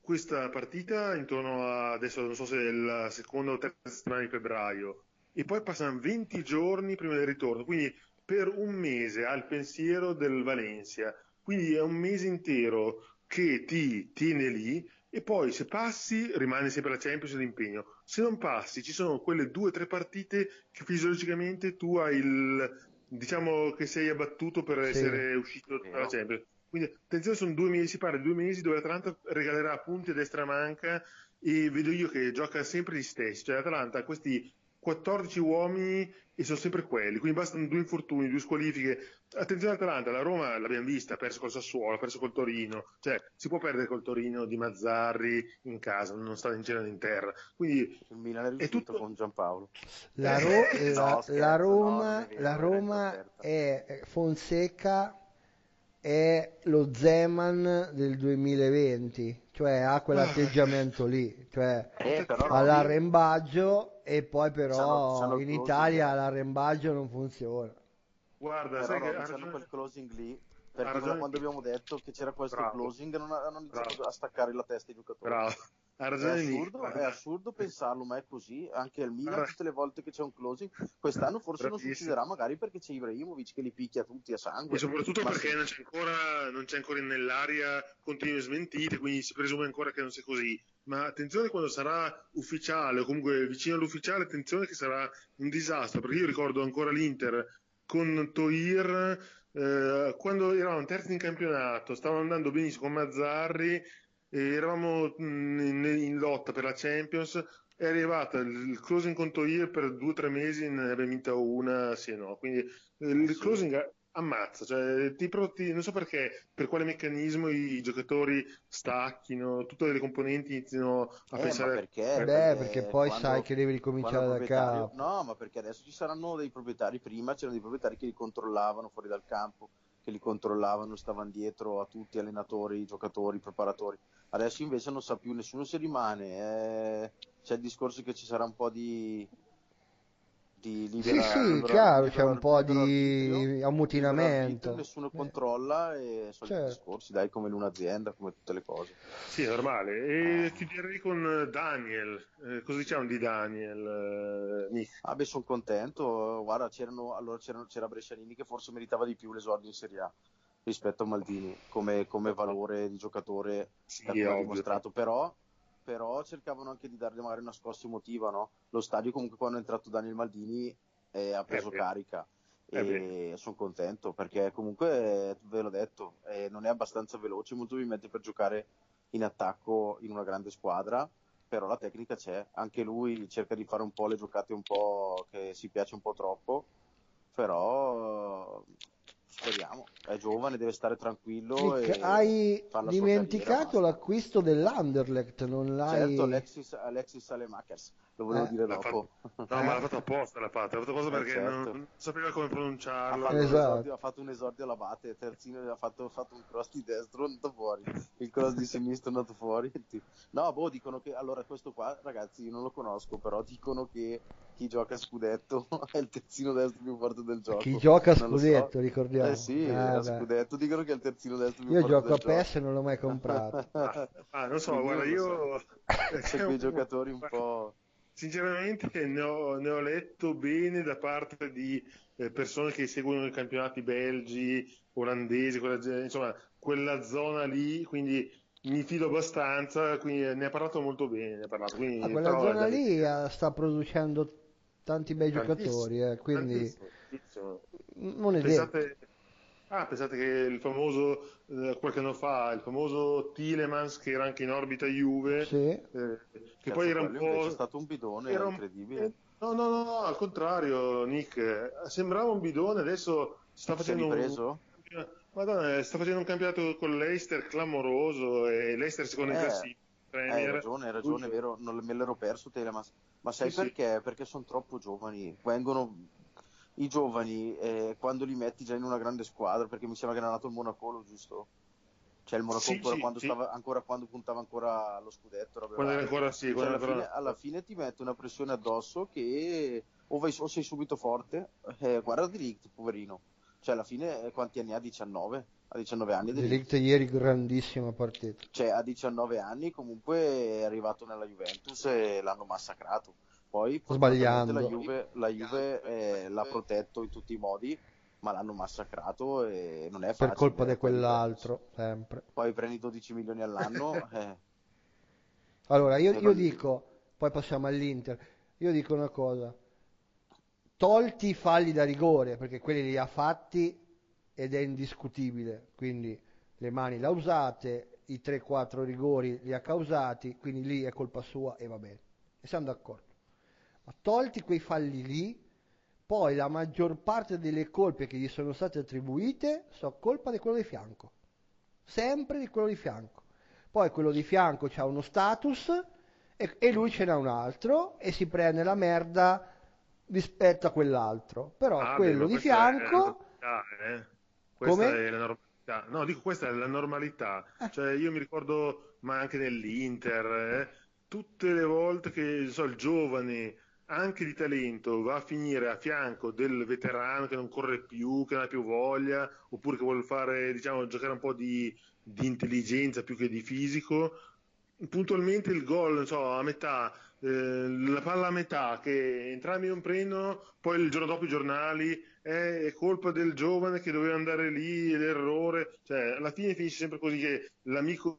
Speaker 2: questa partita intorno a adesso non so se è la seconda o terza settimana di febbraio e poi passano 20 giorni prima del ritorno, quindi per un mese ha il pensiero del Valencia, quindi è un mese intero che ti tiene lì e poi se passi rimane sempre la Champions e l'impegno. Se non passi ci sono quelle due o tre partite che fisiologicamente tu hai il diciamo che sei abbattuto per sì. essere uscito dalla Champions. Quindi attenzione, sono due mesi, si parla di due mesi dove l'Atalanta regalerà punti a destra manca e vedo io che gioca sempre gli stessi, cioè l'Atalanta ha questi 14 uomini e sono sempre quelli, quindi bastano due infortuni, due squalifiche. Attenzione all'Atalanta, la Roma l'abbiamo vista, ha perso col Sassuolo, ha perso col Torino, cioè si può perdere col Torino di Mazzarri in casa, non sta in cielo in terra. Quindi
Speaker 3: il Milan è riuscito tutto... con Giampaolo.
Speaker 1: La, Ro- eh, la, no, scherzo, la Roma, no, la Roma è Fonseca è lo Zeman del 2020, cioè ha quell'atteggiamento lì, cioè eh, ha l'arrembaggio e poi però c'hanno, c'hanno in Italia closing. l'arrembaggio non funziona.
Speaker 3: Guarda, però sai no, che c'hanno quel closing lì, perché quando abbiamo detto che c'era questo Bravo. closing non hanno iniziato a staccare la testa ai giocatori.
Speaker 2: Bravo.
Speaker 3: È assurdo, è assurdo, pensarlo, ma è così. Anche il Milan, tutte le volte che c'è un closing, quest'anno forse Bravissimo. non succederà magari perché c'è Ibrahimovic che li picchia tutti a sangue.
Speaker 2: E soprattutto ma perché sì. non, c'è ancora, non c'è ancora nell'aria continue smentite, quindi si presume ancora che non sia così. Ma attenzione quando sarà ufficiale o comunque vicino all'ufficiale, attenzione che sarà un disastro. Perché io ricordo ancora l'Inter con Toir. Eh, quando eravamo terzi in campionato, stavano andando benissimo con Mazzarri eravamo in, in, lotta per la Champions, è arrivata il closing contro io per due o tre mesi ne abbiamo vinta una, sì e no, quindi il sì. closing ammazza, cioè, ti, ti, non so perché, per quale meccanismo i giocatori stacchino, tutte le componenti iniziano a
Speaker 3: eh,
Speaker 2: pensare...
Speaker 3: Perché,
Speaker 1: perché, Beh, perché poi quando, sai che devi ricominciare da capo.
Speaker 3: No, ma perché adesso ci saranno dei proprietari, prima c'erano dei proprietari che li controllavano fuori dal campo, che li controllavano, stavano dietro a tutti, allenatori, giocatori, preparatori. Adesso invece non sa più nessuno se rimane. Eh, c'è il discorso che ci sarà un po' di,
Speaker 1: di libera, sì, sì, libera, chiaro, libera, c'è un po' di ammutinamento.
Speaker 3: Nessuno eh. controlla e sono certo. discorsi, dai, come in un'azienda, come tutte le cose.
Speaker 2: Sì, è normale. E chiuderei con Daniel. Eh, cosa diciamo di Daniel, eh?
Speaker 3: Ah, beh, sono contento. Guarda, c'erano, allora c'erano, c'era Brescianini che forse meritava di più l'esordio in Serie A rispetto a Maldini come, come valore di giocatore sì, che ha dimostrato, però, però, cercavano anche di dargli magari una scossa emotiva, no? Lo stadio comunque quando è entrato Daniel Maldini eh, ha preso eh carica e eh sono contento perché comunque, ve l'ho detto, eh, non è abbastanza veloce, molto probabilmente per giocare in attacco in una grande squadra, però la tecnica c'è, anche lui cerca di fare un po' le giocate un po' che si piace un po' troppo, però speriamo. È giovane, deve stare tranquillo.
Speaker 1: Nick, hai dimenticato l'acquisto dell'Anderlecht, non l'hai...
Speaker 3: Certo, Alexis, Alexis Salemakers, lo volevo eh. dire dopo.
Speaker 2: Fatto... No, ma l'ha fatto (laughs) apposta la fatta, l'ha fatto apposta perché certo. non sapeva come pronunciarlo.
Speaker 3: Ha fatto, esatto. esordio, ha fatto un esordio alla bate, terzino ha fatto, fatto, un cross di destro, è andato fuori, il cross di sinistra è andato fuori. No, boh, dicono che... Allora, questo qua, ragazzi, io non lo conosco, però dicono che chi gioca a scudetto (laughs) è il terzino destro più forte del gioco.
Speaker 1: Chi gioca a scudetto, so. ricordiamo.
Speaker 3: Eh sì, ah, a scudetto dicono che è il terzino destro più
Speaker 1: io
Speaker 3: forte del
Speaker 1: gioco a PES e non l'ho mai comprato.
Speaker 2: ah, ah, non so, Quindi guarda, io...
Speaker 3: So. (laughs) C'è quei giocatori un po'...
Speaker 2: Sinceramente ne ho, ne ho, letto bene da parte di eh, persone che seguono i campionati belgi, olandesi, quella, insomma, quella zona lì, quindi mi fido abbastanza, quindi ne ha parlato molto bene. Parlato, quindi,
Speaker 1: ah, quella zona lì sta producendo tanti bei giocatori, eh, quindi tantissimo, non è
Speaker 2: pensate, vero. Ah, pensate che il famoso, eh, qualche anno fa, il famoso Tilemans che era anche in orbita Juve,
Speaker 1: sì. eh,
Speaker 2: che Cazzo, poi era un po'...
Speaker 3: È stato un bidone, era incredibile.
Speaker 2: No, no, no, no, al contrario, Nick, sembrava un bidone, adesso sta facendo
Speaker 3: un...
Speaker 2: Madonna, sta facendo un campionato con l'Eister clamoroso e l'Eister secondo
Speaker 3: eh,
Speaker 2: in classifica.
Speaker 3: Hai ragione, hai ragione, è vero, non me l'ero perso Telemas. Ma sai sì, perché? Sì. Perché sono troppo giovani. Vengono i giovani eh, quando li metti già in una grande squadra, perché mi sembra che era nato il Monacolo, giusto? Cioè il Monaco sì, ancora, quando stava, ancora, quando puntava ancora allo scudetto.
Speaker 2: Quando era ancora sì,
Speaker 3: cioè, alla, ancora... Fine, alla, Fine, ti mette una pressione addosso che o, vai, o sei subito forte, eh, guarda di Ligt, poverino. Cioè alla fine eh, quanti anni ha? 19? a 19 anni.
Speaker 1: Delict ieri grandissima partita.
Speaker 3: Cioè a 19 anni comunque è arrivato nella Juventus e l'hanno massacrato. Poi
Speaker 1: sbagliando
Speaker 3: la Juve, la Juve eh, l'ha protetto in tutti i modi, ma l'hanno massacrato e non è facile.
Speaker 1: Per colpa di quell'altro, sempre.
Speaker 3: Poi prendi 12 milioni all'anno. (laughs) eh.
Speaker 1: Allora, io, io dico, poi passiamo all'Inter, io dico una cosa, tolti i falli da rigore, perché quelli li ha fatti ed è indiscutibile, quindi le mani le ha usate, i 3-4 rigori li ha causati, quindi lì è colpa sua e va bene, e siamo d'accordo. Ma tolti quei falli lì, poi la maggior parte delle colpe che gli sono state attribuite sono colpa di quello di fianco, sempre di quello di fianco. Poi quello di fianco ha uno status e, e lui ce n'ha un altro e si prende la merda rispetto a quell'altro. Però ah, quello beh, di fianco...
Speaker 2: È eh? Questa Come? è la normalità. No, dico questa è la normalità. Eh. Cioè, io mi ricordo, ma anche nell'Inter, eh, tutte le volte che so, il giovane, anche di talento, va a finire a fianco del veterano che non corre più, che non ha più voglia, oppure che vuole fare, diciamo, giocare un po' di, di intelligenza più che di fisico, puntualmente il gol, so, a metà eh, la palla a metà che entrambi non prendono, poi il giorno dopo i giornali eh, è colpa del giovane che doveva andare lì, l'errore, cioè alla fine finisce sempre così che l'amico,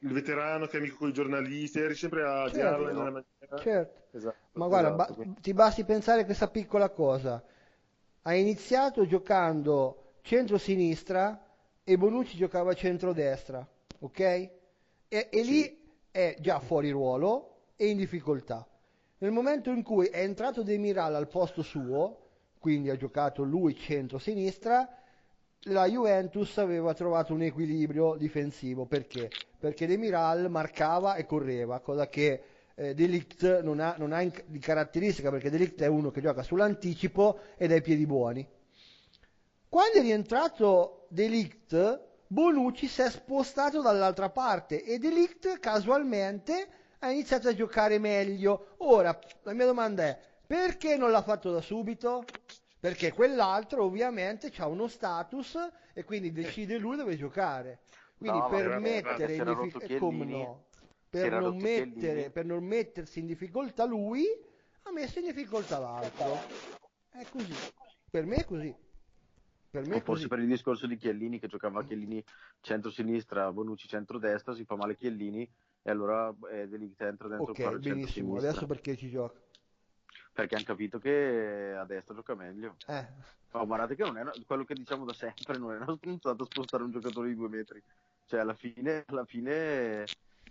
Speaker 2: il veterano che è amico con i giornalisti, eri sempre a certo,
Speaker 1: dirla nella maniera. Certo. Esatto, Ma guarda, esatto. ba- ti basti pensare a questa piccola cosa. Ha iniziato giocando centro-sinistra e Bonucci giocava centro-destra, ok? E, e sì. lì è già fuori ruolo e in difficoltà. Nel momento in cui è entrato Demiral al posto suo, quindi ha giocato lui centro-sinistra, la Juventus aveva trovato un equilibrio difensivo. Perché? Perché Demiral marcava e correva, cosa che eh, Delict non ha, non ha in, di caratteristica, perché Delict è uno che gioca sull'anticipo ed ha i piedi buoni. Quando è rientrato Delict, Bonucci si è spostato dall'altra parte e Delict casualmente ha iniziato a giocare meglio. Ora, la mia domanda è, perché non l'ha fatto da subito? Perché quell'altro ovviamente ha uno status e quindi decide lui dove giocare. Quindi no, per mettere in difficoltà, no? per, non mettere, per non mettersi in difficoltà lui, ha messo in difficoltà l'altro. È così. Per me è così.
Speaker 3: Per me o forse per il discorso di Chiellini che giocava Chiellini centro-sinistra, Bonucci centro-destra, si fa male Chiellini e allora è entra dentro
Speaker 1: Ok, benissimo, adesso perché ci gioca?
Speaker 3: Perché hanno capito che a destra gioca meglio. Eh. Ma guardate che non è una, quello che diciamo da sempre, non è una spuntata spostare un giocatore di due metri. Cioè alla fine, alla fine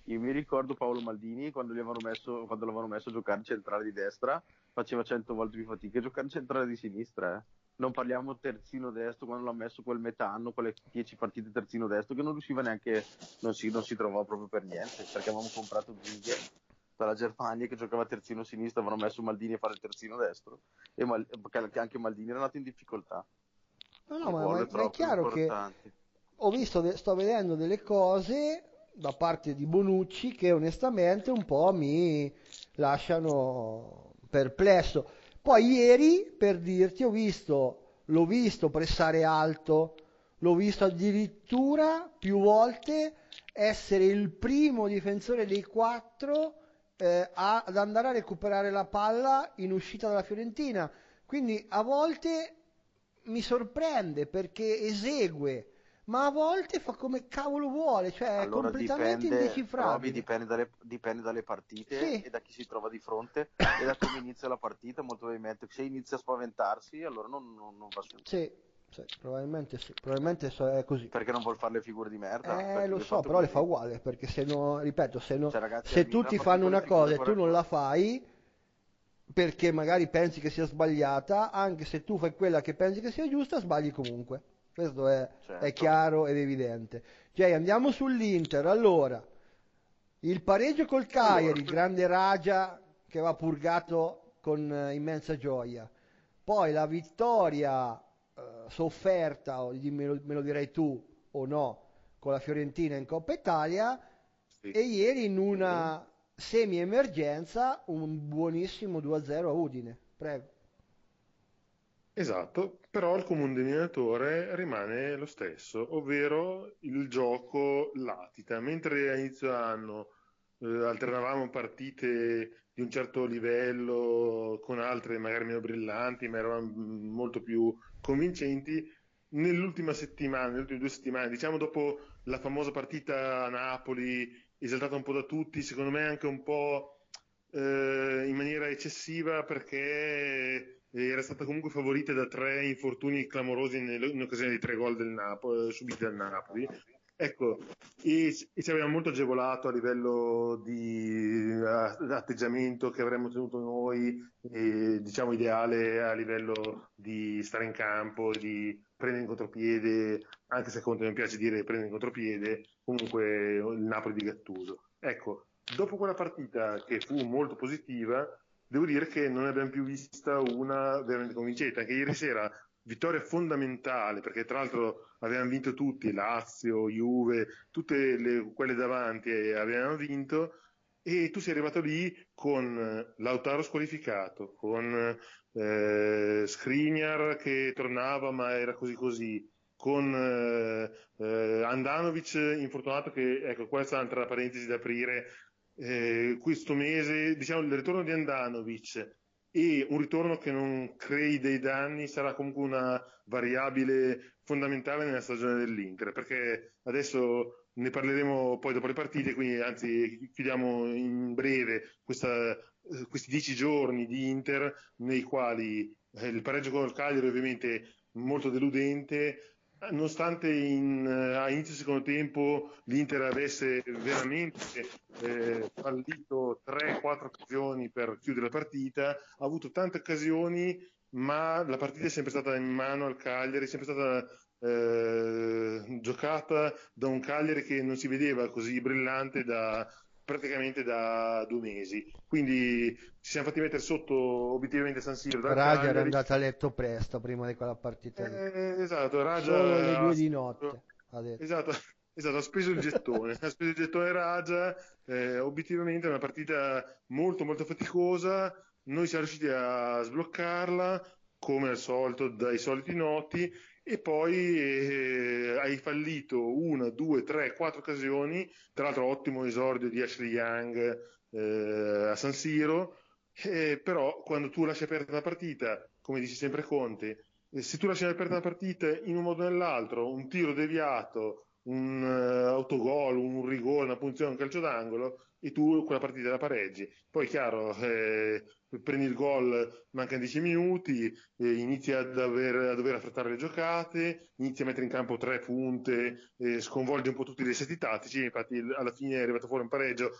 Speaker 3: io mi ricordo Paolo Maldini quando, messo, quando l'avevano messo a giocare centrale di destra, faceva cento volte più fatica a giocare centrale di sinistra. Eh non parliamo terzino destro quando l'ha messo quel metà anno, quelle 10 partite terzino destro che non riusciva neanche, non si, non si trovava proprio per niente perché avevamo comprato Zinghe dalla Germania che giocava terzino sinistro, avevano messo Maldini a fare il terzino destro e Mal- anche Maldini era nato in difficoltà.
Speaker 1: No, no, ma, ma, ma è chiaro che ho visto, sto vedendo delle cose da parte di Bonucci che onestamente un po' mi lasciano perplesso poi ieri, per dirti, ho visto, l'ho visto pressare alto, l'ho visto addirittura più volte essere il primo difensore dei quattro eh, a, ad andare a recuperare la palla in uscita dalla Fiorentina. Quindi a volte mi sorprende perché esegue ma a volte fa come cavolo vuole, cioè allora è completamente dipende, indecifrabile. Provi,
Speaker 3: dipende, dalle, dipende dalle partite sì. e da chi si trova di fronte e da come inizia la partita, molto probabilmente. Se inizia a spaventarsi, allora non, non, non va su.
Speaker 1: Sì, sì, probabilmente sì, probabilmente è così.
Speaker 3: Perché non vuol fare le figure di merda?
Speaker 1: Eh, lo so, però così. le fa uguale, perché se no, ripeto, se, no, cioè, ragazzi, se tutti fanno una cosa e tu non la fai, perché magari pensi che sia sbagliata, anche se tu fai quella che pensi che sia giusta, sbagli comunque. Questo è, certo. è chiaro ed evidente. Jay, andiamo sull'Inter. Allora, il pareggio col Cagliari, il grande Raja che va purgato con uh, immensa gioia. Poi la vittoria sofferta, o me lo, me lo, direi tu o no, con la Fiorentina in Coppa Italia. Sì. E ieri in una semi-emergenza un buonissimo 2-0 a Udine. Prego.
Speaker 2: Esatto, però il comune denominatore rimane lo stesso, ovvero il gioco latita. Mentre a inizio anno eh, alternavamo partite di un certo livello con altre magari meno brillanti, ma erano molto più convincenti, nell'ultima settimana, nelle ultime due settimane, diciamo dopo la famosa partita a Napoli esaltata un po' da tutti, secondo me anche un po' eh, in maniera eccessiva perché era stata comunque favorita da tre infortuni clamorosi in, occasione dei tre gol del Napoli, subiti dal Napoli. Ecco, e, ci aveva molto agevolato a livello di uh, atteggiamento che avremmo tenuto noi, e, diciamo ideale a livello di stare in campo, di prendere in contropiede, anche se Conte non piace dire prendere in contropiede, comunque il Napoli di Gattuso. Ecco, dopo quella partita che fu molto positiva, devo dire che non ne abbiamo più vista una veramente convincente. Anche ieri sera vittoria fondamentale, perché tra l'altro avevano vinto tutti, Lazio, Juve, tutte le, quelle davanti avevano vinto, e tu sei arrivato lì con Lautaro squalificato, con eh, Skriniar che tornava ma era così così, con eh, eh, Andanovic infortunato che, ecco, questa è un'altra parentesi da aprire, eh, questo mese, diciamo, il ritorno di Andanovic e un ritorno che non crei dei danni sarà comunque una variabile fondamentale nella stagione dell'Inter, perché adesso ne parleremo poi dopo le partite, quindi anzi chiudiamo in breve questa, questi dieci giorni di Inter nei quali eh, il pareggio con il Cagliari ovviamente molto deludente, nonostante in, a inizio secondo tempo l'Inter avesse veramente eh, fallito 3-4 occasioni per chiudere la partita, ha avuto tante occasioni, ma la partita è sempre stata in mano al Cagliari, è sempre stata eh, giocata da un Cagliari che non si vedeva così brillante da, praticamente da due mesi. Quindi ci siamo fatti mettere sotto obiettivamente San Siro.
Speaker 1: Raja era andato a letto presto prima di quella partita.
Speaker 2: Eh, esatto, Raja.
Speaker 1: Solo le due di notte.
Speaker 2: Esatto. (laughs) Esatto, ha speso il gettone, ha speso il gettone Raja, eh, obiettivamente è una partita molto molto faticosa, noi siamo riusciti a sbloccarla come al solito dai soliti noti e poi eh, hai fallito una, due, tre, quattro occasioni, tra l'altro ottimo esordio di Ashley Young eh, a San Siro, eh, però quando tu lasci aperta una partita, come dice sempre Conte, eh, se tu lasci aperta una partita in un modo o nell'altro, un tiro deviato, un uh, autogol, un rigore, una punizione, un calcio d'angolo, e tu quella partita la pareggi. Poi, chiaro, eh, prendi il gol, mancano 10 minuti, inizi a dover, a dover, affrettare le giocate, inizi a mettere in campo tre punte, sconvolgi un po' tutti i resetti tattici, infatti alla fine è arrivato fuori un pareggio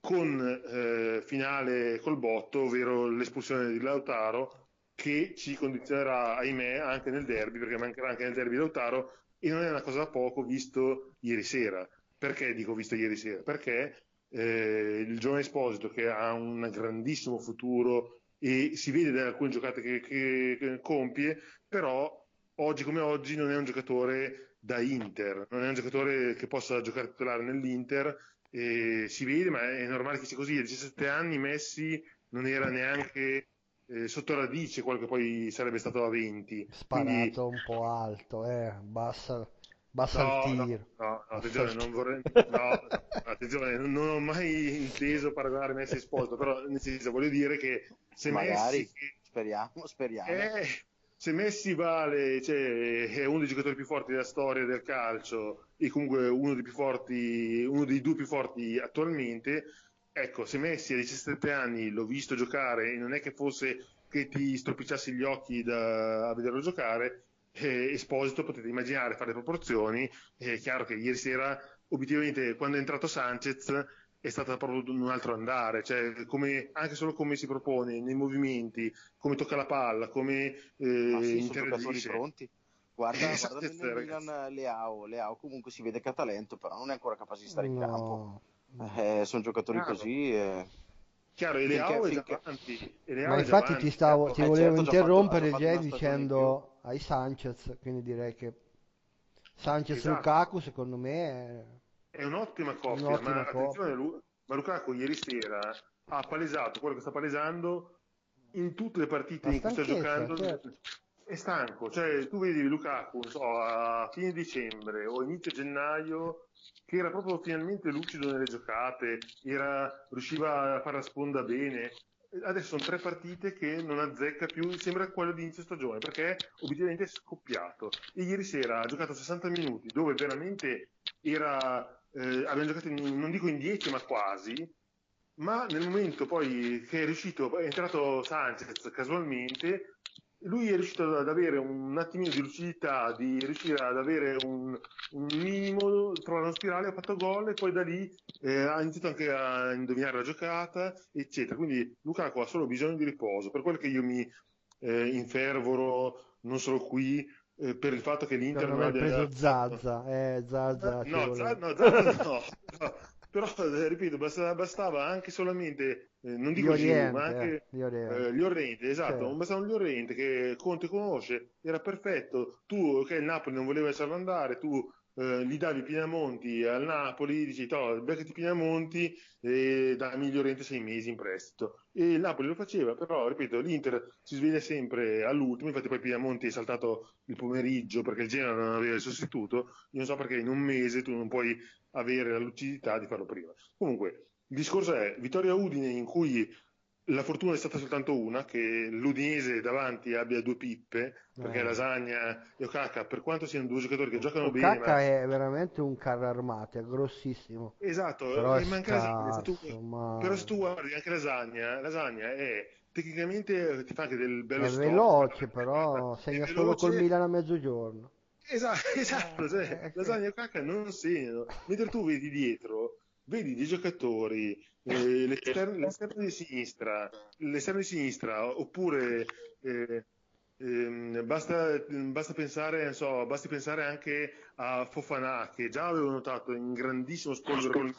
Speaker 2: con eh, finale col botto, ovvero l'espulsione di Lautaro, che ci condizionerà, ahimè, anche nel derby, perché mancherà anche nel derby Lautaro, e non è una cosa da poco visto ieri sera. Perché dico visto ieri sera? Perché eh, il giovane Esposito che ha un grandissimo futuro e si vede da alcune giocate che, che, che compie, però oggi come oggi non è un giocatore da Inter, non è un giocatore che possa giocare titolare nell'Inter, eh, si vede, ma è normale che sia così. A 17 anni Messi non era neanche eh, sotto radice quello che poi sarebbe stato a 20.
Speaker 1: Sparato Quindi... un po' alto, eh, bassa Basta no, il tiro.
Speaker 2: No, no, attenzione, non vorrei... (laughs) No, attenzione, non ho mai inteso paragonare Messi e Esposito, però nel senso voglio dire che se
Speaker 3: Magari,
Speaker 2: Messi...
Speaker 3: speriamo, speriamo.
Speaker 2: Eh, se Messi vale, cioè, è uno dei giocatori più forti della storia del calcio e comunque uno dei più forti, uno dei due più forti attualmente, ecco, se Messi a 17 anni l'ho visto giocare e non è che fosse che ti stropicciassi gli occhi da, a vederlo giocare, eh, Esposito potete immaginare fare le proporzioni, è chiaro che ieri sera obiettivamente quando è entrato Sanchez è stato proprio un altro andare, cioè come, anche solo come si propone nei movimenti, come tocca la palla, come eh, ah, sì, interagisce.
Speaker 3: pronti. Guarda, eh, guarda nel Milan Leao, Leao comunque si vede che ha talento, però non è ancora capace di stare no. in campo. Eh, sono giocatori ah, così. Eh
Speaker 2: Chiaro, e Leao finché, è davanti.
Speaker 1: Ma infatti ti, stavo, ti eh, volevo certo, interrompere già dicendo ai Sanchez, quindi direi che Sanchez esatto. Lukaku secondo me
Speaker 2: è, è un'ottima coppia, un'ottima ma coppia. attenzione, ma Lukaku ieri sera ha palesato quello che sta palesando in tutte le partite in cui sta giocando. Certo. È stanco, cioè tu vedi Lukaku so, a fine dicembre o inizio gennaio che era proprio finalmente lucido nelle giocate, era, riusciva a fare la sponda bene. Adesso sono tre partite che non azzecca più, sembra quello di inizio stagione, perché obiettivamente è scoppiato. E ieri sera ha giocato 60 minuti, dove veramente era eh, abbiamo giocato in, non dico in 10 ma quasi, ma nel momento poi che è riuscito, è entrato Sanchez casualmente, lui è riuscito ad avere un attimino di lucidità, di riuscire ad avere un, un minimo, trovare uno spirale, ha fatto gol e poi da lì eh, ha iniziato anche a indovinare la giocata, eccetera. Quindi Lukaku ha solo bisogno di riposo, per quello che io mi eh, infervoro non solo qui, eh, per il fatto che l'Inter
Speaker 1: non, non ha preso Zazza, eh, Zazza,
Speaker 2: no, Zazza, no, Zazza no, (laughs) no, però eh, ripeto bastava, bastava anche solamente eh, non dico Giroud ma anche eh, eh, Llorente esatto certo. un Llorente che Conte conosce era perfetto tu che il Napoli non voleva lasciarlo andare tu eh, gli davi Pinamonti al Napoli, dici no, beccati Pinamonti e dammi Llorente sei mesi in prestito. E il Napoli lo faceva, però ripeto, l'Inter si sveglia sempre all'ultimo, infatti poi Pinamonti è saltato il pomeriggio perché il Genoa non aveva il sostituto, io non so perché in un mese tu non puoi avere la lucidità di farlo prima. Comunque, il discorso è Vittoria Udine in cui la fortuna è stata soltanto una, che l'Udinese davanti abbia due pippe, perché eh. Lasagna e Okaka, per quanto siano due giocatori che giocano
Speaker 1: Okaka
Speaker 2: bene...
Speaker 1: Okaka ma... è veramente un carro armato, è grossissimo.
Speaker 2: Esatto, però, manca Lasagna, se tu... ma... però se tu guardi anche Lasagna, Lasagna è tecnicamente ti fa anche del bello
Speaker 1: È veloce, però segna solo col Milan a mezzogiorno. (laughs)
Speaker 2: Esatto, esatto cioè, eh, Lasagna e Okaka non segnano, mentre tu vedi dietro vedi dei giocatori, eh, l'esterno, l'esterno, di sinistra, l'esterno di sinistra, oppure eh, eh, basta, basta, pensare, so, basti pensare anche a Fofana, che già avevo notato in grandissimo con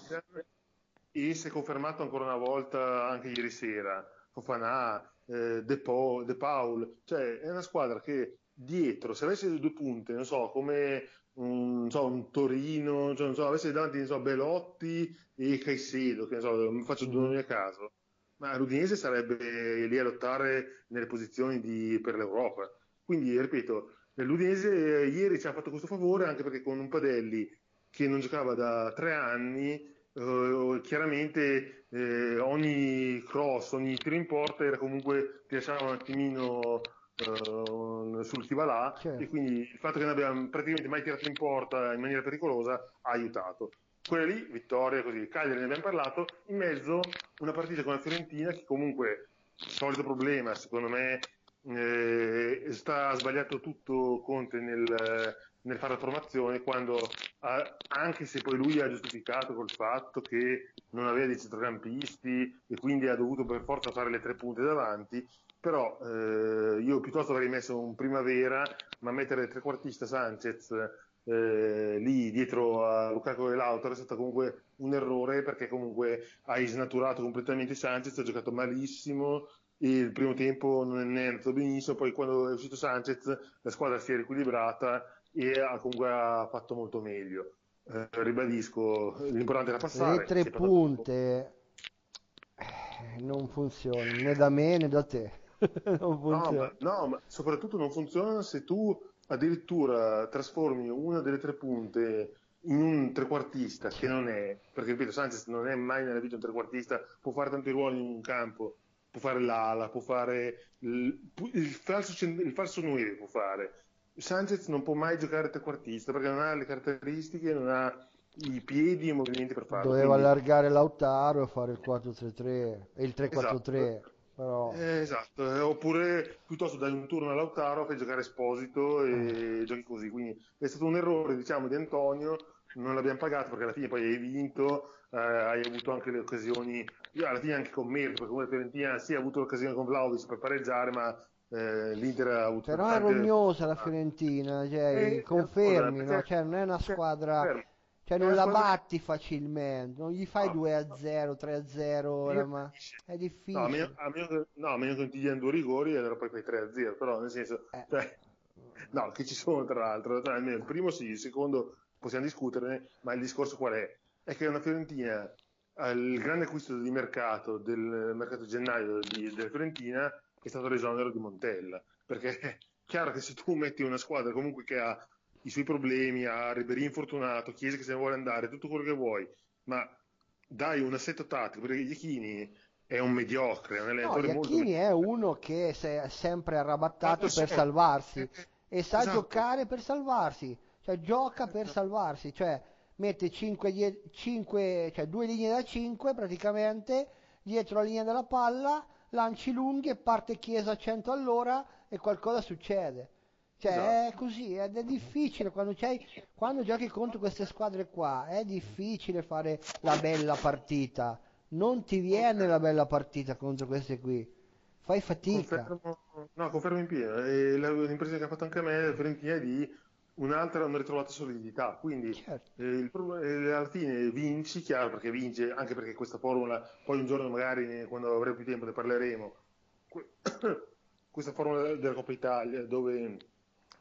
Speaker 2: e si è confermato ancora una volta anche ieri sera. Fofana, eh, De, po, De Paul, cioè è una squadra che dietro, se avesse due punte, non so, come un, so, un Torino, cioè, non so, avesse davanti so, Belotti e Caicedo, che ne so, mi faccio due nomi a caso, ma l'Udinese sarebbe lì a lottare nelle posizioni di, per l'Europa. Quindi, ripeto, l'Udinese ieri ci ha fatto questo favore anche perché con un Padelli che non giocava da tre anni, eh, chiaramente eh, ogni cross, ogni tiro in porta era comunque ti lasciava un attimino uh, sul Tivalà certo. e quindi il fatto che non abbiamo praticamente mai tirato in porta in maniera pericolosa ha aiutato. Quella lì, vittoria, così, Cagliari ne abbiamo parlato, in mezzo una partita con la Fiorentina che comunque, solito problema, secondo me, eh, sta sbagliato tutto Conte nel, nel fare la formazione quando ha, anche se poi lui ha giustificato col fatto che non aveva dei centrocampisti e quindi ha dovuto per forza fare le tre punte davanti però eh, io piuttosto avrei messo un primavera, ma mettere il trequartista Sanchez eh, lì dietro a Lukaku e Lautaro è stato comunque un errore perché comunque hai snaturato completamente Sanchez, ha giocato malissimo il primo tempo non è andato benissimo, poi quando è uscito Sanchez la squadra si è riequilibrata e ha comunque ha fatto molto meglio. Eh, ribadisco, l'importante era passare.
Speaker 1: Le tre punte passato... non funzionano né da me né da te. (laughs)
Speaker 2: no, ma, no, ma soprattutto non funziona se tu addirittura trasformi una delle tre punte in un trequartista che non è, perché ripeto, Sanchez non è mai nella vita un trequartista, può fare tanti ruoli in un campo, può fare l'ala, può fare il, il falso, il falso 9 può fare. Sanchez non può mai giocare trequartista perché non ha le caratteristiche, non ha i piedi e i movimenti per farlo.
Speaker 1: Doveva quindi... allargare Lautaro e fare il 4-3-3 e il 3-4-3. Esatto. Però...
Speaker 2: Eh, esatto, eh, oppure piuttosto dai un turno a Lautaro, fai giocare Esposito e eh. giochi così. Quindi è stato un errore, diciamo, di Antonio, non l'abbiamo pagato perché alla fine poi hai vinto, eh, hai avuto anche le occasioni, alla fine anche con merito, perché come Fiorentina sì ha avuto l'occasione con Vlaovic per pareggiare, ma eh, l'Inter ha avuto...
Speaker 1: Però tante... è rognosa la Fiorentina, cioè, eh, confermi, no? cioè, non è una squadra... Cioè non la batti facilmente, non gli fai no, 2 a 0, 3 a 0, ma è difficile.
Speaker 2: No, a meno, a meno, che, no, a meno che non ti diano due rigori e allora poi fai 3 a 0, però nel senso... Eh. Cioè, no, che ci sono tra l'altro, almeno il primo sì, il secondo possiamo discuterne, ma il discorso qual è? È che una Fiorentina, il grande acquisto di mercato del mercato gennaio di, della Fiorentina è stato l'esonero di Montella, perché è chiaro che se tu metti una squadra comunque che ha i suoi problemi, a Ribery infortunato, Chiesa che se ne vuole andare, tutto quello che vuoi, ma dai un assetto tattico, perché Iachini è un mediocre, è un
Speaker 1: allenatore no, molto... è uno che si è sempre arrabattato per salvarsi e sa esatto. giocare per salvarsi, cioè gioca per salvarsi, cioè mette 5, 5, cioè due linee da 5 praticamente dietro la linea della palla, lanci lunghi e parte Chiesa a 100 all'ora e qualcosa succede. Cioè esatto. è così ed è difficile quando, quando giochi contro queste squadre qua, è difficile fare la bella partita. Non ti viene la bella partita contro queste qui. Fai fatica.
Speaker 2: Confermo, no, confermo in pieno. E l'impressione che ha fatto anche a me, la Fiorentina, è di un'altra non ritrovata solidità. Quindi certo. eh, il, eh, alla fine vinci, chiaro, perché vince, anche perché questa formula, poi un giorno magari quando avremo più tempo ne parleremo, (coughs) questa formula della Coppa Italia dove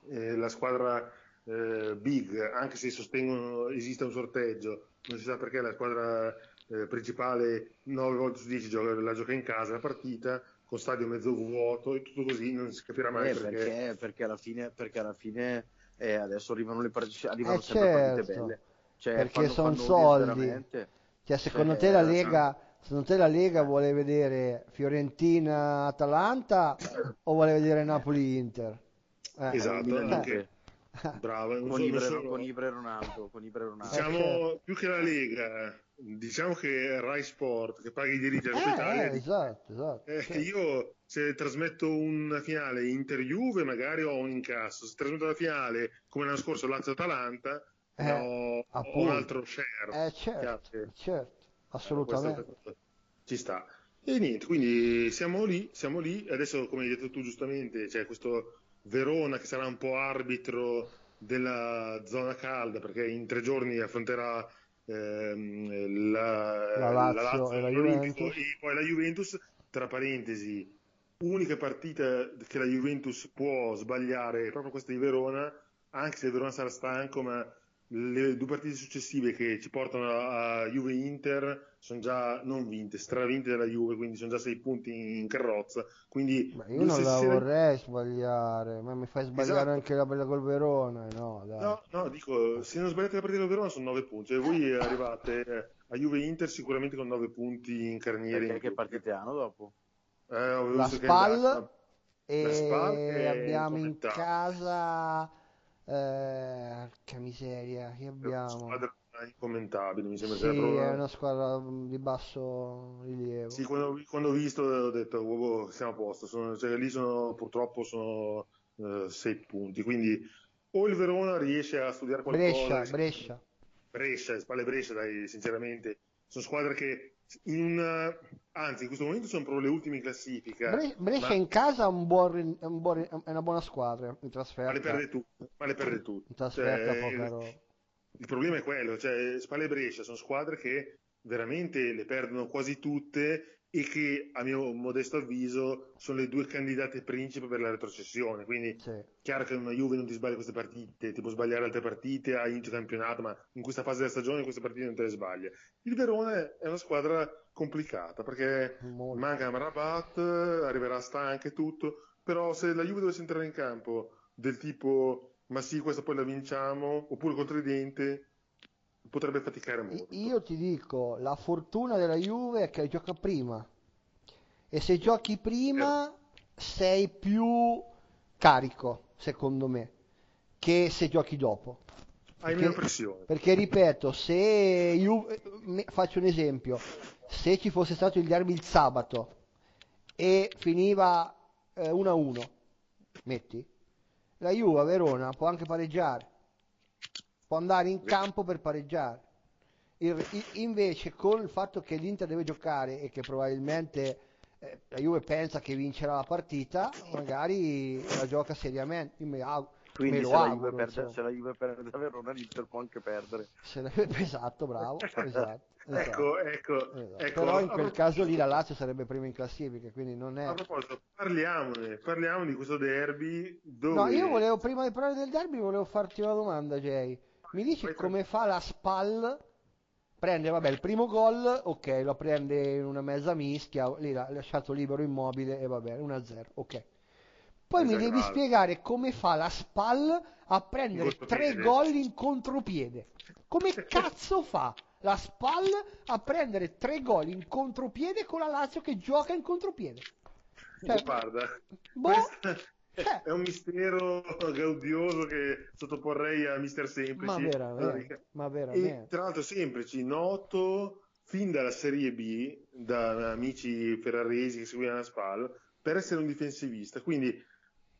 Speaker 2: eh, la squadra eh, big, anche se sostengono esiste un sorteggio, non si sa perché la squadra eh, principale 9 volte su 10 gioca, la gioca in casa la partita con stadio mezzo vuoto e tutto così non si capirà mai
Speaker 3: eh, perché... Perché, perché alla fine, perché alla fine eh, adesso arrivano le partite arrivano sempre certo. partite belle.
Speaker 1: Cioè, perché sono soldi. cioè, secondo cioè, te la Lega secondo te la Lega vuole vedere Fiorentina-Atalanta o vuole vedere Napoli-Inter?
Speaker 2: Eh, esatto, anche. (laughs) Bravo,
Speaker 3: con, Ibre, solo... con Ibre Ronaldo, con Ibre Ronaldo.
Speaker 2: Diciamo più che la Lega, diciamo che Rai Sport che paga i diritti alla
Speaker 1: eh, Italia. Eh, esatto, esatto.
Speaker 2: Eh, certo. Io se trasmetto una finale Inter-Juve magari ho un incasso, se trasmetto la finale come l'anno scorso Lazio-Atalanta eh, ho, ho, un altro share.
Speaker 1: Eh, certo, certo, assolutamente.
Speaker 2: ci sta. E niente, quindi siamo lì, siamo lì. Adesso, come hai detto tu giustamente, c'è questo Verona che sarà un po' arbitro della zona calda perché in tre giorni affronterà ehm, la,
Speaker 1: la, Lazio, la Lazio e la Juventus.
Speaker 2: e poi la Juventus tra parentesi unica partita che la Juventus può sbagliare è proprio questa di Verona anche se Verona sarà stanco ma le due partite successive che ci portano a Juve-Inter sono già non vinte, stravinte dalla Juve, quindi sono già sei punti in carrozza. Quindi
Speaker 1: ma io non la vorrei sbagliare, ma mi fai sbagliare esatto. anche la bella col Verona. No,
Speaker 2: no, no, dico, se non sbagliate la partita col Verona sono nove punti, e voi arrivate a Juve-Inter sicuramente con nove punti in carniere.
Speaker 3: Perché che partite hanno dopo?
Speaker 1: Eh, la Spal e, la Spal e abbiamo in casa eh, che miseria, che abbiamo?
Speaker 2: Squadra incommentabile, mi sembra
Speaker 1: sì, proprio... è una squadra di basso rilievo.
Speaker 2: Sì, quando, quando ho visto ho detto, oh, siamo a posto, sono, cioè, lì sono, purtroppo sono uh, sei punti, quindi o il Verona riesce a studiare qualcosa...
Speaker 1: Brescia, Brescia.
Speaker 2: Brescia, spalle Brescia, dai, sinceramente, sono squadre che in, anzi in questo momento sono proprio le ultime in classifica.
Speaker 1: Bre- Brescia ma... in casa è, un buon, un buon, è, una buona squadra in trasferta.
Speaker 2: Ma le perde tutte. Ma le perde tutte.
Speaker 1: Cioè.
Speaker 2: Il problema è quello, cioè Spal e Brescia sono squadre che veramente le perdono quasi tutte e che a mio modesto avviso sono le due candidate principe per la retrocessione. Quindi sì. chiaro che una Juve non ti sbaglia queste partite, ti può sbagliare altre partite, ha inizio campionato, ma in questa fase della stagione queste partite non te le sbaglia. Il Verone è una squadra complicata perché Molto. manca Rabat, arriverà stanca e tutto, però se la Juve dovesse entrare in campo del tipo ma sì, questa poi la vinciamo, oppure contro i denti potrebbe faticare molto.
Speaker 1: Io ti dico, la fortuna della Juve è che gioca prima. E se giochi prima eh. sei più carico, secondo me, che se giochi dopo.
Speaker 2: Hai perché, meno pressione.
Speaker 1: Perché ripeto, se Juve, faccio un esempio, se ci fosse stato il derby il sabato e finiva eh, 1-1, metti, la Juve a Verona può anche pareggiare può andare in campo per pareggiare. Il, invece con il fatto che l'Inter deve giocare e che probabilmente eh, la Juve pensa che vincerà la partita, magari la gioca seriamente. Io mi auguro.
Speaker 3: Quindi se, auguro, la Juve perde, se la Juve perde da Verona l'Inter può anche perdere.
Speaker 1: La, (laughs) esatto, bravo. (laughs) Esatto,
Speaker 2: esatto, ecco, ecco,
Speaker 1: esatto. ecco, Però in quel caso lì la Lazio sarebbe prima in classifica, quindi non è...
Speaker 2: A proposito, parliamone, parliamo di questo derby. Dove...
Speaker 1: No, io volevo, prima di parlare del derby, volevo farti una domanda, Jay. Mi dici come fa la SPAL? Prende, vabbè, il primo gol, ok, lo prende in una mezza mischia, lì l'ha lasciato libero immobile e va bene, 1-0, ok. Poi mi devi spiegare come fa la SPAL a prendere tre gol in contropiede. Come (laughs) cazzo fa la SPAL a prendere tre gol in contropiede con la Lazio che gioca in contropiede?
Speaker 2: Cioè, guarda,
Speaker 1: boh, questa,
Speaker 2: È un mistero gaudioso che sottoporrei a Mister Semplici.
Speaker 1: Ma veramente? Ma veramente?
Speaker 2: E tra l'altro Semplici, noto fin dalla Serie B, da amici ferraresi che seguivano la SPAL, per essere un difensivista. Quindi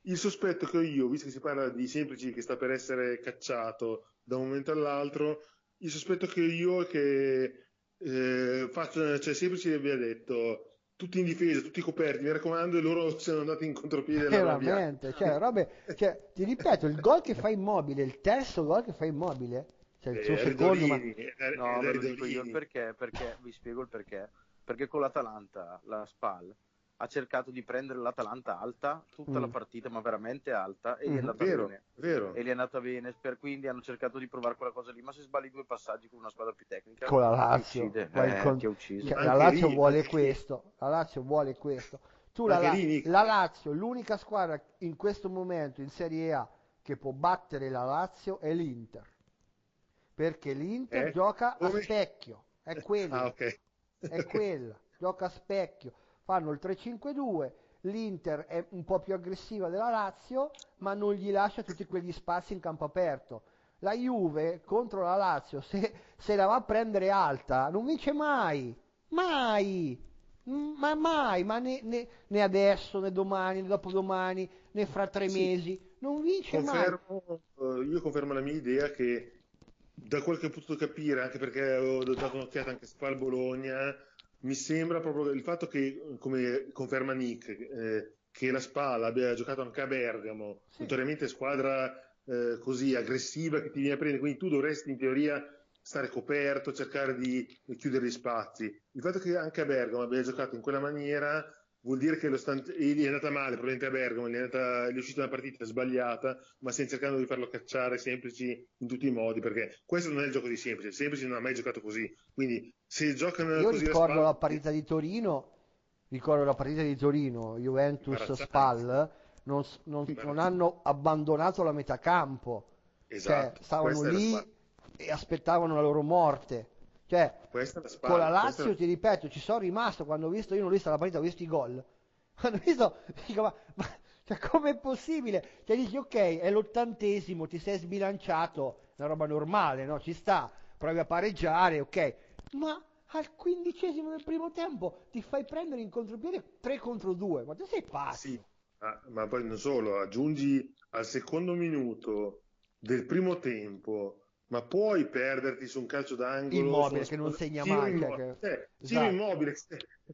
Speaker 2: il sospetto che ho io, visto che si parla di Semplici che sta per essere cacciato da un momento all'altro, il sospetto che ho io è che eh, faccio, cioè Semplici abbia detto tutti in difesa, tutti coperti, mi raccomando, e loro sono andati in contropiede.
Speaker 1: Veramente, cioè, robe, cioè, ti ripeto, il gol che fa immobile, il terzo gol che fa immobile, cioè il suo eh, secondo, ma...
Speaker 3: Eh, no, ve lo dico io il perché, perché, vi spiego il perché, perché con l'Atalanta, la SPAL, ha cercato di prendere l'Atalanta alta tutta mm. la partita, ma veramente alta, e mm. gli è mm-hmm. andata
Speaker 2: vero,
Speaker 3: bene.
Speaker 2: Vero.
Speaker 3: E gli è andata bene, per quindi hanno cercato di provare quella cosa lì, ma se sbagli due passaggi con una squadra più tecnica,
Speaker 1: con la Lazio,
Speaker 3: uccide, eh, con...
Speaker 1: cioè, la Lazio vuole questo, la Lazio vuole questo. Tu la, la Lazio, l'unica squadra in questo momento in Serie A che può battere la Lazio è l'Inter. Perché l'Inter eh? gioca Come? a specchio, è (laughs) quella.
Speaker 2: Ah, okay.
Speaker 1: è quella, gioca a specchio fanno il 3-5-2, l'Inter è un po' più aggressiva della Lazio, ma non gli lascia tutti quegli spazi in campo aperto. La Juve contro la Lazio, se, se la va a prendere alta, non vince mai, mai, ma mai, ma né, né, né adesso, né domani, né dopodomani, né fra tre sì. mesi, non vince
Speaker 2: confermo, mai. Uh, io confermo la mia idea che da quel che ho potuto capire, anche perché ho dato un'occhiata anche a Spal Bologna, mi sembra proprio il fatto che, come conferma Nick, eh, che la Spalla abbia giocato anche a Bergamo, sì. notoriamente squadra eh, così aggressiva che ti viene a prendere, quindi tu dovresti in teoria stare coperto, cercare di, di chiudere gli spazi. Il fatto che anche a Bergamo abbia giocato in quella maniera vuol dire che lo stand... gli è andata male, probabilmente a Bergamo, gli è, andata... gli è uscita una partita sbagliata, ma stiamo cercando di farlo cacciare semplici in tutti i modi, perché questo non è il gioco di semplici, semplici non ha mai giocato così, quindi se giocano
Speaker 1: Io
Speaker 2: così
Speaker 1: ricordo la, la partita di Torino, ricordo la partita di Torino, Juventus Spal, non, non, non, hanno abbandonato la metà campo, cioè, esatto. cioè, stavano lì e aspettavano la loro morte cioè,
Speaker 2: la
Speaker 1: con la Lazio, ti ripeto, ci sono rimasto quando ho visto, io non ho visto la partita, ho visto i gol. (laughs) Quando ho visto, dico, ma, ma cioè, com'è possibile? Cioè, dici, ok, è l'ottantesimo, ti sei sbilanciato, una roba normale, no? Ci sta, provi a pareggiare, ok. Ma al quindicesimo del primo tempo ti fai prendere in contropiede 3 contro 2, ma tu sei pazzo.
Speaker 2: Sì, ma, ma poi non solo, aggiungi al secondo minuto del primo tempo ma puoi perderti su un calcio d'angolo
Speaker 1: immobile che non segna mai
Speaker 2: immobile, cioè, che... eh, esatto. immobile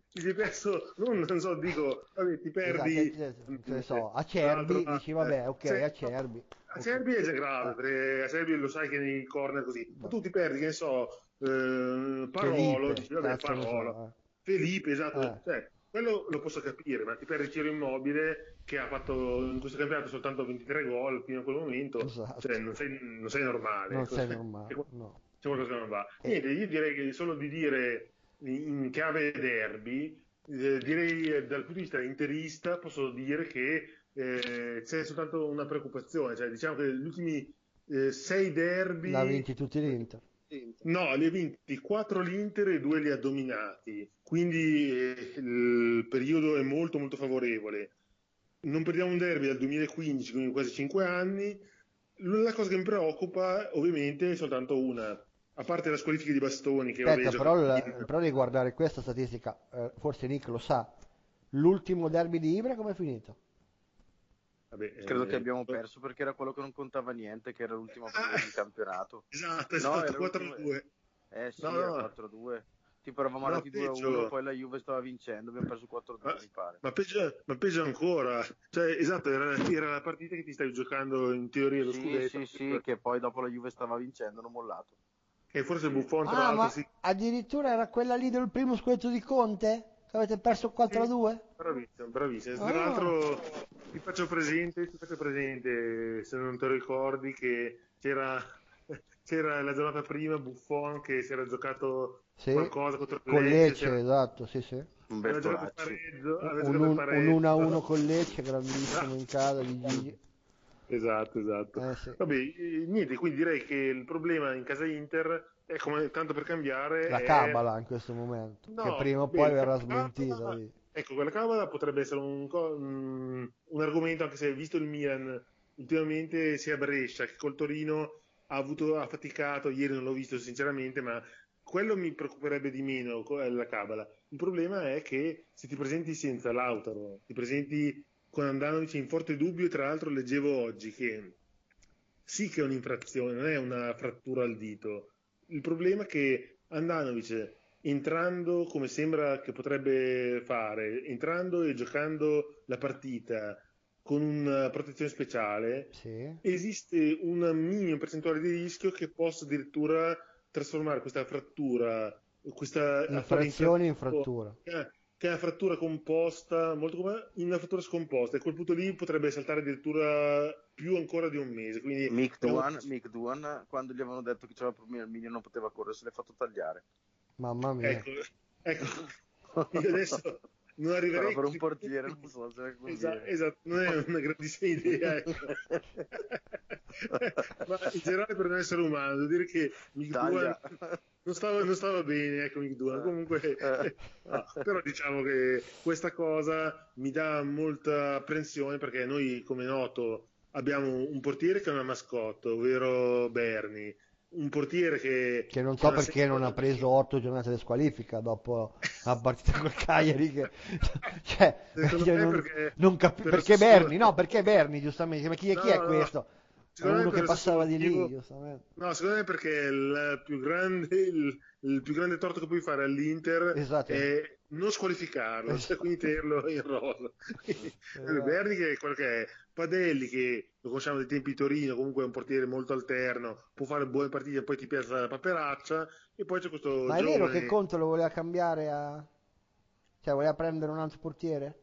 Speaker 2: ti sei perso non, non so dico vabbè, ti perdi
Speaker 1: esatto, che, so, a Cerbi dici vabbè ok cioè, a Cerbi
Speaker 2: a Cerbi è già grave eh. perché a Cerbi lo sai che nei corner così ma tu ti perdi che ne so eh, Parolo Felipe, dici vabbè Parolo so, eh. Felipe esatto eh. cioè, quello lo posso capire, ma ti perdi Ciro Immobile che ha fatto in questo campionato soltanto 23 gol fino a quel momento, esatto. cioè non sei, non sei normale.
Speaker 1: Non sei normale, no.
Speaker 2: C'è qualcosa che non va. E... Niente, io direi che solo di dire in chiave derby, eh, direi eh, dal punto di vista interista posso dire che eh, c'è soltanto una preoccupazione, cioè diciamo che gli ultimi eh, sei derby...
Speaker 1: L'ha vinti tutti l'Inter.
Speaker 2: No, li ha vinti 4 l'Inter e 2 li ha dominati, quindi eh, il periodo è molto molto favorevole. Non perdiamo un derby dal 2015, quindi quasi 5 anni. La cosa che mi preoccupa ovviamente è soltanto una, a parte la squalifica di bastoni che
Speaker 1: Aspetta, però, il, però devi guardare questa statistica, eh, forse Nick lo sa, l'ultimo derby di Ibra come è finito?
Speaker 3: Vabbè, Credo eh, che abbiamo perso perché era quello che non contava niente, che era l'ultimo partita di campionato.
Speaker 2: Esatto, (laughs) esatto, no, 4-2.
Speaker 3: Eh sì, no, no. 4-2. Tipo eravamo andati no, 2-1, poi la Juve stava vincendo, abbiamo perso 4-2
Speaker 2: ma,
Speaker 3: mi pare.
Speaker 2: Ma peggio, ma peggio ancora, cioè esatto, era, era, la partita che ti stavi giocando in teoria lo
Speaker 3: sì,
Speaker 2: scudetto.
Speaker 3: Sì, sì, che poi dopo la Juve stava vincendo, hanno mollato.
Speaker 2: E forse Buffon tra
Speaker 1: ah,
Speaker 2: l'altro
Speaker 1: ma
Speaker 2: sì.
Speaker 1: addirittura era quella lì del primo scudetto di Conte? Avete perso 4-2?
Speaker 2: Bravissimo, bravissimo. Tra l'altro ti faccio presente, ti faccio presente, se non te lo ricordi, che c'era, (laughs) c'era la giornata prima Buffon che si era giocato sì, qualcosa contro
Speaker 1: il con Lecce. Lecce esatto, sì, sì.
Speaker 3: Un
Speaker 1: bel
Speaker 3: pareggio,
Speaker 1: un, un, un 1-1 con Lecce, grandissimo in casa di Gigi.
Speaker 2: Esatto, esatto. Eh, sì. Vabbè, niente, quindi direi che il problema in casa Inter è come tanto per cambiare.
Speaker 1: La è... cabala in questo momento, no, che prima o poi verrà smentita.
Speaker 2: ecco, quella cabala potrebbe essere un, un, un, argomento, anche se visto il Milan ultimamente sia Brescia che col Torino ha, avuto, ha faticato, ieri non l'ho visto sinceramente, ma quello mi preoccuperebbe di meno la cabala. Il problema è che se ti presenti senza Lautaro, ti presenti con Andanovic in forte dubbio, tra l'altro leggevo oggi che sì che è un'infrazione, non è una frattura al dito. Il problema è che Andanovic entrando come sembra che potrebbe fare, entrando e giocando la partita con una protezione speciale, sì. esiste un minimo percentuale di rischio che possa addirittura trasformare questa frattura, questa
Speaker 1: infrazione in frattura.
Speaker 2: Eh, che è una frattura composta, molto come in una frattura scomposta, e a quel punto lì potrebbe saltare addirittura più ancora di un mese. Quindi
Speaker 3: Mick Duan, Mick Duan quando gli avevano detto che c'era problemi al Mini non poteva correre, se l'è fatto tagliare.
Speaker 1: Mamma mia.
Speaker 2: Ecco, ecco. io adesso non arriverei
Speaker 3: Però per un portiere non so se
Speaker 2: è esatto, esatto, non è una grandissima idea ecco. (laughs) ma in generale per un essere umano devo dire che Mick Duan non stava, non stava, bene ecco Mick Duan comunque eh. no, però diciamo che questa cosa mi dà molta apprensione perché noi come noto abbiamo un portiere che è una mascotte ovvero Bernie un portiere che...
Speaker 1: Che non so perché non ha preso otto giornate di squalifica dopo la partita col Cagliari. Che... (laughs) cioè, non, perché, non cap- per perché Berni? No, perché Berni, giustamente. Ma chi, chi no, è questo? È uno che passava di lì, giustamente.
Speaker 2: No, secondo me perché il più grande, il, il più grande torto che puoi fare all'Inter esatto. è non squalificarlo, cioè esatto. quindi tenerlo in rosa. (laughs) esatto. Berni che è quello che è, Padelli che lo conosciamo dai tempi di Torino, comunque è un portiere molto alterno, può fare buone partite e poi ti piazza la paperaccia e poi c'è questo
Speaker 1: Ma è vero che Conte lo voleva cambiare a... cioè voleva prendere un altro portiere?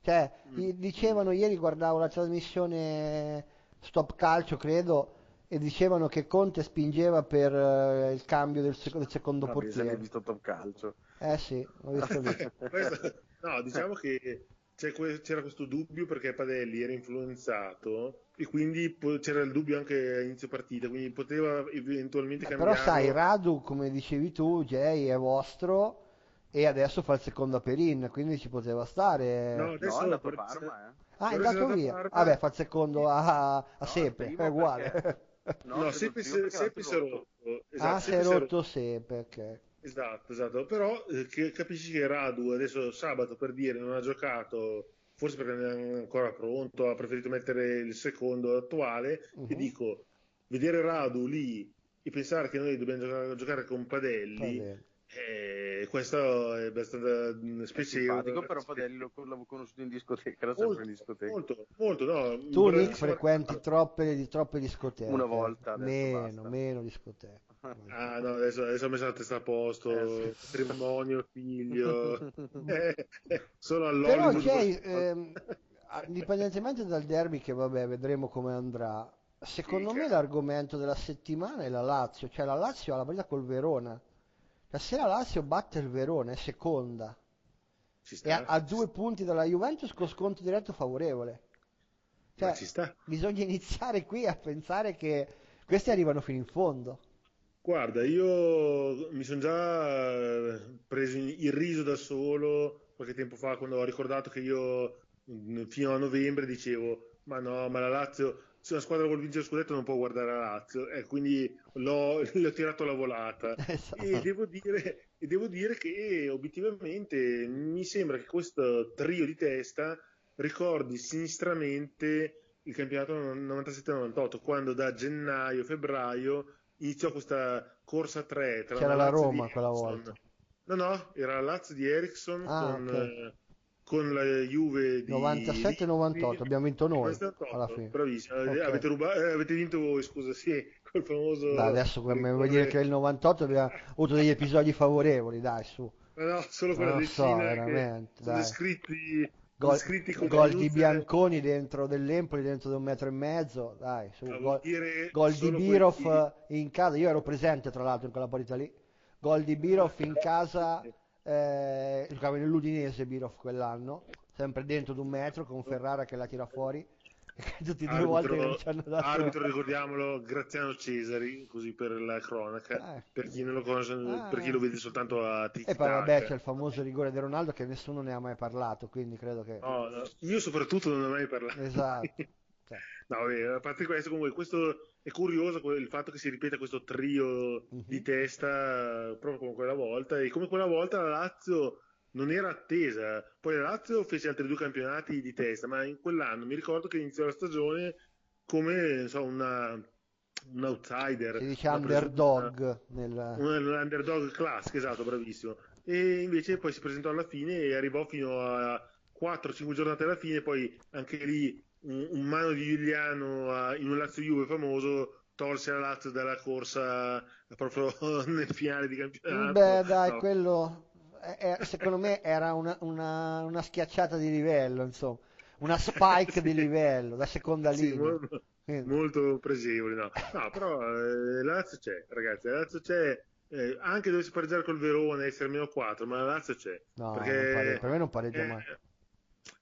Speaker 1: Cioè, mm. dicevano ieri, guardavo la trasmissione Stop Calcio, credo, e dicevano che Conte spingeva per uh, il cambio del, sec- del secondo Vabbè, portiere.
Speaker 3: visto Top Calcio.
Speaker 1: Eh sì, ho visto (laughs)
Speaker 2: no, diciamo che c'era questo dubbio perché Padelli era influenzato e quindi c'era il dubbio anche a inizio partita, quindi poteva eventualmente eh, cambiare.
Speaker 1: Però sai, Radu, come dicevi tu, Jay è vostro e adesso fa il secondo a Perin, quindi ci poteva stare.
Speaker 3: No, adesso no, è andato a Parma, eh.
Speaker 1: Ah, è andato via. Parma... Vabbè, fa il secondo a, a no, Sepe, è uguale.
Speaker 2: Perché... (laughs) No, no Sepe, si è rotto.
Speaker 1: Esatto, ah, si è rotto Sepe, ok.
Speaker 2: Esatto, esatto, però eh, che, capisci che Radu adesso sabato per dire non ha giocato, forse perché non è ancora pronto, ha preferito mettere il secondo attuale uh-huh. e dico, vedere Radu lì e pensare che noi dobbiamo giocare, giocare con Padelli, Padelli. Eh, questo è abbastanza
Speaker 3: specifico. però Padelli l'avevo conosciuto in discoteca, era molto, sempre in discoteca.
Speaker 2: Molto, molto, no.
Speaker 1: Tu Nick frequenti troppe, troppe discoteche.
Speaker 3: Una volta.
Speaker 1: Meno, basta. meno discoteche.
Speaker 2: Ah no, adesso, adesso ho messo la testa a posto, eh, sì. matrimonio, figlio, (laughs) eh, solo all'olio.
Speaker 1: Però Jay, ehm, indipendentemente dal derby che vabbè vedremo come andrà, secondo sì, me l'argomento della settimana è la Lazio, cioè la Lazio ha la partita col Verona. La sera Lazio batte il Verona, è seconda. e ha, ha due punti dalla Juventus con sconto diretto favorevole. Cioè, bisogna iniziare qui a pensare che questi arrivano fino in fondo.
Speaker 2: Guarda, io mi sono già eh, preso il riso da solo qualche tempo fa quando ho ricordato che io mm, fino a novembre dicevo ma no, ma la Lazio, se una squadra vuole vincere lo scudetto non può guardare la Lazio e quindi l'ho, (laughs) l'ho tirato la volata (laughs) esatto. e, devo dire, e devo dire che obiettivamente mi sembra che questo trio di testa ricordi sinistramente il campionato 97-98 quando da gennaio, febbraio iniziò questa corsa 3
Speaker 1: tra c'era la, la Roma quella volta.
Speaker 2: No no era la Lazio di Ericsson ah, con, okay. eh, con, la Juve di
Speaker 1: 97-98 abbiamo vinto noi 98, alla fine.
Speaker 2: Bravissimo okay. avete, rubato, eh, avete, vinto voi scusa sì (laughs) col famoso
Speaker 1: dai, adesso come vuoi dire che il 98 abbiamo avuto degli episodi favorevoli dai su.
Speaker 2: No, solo quella
Speaker 1: non
Speaker 2: decina
Speaker 1: so, veramente,
Speaker 2: sono descritti
Speaker 1: Gol, gol di Bianconi dentro dell'Empoli dentro di un metro e mezzo dai su, gol, gol di Birov quelli... in casa. Io ero presente tra l'altro in quella partita lì. Gol di Birov in (laughs) casa eh, giocava nell'Udinese Birov quell'anno sempre dentro di un metro con Ferrara che la tira fuori (laughs) tutti e due volte che ci hanno dato...
Speaker 2: Arbitro, ricordiamolo, Graziano Cesari, così per la cronaca, eh. per chi non lo conosce, ah, per chi lo vede soltanto a TikTok.
Speaker 1: E poi vabbè c'è il famoso rigore di Ronaldo che nessuno ne ha mai parlato, quindi credo che...
Speaker 2: Oh, no. Io soprattutto non ne ho mai parlato.
Speaker 1: Esatto. (laughs)
Speaker 2: Cioè. No, vabbè, a parte questo, comunque, questo è curioso il fatto che si ripeta questo trio uh-huh. di testa proprio come quella volta e come quella volta la Lazio non era attesa. Poi la Lazio fece altri due campionati di testa, ma in quell'anno mi ricordo che iniziò la stagione come so, una, un outsider.
Speaker 1: Si dice underdog.
Speaker 2: Nel... un, underdog classico, esatto, bravissimo. E invece poi si presentò alla fine e arrivò fino a 4-5 giornate alla fine, poi anche lì un, un mano di Giuliano in un Lazio Juve famoso tolse la Lazio dalla corsa proprio (laughs) nel finale di campionato.
Speaker 1: Beh, dai, no. quello è, secondo me era una, una, una, schiacciata di livello, insomma, una spike (laughs) di livello, da seconda sì, linea.
Speaker 2: Molto, molto pregevole, no. no però eh, la Lazio c'è, ragazzi, la Lazio c'è. Eh, anche dovesse pareggiare col Verona e essere meno 4, ma la Lazio c'è.
Speaker 1: No, perché, per me non pareggia eh, mai.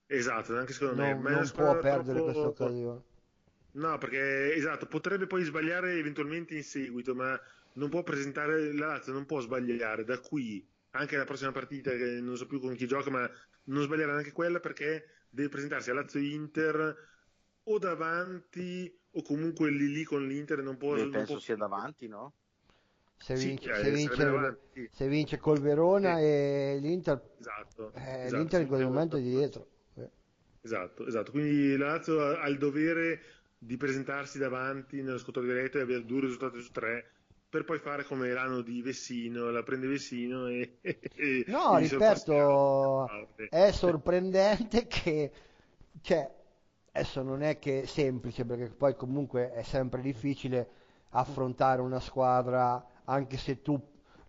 Speaker 2: Esatto, anche secondo
Speaker 1: non,
Speaker 2: me.
Speaker 1: Non può perdere troppo... questa occasione.
Speaker 2: No, perché esatto, potrebbe poi sbagliare eventualmente in seguito, ma non può presentare la Lazio, non può sbagliare da qui anche la prossima partita, che non so più con chi gioca, ma non sbagliare neanche quella perché deve presentarsi a Lazio Inter o davanti o comunque lì lì con l'Inter non può...
Speaker 3: Io
Speaker 2: penso
Speaker 3: può... sia davanti, no?
Speaker 1: Se vince, sì, se, vince, se vince, col Verona sì. e l'Inter,
Speaker 2: esatto,
Speaker 1: eh, esatto, l'Inter in quel momento è dietro.
Speaker 2: Esatto, esatto. Quindi la Lazio ha il dovere di presentarsi davanti nello scontro diretto e avere due risultati su tre per poi fare come l'anno di Vessino, la prende Vessino e...
Speaker 1: e no, ripeto, è sorprendente (laughs) che... Cioè, adesso non è che è semplice, perché poi comunque è sempre difficile affrontare una squadra anche se tu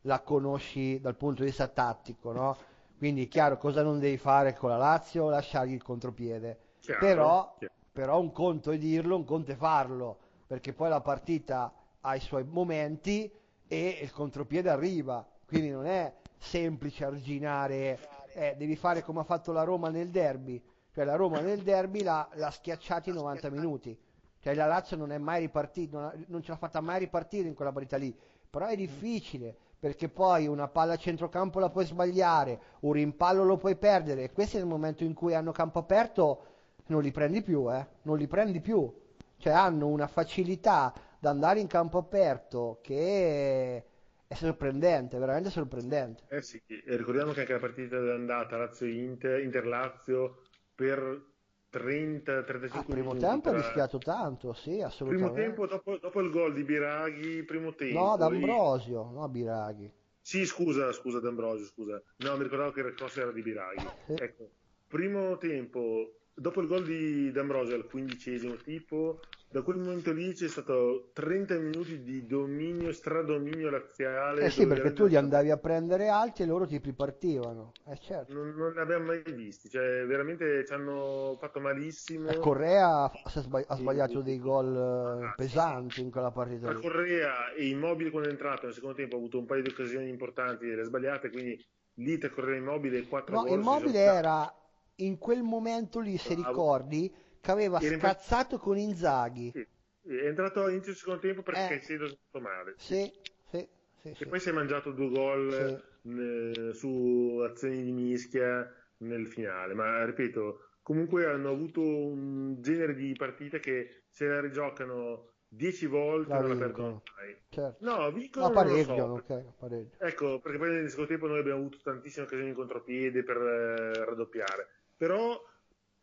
Speaker 1: la conosci dal punto di vista tattico, no? Quindi è chiaro cosa non devi fare con la Lazio, lasciargli il contropiede. Chiaro, però, chiaro. però un conto è dirlo, un conto è farlo, perché poi la partita ha i suoi momenti e il contropiede arriva, quindi non è semplice arginare, eh, devi fare come ha fatto la Roma nel derby, cioè la Roma nel derby l'ha, l'ha schiacciati in 90 minuti, cioè la Lazio non è mai ripartita, non, non ce l'ha fatta mai ripartire in quella partita lì, però è difficile perché poi una palla a centrocampo la puoi sbagliare, un rimpallo lo puoi perdere. E questo è il momento in cui hanno campo aperto, non li prendi più, eh? non li prendi più, cioè hanno una facilità da andare in campo aperto che è sorprendente, veramente sorprendente.
Speaker 2: Eh sì, ricordiamo che anche la partita d'andata Lazio-Inter, Inter-Lazio per 30-35 ah,
Speaker 1: primo minuti. tempo tra... ha rischiato tanto, sì, assolutamente.
Speaker 2: Primo tempo dopo, dopo, il gol di Biraghi, primo tempo.
Speaker 1: No, D'Ambrosio, e... no Biraghi.
Speaker 2: Sì, scusa, scusa D'Ambrosio, scusa. No, mi ricordavo che il cross era di Biraghi. (laughs) ecco, primo tempo, dopo il gol di D'Ambrosio al quindicesimo tipo, da quel momento lì c'è stato 30 minuti di dominio, stradominio laziale.
Speaker 1: Eh sì, perché tu li andavi a prendere alti e loro ti ripartivano. Eh certo.
Speaker 2: Non, non li abbiamo mai visti, cioè veramente ci hanno fatto malissimo.
Speaker 1: E Correa ha sbagliato dei gol ah, pesanti in quella partita.
Speaker 2: La Correa e Immobile quando è entrato nel secondo tempo ha avuto un paio di occasioni importanti e le sbagliate, quindi lì tra Correa e Immobile 4
Speaker 1: no,
Speaker 2: gol.
Speaker 1: Immobile era in quel momento lì, se ricordi che aveva Era scazzato con Inzaghi.
Speaker 2: Sì. È entrato all'inizio del secondo tempo perché eh. Caicedo è stato male.
Speaker 1: Sì, sì, sì,
Speaker 2: e poi si è mangiato due gol sì. su azioni di mischia nel finale. Ma ripeto, comunque hanno avuto un genere di partita che se la rigiocano 10 volte la non la perdono mai.
Speaker 1: Certo.
Speaker 2: No, vincono
Speaker 1: no, pareggiano, so. okay, pareggio.
Speaker 2: Ecco, perché poi nel secondo tempo noi abbiamo avuto tantissime occasioni in contropiede per eh, raddoppiare. Però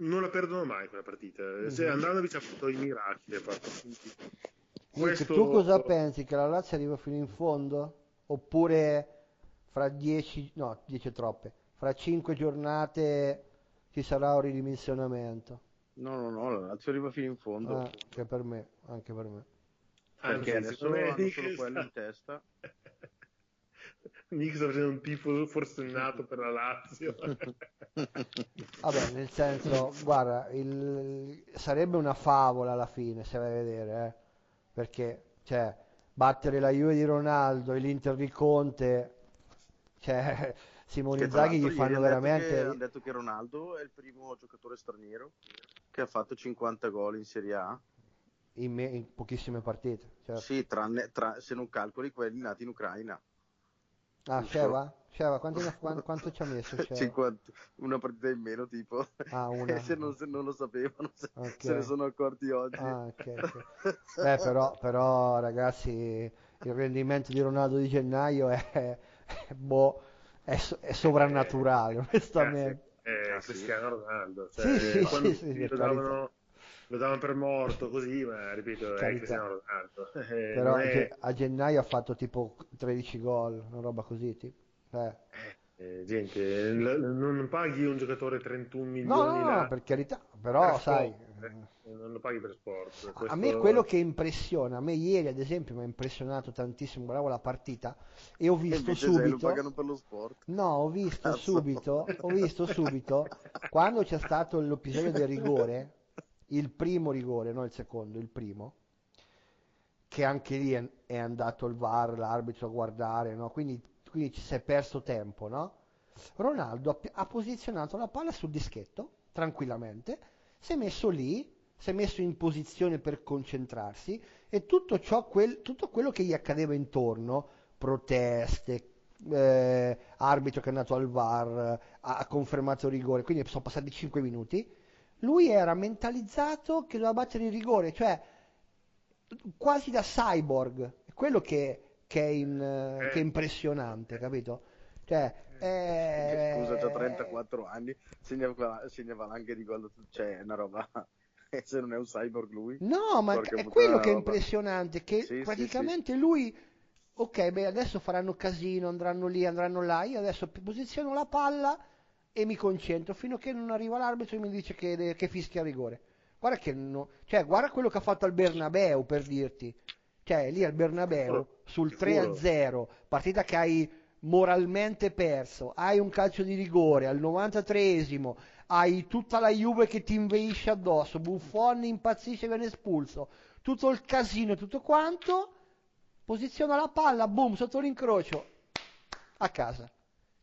Speaker 2: non la perdono mai quella partita. Mm-hmm. Se Andanovic ha fatto i miracoli.
Speaker 1: Questo... Tu cosa pensi? Che la Lazio arriva fino in fondo? Oppure fra 10, no, 10 troppe, fra 5 giornate ci sarà un ridimensionamento?
Speaker 3: No, no, no, la Lazio arriva fino in fondo.
Speaker 1: Ah, anche per me, anche per me.
Speaker 3: Perché Anzi, adesso hanno solo (laughs) quello in testa. (laughs)
Speaker 2: Nick sta facendo un tifo forsennato per la Lazio. (laughs)
Speaker 1: Vabbè, nel senso, guarda, il... sarebbe una favola alla fine, se vai a vedere, eh? perché, cioè, battere la Juve di Ronaldo e l'Inter di Conte, cioè, (laughs) Simone Inzaghi gli fanno veramente...
Speaker 3: Hanno detto che Ronaldo è il primo giocatore straniero che ha fatto 50 gol in Serie A.
Speaker 1: In, me- in pochissime partite.
Speaker 3: Certo. Sì, tranne, tra- se non calcoli quelli nati in Ucraina.
Speaker 1: Ah, Sheva? Sheva, quanto, (laughs) quanto, ci ha messo? 50,
Speaker 3: una partita in meno, tipo.
Speaker 1: Ah, (laughs) una.
Speaker 3: se, non, se non lo sapevano, se, okay. se, ne sono accorti oggi.
Speaker 1: Ah, okay, okay. Beh, però, però, ragazzi, il rendimento di Ronaldo di gennaio è, è, boh, è, è sovrannaturale, onestamente.
Speaker 2: Eh, Cristiano Ronaldo.
Speaker 1: Cioè, sì, sì, sì,
Speaker 2: lo, davano, lo, davano, per morto così, ma ripeto, carità. è Cristiano Ronaldo. (laughs)
Speaker 1: Eh, Però è... a gennaio ha fatto tipo 13 gol, una roba così, tipo.
Speaker 2: Eh. Eh, gente, non paghi un giocatore 31 milioni.
Speaker 1: No, no, no per carità, però per sai.
Speaker 2: Eh, non lo paghi per sport.
Speaker 1: Questo... A me quello che impressiona, a me ieri ad esempio mi ha impressionato tantissimo, guardavo la partita e ho visto subito. Lo
Speaker 3: pagano per lo sport.
Speaker 1: No, ho visto Cazzo. subito, ho visto subito (laughs) quando c'è stato l'episodio del rigore, il primo rigore, non il secondo, il primo che anche lì è, è andato il VAR, l'arbitro a guardare, no? quindi quindi ci si è perso tempo, no? Ronaldo ha, ha posizionato la palla sul dischetto, tranquillamente, si è messo lì, si è messo in posizione per concentrarsi e tutto, ciò, quel, tutto quello che gli accadeva intorno, proteste, eh, arbitro che è andato al VAR, ha confermato il rigore, quindi sono passati 5 minuti, lui era mentalizzato che doveva battere il rigore, cioè quasi da cyborg, quello che che è, in, eh. che è impressionante, capito? Cioè,
Speaker 3: eh... Scusa, ho 34 anni, segna, segna valanghe di gol, cioè è una roba... (laughs) se non è un cyborg lui.
Speaker 1: No, ma è quello che è impressionante, che sì, praticamente sì, sì. lui... Ok, beh, adesso faranno casino, andranno lì, andranno là, io adesso posiziono la palla e mi concentro fino a che non arriva l'arbitro e mi dice che, che fischia rigore. Guarda che no, cioè, guarda quello che ha fatto al Bernabeu per dirti. Cioè, lì al Bernabeu, sul 3-0, partita che hai moralmente perso, hai un calcio di rigore al 93esimo, hai tutta la Juve che ti inveisce addosso, Buffon impazzisce e viene espulso, tutto il casino e tutto quanto, posiziona la palla, boom, sotto l'incrocio, a casa.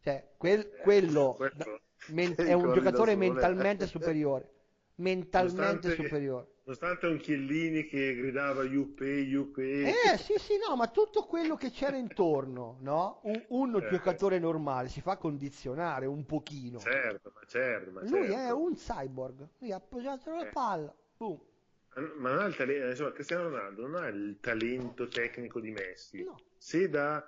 Speaker 1: Cioè, quel, quello (laughs) men- è un giocatore mentalmente superiore, mentalmente superiore
Speaker 2: nonostante un Chiellini che gridava Juppe, Juppe.
Speaker 1: Eh sì sì no, ma tutto quello che c'era intorno, no? Un, un eh. giocatore normale si fa condizionare un pochino.
Speaker 2: Certo, ma certo. Ma
Speaker 1: Lui
Speaker 2: certo.
Speaker 1: è un cyborg, lui ha appoggiato la eh. palla, boom.
Speaker 2: Ma non ha il talento, insomma, Cristiano Ronaldo non ha il talento tecnico di Messi.
Speaker 1: No.
Speaker 2: Se da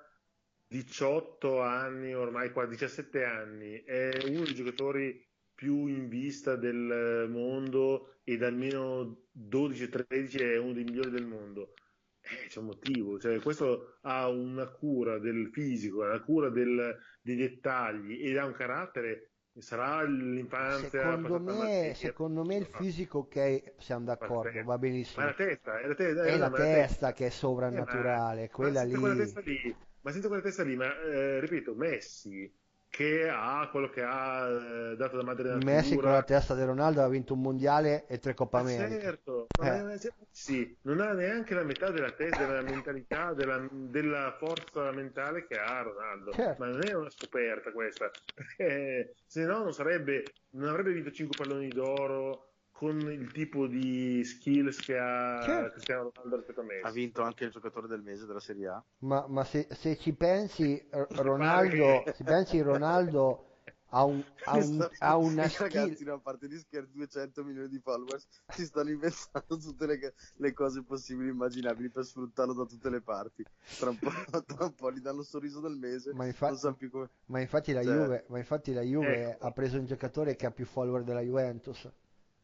Speaker 2: 18 anni, ormai qua 17 anni, è uno dei giocatori più in vista del mondo e da almeno 12-13 è uno dei migliori del mondo. Eh, c'è un motivo, cioè, questo ha una cura del fisico, una cura del, dei dettagli ed ha un carattere sarà l'infanzia
Speaker 1: secondo me, secondo me il fisico ok siamo d'accordo va benissimo.
Speaker 2: Ma la testa è la, te-
Speaker 1: è la, la testa, testa, che è sovrannaturale eh, ma, quella,
Speaker 2: ma
Speaker 1: lì...
Speaker 2: quella testa lì ma senza quella testa lì ma eh, ripeto Messi che ha quello che ha eh, dato da madre natura.
Speaker 1: Messi con la testa di Ronaldo ha vinto un mondiale e tre Coppa America.
Speaker 2: Certo, eh. sì, non ha neanche la metà della testa, della mentalità, della, della, forza mentale che ha Ronaldo. Certo. Ma non è una scoperta questa, (laughs) perché se no non sarebbe, non avrebbe vinto 5 palloni d'oro con il tipo di skills che ha certo. Cristiano Ronaldo rispetto a Messi.
Speaker 3: Ha vinto anche il giocatore del mese della Serie A.
Speaker 1: Ma, ma se, se, ci pensi, (laughs) Ronaldo, se pensi Ronaldo ha, un, ha, un, ha una skill...
Speaker 3: Ragazzi, a parte di scherzi, 200 milioni di followers si stanno inventando tutte le, le, cose possibili e immaginabili per sfruttarlo da tutte le parti. Tra un po', (laughs) tra un po gli danno il sorriso del mese, ma, infa- come...
Speaker 1: ma infatti la cioè... Juve, ma infatti la Juve ecco. ha preso un giocatore che ha più follower della Juventus.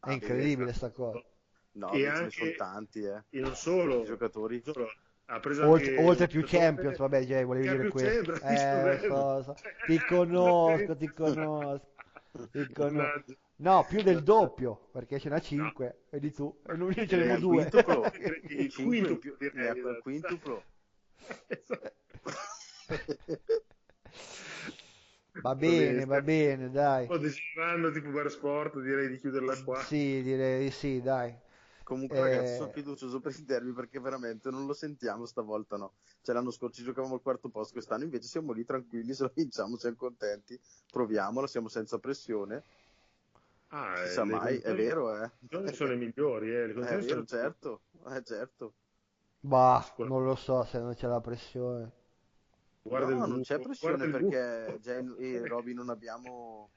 Speaker 1: È incredibile sta cosa.
Speaker 3: No, e anche, sono tanti, eh.
Speaker 2: E non solo,
Speaker 3: I giocatori.
Speaker 2: Solo,
Speaker 1: ha preso oltre, oltre più Champions, vabbè, Jay, volevi dire questo. Eh, so, so. Ti (laughs) conosco, ti conosco. Ti conosco. No, più del doppio, perché ce n'ha 5, no. vedi tu, e noi ce ne abbiamo 2.
Speaker 3: Il quintuplo, il quintuplo. (laughs) (laughs)
Speaker 1: Va bene, va bene, dai.
Speaker 2: Sto desiderando tipo per sport, direi di chiuderla qua.
Speaker 1: Sì, direi di sì, dai.
Speaker 3: Comunque, eh... ragazzi, sono fiducioso per i derby perché veramente non lo sentiamo stavolta, no. Cioè, l'anno scorso giocavamo al quarto posto, quest'anno invece siamo lì tranquilli, (laughs) se lo vinciamo siamo contenti, proviamola, siamo senza pressione. Ah, Chissà mai, è vero, eh.
Speaker 2: Le sono le migliori, eh. Le
Speaker 3: è vero, sono... certo, eh, certo.
Speaker 1: Bah, non lo so se non c'è la pressione.
Speaker 3: Guarda no, non c'è pressione perché Gen e Roby non abbiamo,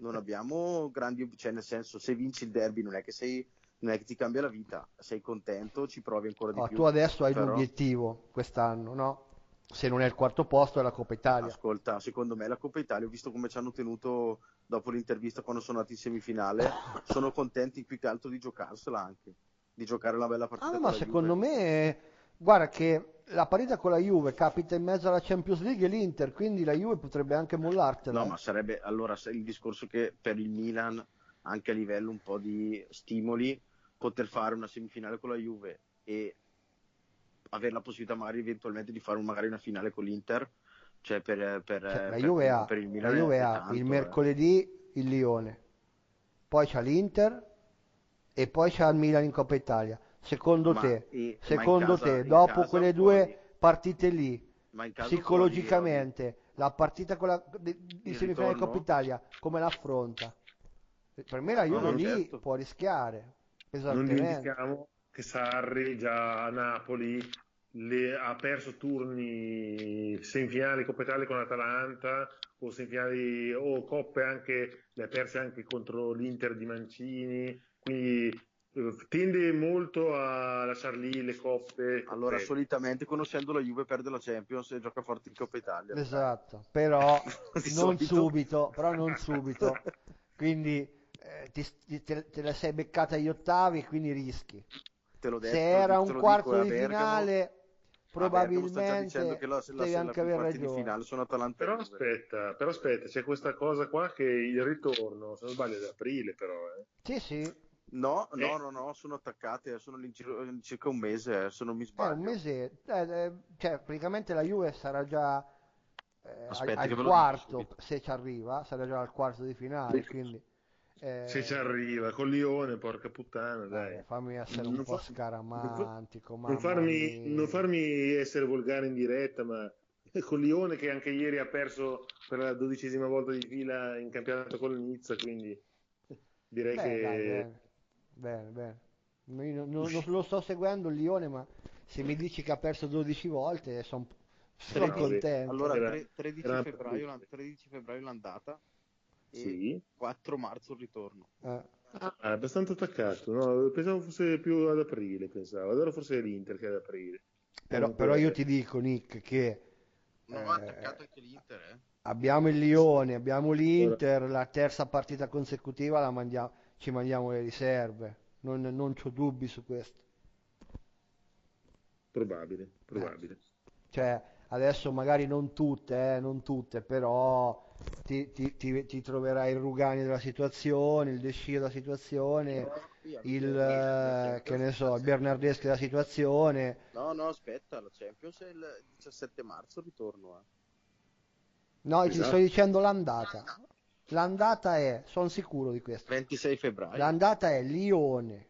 Speaker 3: non abbiamo grandi, cioè nel senso se vinci il derby non è che sei non è che ti cambia la vita, sei contento, ci provi ancora di
Speaker 1: oh,
Speaker 3: più.
Speaker 1: Tu adesso hai però... l'obiettivo quest'anno, no? Se non è il quarto posto è la Coppa Italia.
Speaker 3: Ascolta, secondo me la Coppa Italia, ho visto come ci hanno tenuto dopo l'intervista quando sono andati in semifinale, (coughs) sono contenti più che altro di giocarsela anche, di giocare una bella partita.
Speaker 1: Ah, ma secondo Juve. me, guarda che la partita con la Juve capita in mezzo alla Champions League e l'Inter, quindi la Juve potrebbe anche mollartela.
Speaker 3: No,
Speaker 1: eh?
Speaker 3: ma sarebbe allora il discorso che per il Milan, anche a livello un po' di stimoli, poter fare una semifinale con la Juve e avere la possibilità magari eventualmente di fare magari una finale con l'Inter, cioè per, per,
Speaker 1: cioè, la
Speaker 3: per,
Speaker 1: Juve ha, per il Milan. La Juve ha tanto, il eh. mercoledì eh. il Lione, poi c'ha l'Inter e poi c'ha il Milan in Coppa Italia Secondo ma, te, e, secondo casa, te dopo quelle due fuori. partite lì, psicologicamente, fuori, la partita con la, di, di semifinale Coppa Italia, come l'affronta? Per me la Juve no, lì certo. può rischiare.
Speaker 2: Non dimentichiamo che Sarri già a Napoli le, ha perso turni semifinali Coppa Italia con l'Atalanta o semifinali o coppe anche le ha perse anche contro l'Inter di Mancini quindi tende molto a lasciar lì le coppe.
Speaker 3: Allora, eh. solitamente conoscendo la Juve perde la Champions e gioca forte in Coppa Italia.
Speaker 1: Esatto, però (laughs) non subito, però non (laughs) subito. Quindi eh, ti, te, te, la sei beccata agli ottavi, quindi rischi.
Speaker 3: Te l'ho detto,
Speaker 1: Se era un quarto di finale probabilmente che la, devi anche avere ragione. Di finale
Speaker 3: sono Atalanta
Speaker 2: però aspetta, però aspetta, c'è questa cosa qua che il ritorno, se non sbaglio, è ad aprile però. Eh.
Speaker 1: Sì, sì.
Speaker 3: No, no, eh. no, no, sono attaccate, sono in circa un mese, se non mi sbaglio.
Speaker 1: Eh, un mese, eh, eh, cioè praticamente la Juve sarà già eh, Aspetta, al, al quarto, se ci arriva, sarà già al quarto di finale, quindi...
Speaker 2: Eh, se ci arriva con Lione, porca puttana, dai.
Speaker 1: Eh, fammi essere un non po' fa... scaramantico.
Speaker 2: Non, farmi, non farmi essere volgare in diretta, ma (laughs) con Lione che anche ieri ha perso per la dodicesima volta di fila in campionato con Nizza, quindi direi Beh, che... Dai,
Speaker 1: Bene, bene. Io non, non, lo sto seguendo il Lione, ma se mi dici che ha perso 12 volte sono son contento.
Speaker 3: Allora, tre, 13, era, febbraio, 13 febbraio l'andata sì. e 4 marzo il ritorno.
Speaker 2: Eh. Ah, è abbastanza attaccato, no? pensavo fosse più ad aprile, pensavo. Allora forse è l'Inter che è ad aprile.
Speaker 1: Però, però io ti dico, Nick, che...
Speaker 3: Non eh, attaccato anche l'Inter, eh?
Speaker 1: Abbiamo il Lione, abbiamo l'Inter, la terza partita consecutiva la mandiamo ci mandiamo le riserve, non, non ho dubbi su questo.
Speaker 2: Probabile, probabile. Eh.
Speaker 1: Cioè, adesso magari non tutte, eh, non tutte, però ti, ti, ti, ti, troverai il Rugani della situazione, il Desci della situazione, il, eh, che ne so, il Bernardeschi della situazione.
Speaker 3: No, no, aspetta, la Champions è il 17 marzo ritorno. Eh.
Speaker 1: No, esatto. ti sto dicendo l'andata. L'andata è, sono sicuro di questo.
Speaker 3: 26 febbraio.
Speaker 1: L'andata è Lione.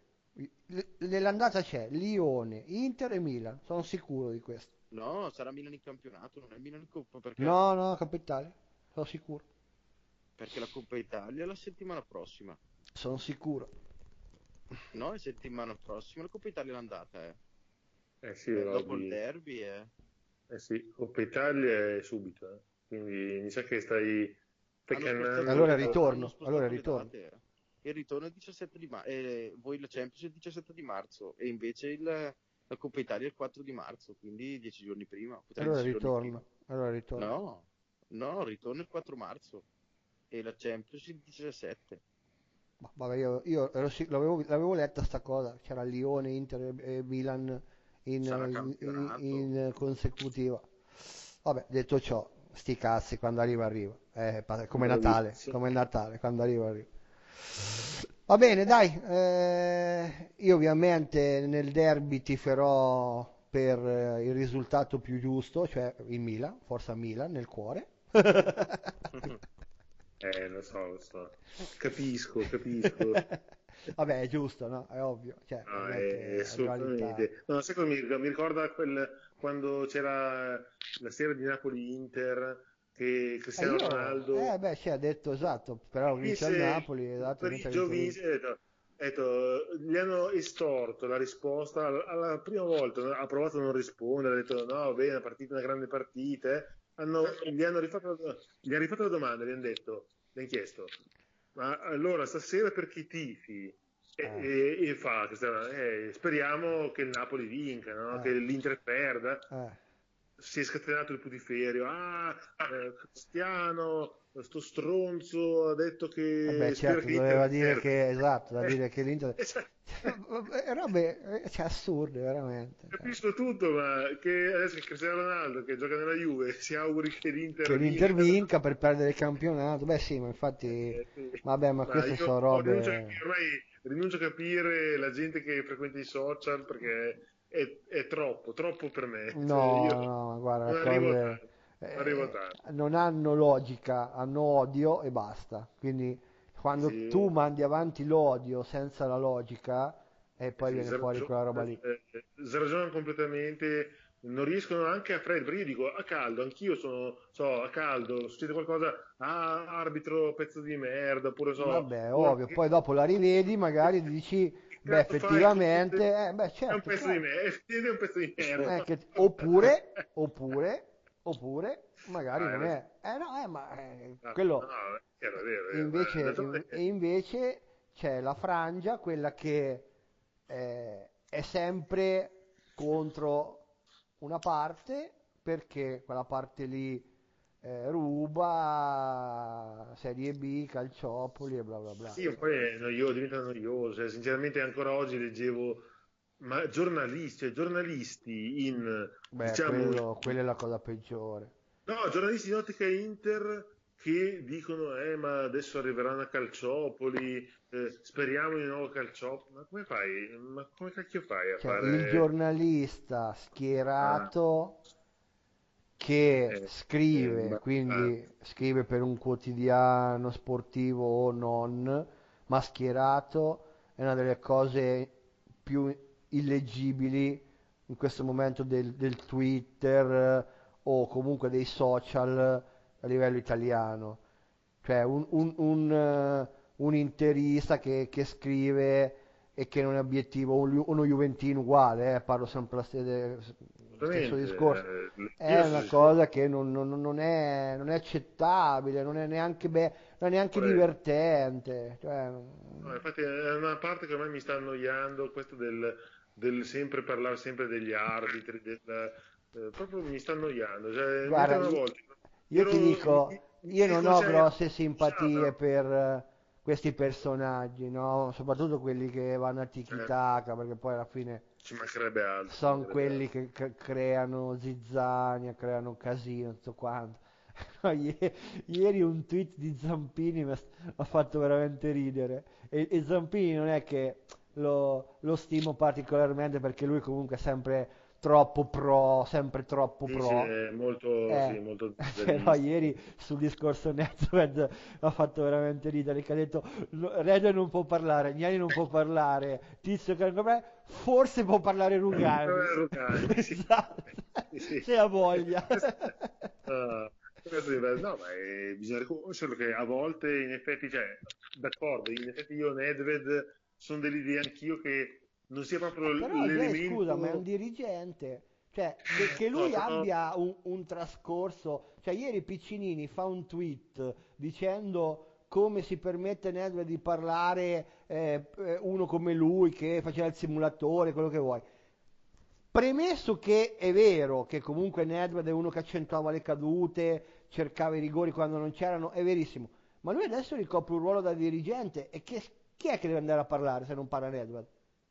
Speaker 1: Nell'andata c'è Lione, Inter e Milan, sono sicuro di questo.
Speaker 3: No, sarà Milan in campionato, non è Milan in Coppa. Perché...
Speaker 1: No, no, Coppa Italia, sono sicuro.
Speaker 3: Perché la Coppa Italia è la settimana prossima.
Speaker 1: Sono sicuro.
Speaker 3: No, è settimana prossima, la Coppa Italia è l'andata, eh.
Speaker 2: Eh sì,
Speaker 3: eh, dopo il derby, eh.
Speaker 2: Eh sì, Coppa Italia è subito, eh. Quindi mi sa che stai
Speaker 1: perché allora ritorno, allora ritorno.
Speaker 3: Il ritorno è il 17 di marzo, eh, voi la Champions il 17 di marzo e invece il, la Coppa Italia il 4 di marzo, quindi 10 giorni prima.
Speaker 1: Allora ritorno, allora ritorno.
Speaker 3: No, no, ritorno il 4 marzo e la Champions il 17.
Speaker 1: Vabbè, io, io ero, l'avevo, l'avevo, letta sta cosa, c'era Lione, Inter e Milan in, in, in, in consecutiva. Vabbè, detto ciò, sti cazzi, quando arriva arriva. Eh, come Natale, come Natale, quando arriva arriva. Va bene, dai, eh, io ovviamente nel derby tiferò per eh, il risultato più giusto, cioè il Milan, forza Milan nel cuore. (laughs)
Speaker 2: eh, lo so, lo so. Capisco, capisco. (laughs)
Speaker 1: Vabbè, è giusto, no? È ovvio. Cioè,
Speaker 2: no, è, è assolutamente. No, secondo me mi ricorda quel, quando c'era la serie di Napoli-Inter che Cristiano eh io, Ronaldo...
Speaker 1: Eh beh, ci ha detto esatto, però vince al Napoli, esatto,
Speaker 2: Parigio vince, detto, detto, gli hanno estorto la risposta alla, alla, prima volta, ha provato a non rispondere, ha detto no, bene, la partita una grande partita, hanno, gli hanno rifatto, gli hanno rifatto la domanda, gli hanno detto, gli hanno chiesto, ma allora stasera per chi tifi? E, eh. e, fa eh, speriamo che il Napoli vinca, no? eh. che l'Inter perda. Eh si è scatenato il putiferio. Ah, eh, Cristiano, sto stronzo ha detto che.
Speaker 1: Eh beh, certo, doveva dire che esatto, da dire che l'Inter. (laughs) Esatto. robe cioè, assurde, veramente.
Speaker 2: Capisco tutto, ma che adesso che Cristiano Ronaldo che gioca nella Juve (laughs) si auguri che l'Inter,
Speaker 1: che l'Inter vinca, per perdere il campionato. Beh, sì, ma infatti, eh, sì. vabbè, ma, ma queste sono robe.
Speaker 2: Ormai rinuncio a capire la gente che frequenta i social perché è, è troppo, troppo per me.
Speaker 1: No, cioè, (laughs) no, guarda, non, cose, eh, non hanno logica, hanno odio e basta. Quindi quando sì. tu mandi avanti l'odio senza la logica e poi sì, viene fuori ragione, quella roba lì.
Speaker 2: Eh, eh ragionano completamente, non riescono anche a freddo, perché io dico a caldo, anch'io sono, so, a caldo, succede qualcosa, ah, arbitro, pezzo di merda, oppure so...
Speaker 1: Vabbè, ovvio, che... poi dopo la rivedi, magari dici Beh, effettivamente, eh, beh, certo,
Speaker 2: è un pezzo certo. di me, (laughs) è un pezzo di merda.
Speaker 1: Eh, che, oppure, oppure, oppure, magari ah, non è. Eh no, eh, ma eh, no, quello... No,
Speaker 2: vero, vero,
Speaker 1: invece, in, e invece c'è la frangia, quella che eh, è sempre contro una parte, perché quella parte lì eh, ruba Serie B, Calciopoli e bla bla bla.
Speaker 2: Sì, poi è noioso, diventa noioso. Sinceramente ancora oggi leggevo ma giornalisti, cioè giornalisti in...
Speaker 1: Beh, diciamo, quello, quella è la cosa peggiore.
Speaker 2: No, giornalisti in ottica Inter che dicono eh ma adesso arriveranno a Calciopoli eh, speriamo di nuovo Calciopoli ma come fai? Ma come cacchio fai a
Speaker 1: cioè,
Speaker 2: fare
Speaker 1: il giornalista schierato ah. che eh, scrive, quindi scrive per un quotidiano sportivo o non, mascherato, è una delle cose più illeggibili in questo momento del, del Twitter eh, o comunque dei social a livello italiano. Cioè un, un, un, uh, un interista che, che, scrive e che non è obiettivo, uno Juventino uguale, eh, parlo sempre la, stesso discorso. Eh, è una cosa che non, non, non, è, non, è, accettabile, non è neanche, be- non è neanche divertente. Cioè...
Speaker 2: No, infatti è una parte che ormai mi sta annoiando, questo del, del sempre parlare sempre degli arbitri, del, eh, proprio mi sta annoiando. Cioè,
Speaker 1: Guarda, io, ti dico, io non ho grosse simpatie per questi personaggi, no? soprattutto quelli che vanno a tiki-taka, eh. perché poi alla fine
Speaker 2: ci mancherebbe altro.
Speaker 1: Sono quelli che creano zizzania, creano casino, tutto quanto. (laughs) No, ieri, un tweet di Zampini mi ha fatto veramente ridere. E, e Zampini non è che lo, lo, stimo particolarmente perché lui comunque è sempre troppo pro, sempre troppo
Speaker 2: sì,
Speaker 1: pro.
Speaker 2: Sì, molto, eh, sì, molto (laughs)
Speaker 1: però ieri sul discorso Netfed ha fatto veramente ridere che ha detto Red non può parlare, Gnani non può parlare, Tizio che forse può parlare Rugani.
Speaker 2: Rugani (laughs) sì. esatto.
Speaker 1: sì. Se ha voglia. (laughs)
Speaker 2: uh. No, ma è, bisogna riconoscerlo che a volte in effetti, cioè, d'accordo, in effetti io Nedved sono dell'idea anch'io che non sia proprio
Speaker 1: eh, però l'elemento... scusa, ma è un dirigente. Cioè, che, che lui no, abbia un, un, trascorso... Cioè, ieri Piccinini fa un tweet dicendo come si permette Nedved di parlare eh, uno come lui che faceva il simulatore, quello che vuoi. Premesso che è vero che comunque Nedved è uno che accentuava le cadute, cercava i rigori quando non c'erano, è verissimo. Ma lui adesso ricopre un ruolo da dirigente e che, chi è che deve andare a parlare se non parla Nedved?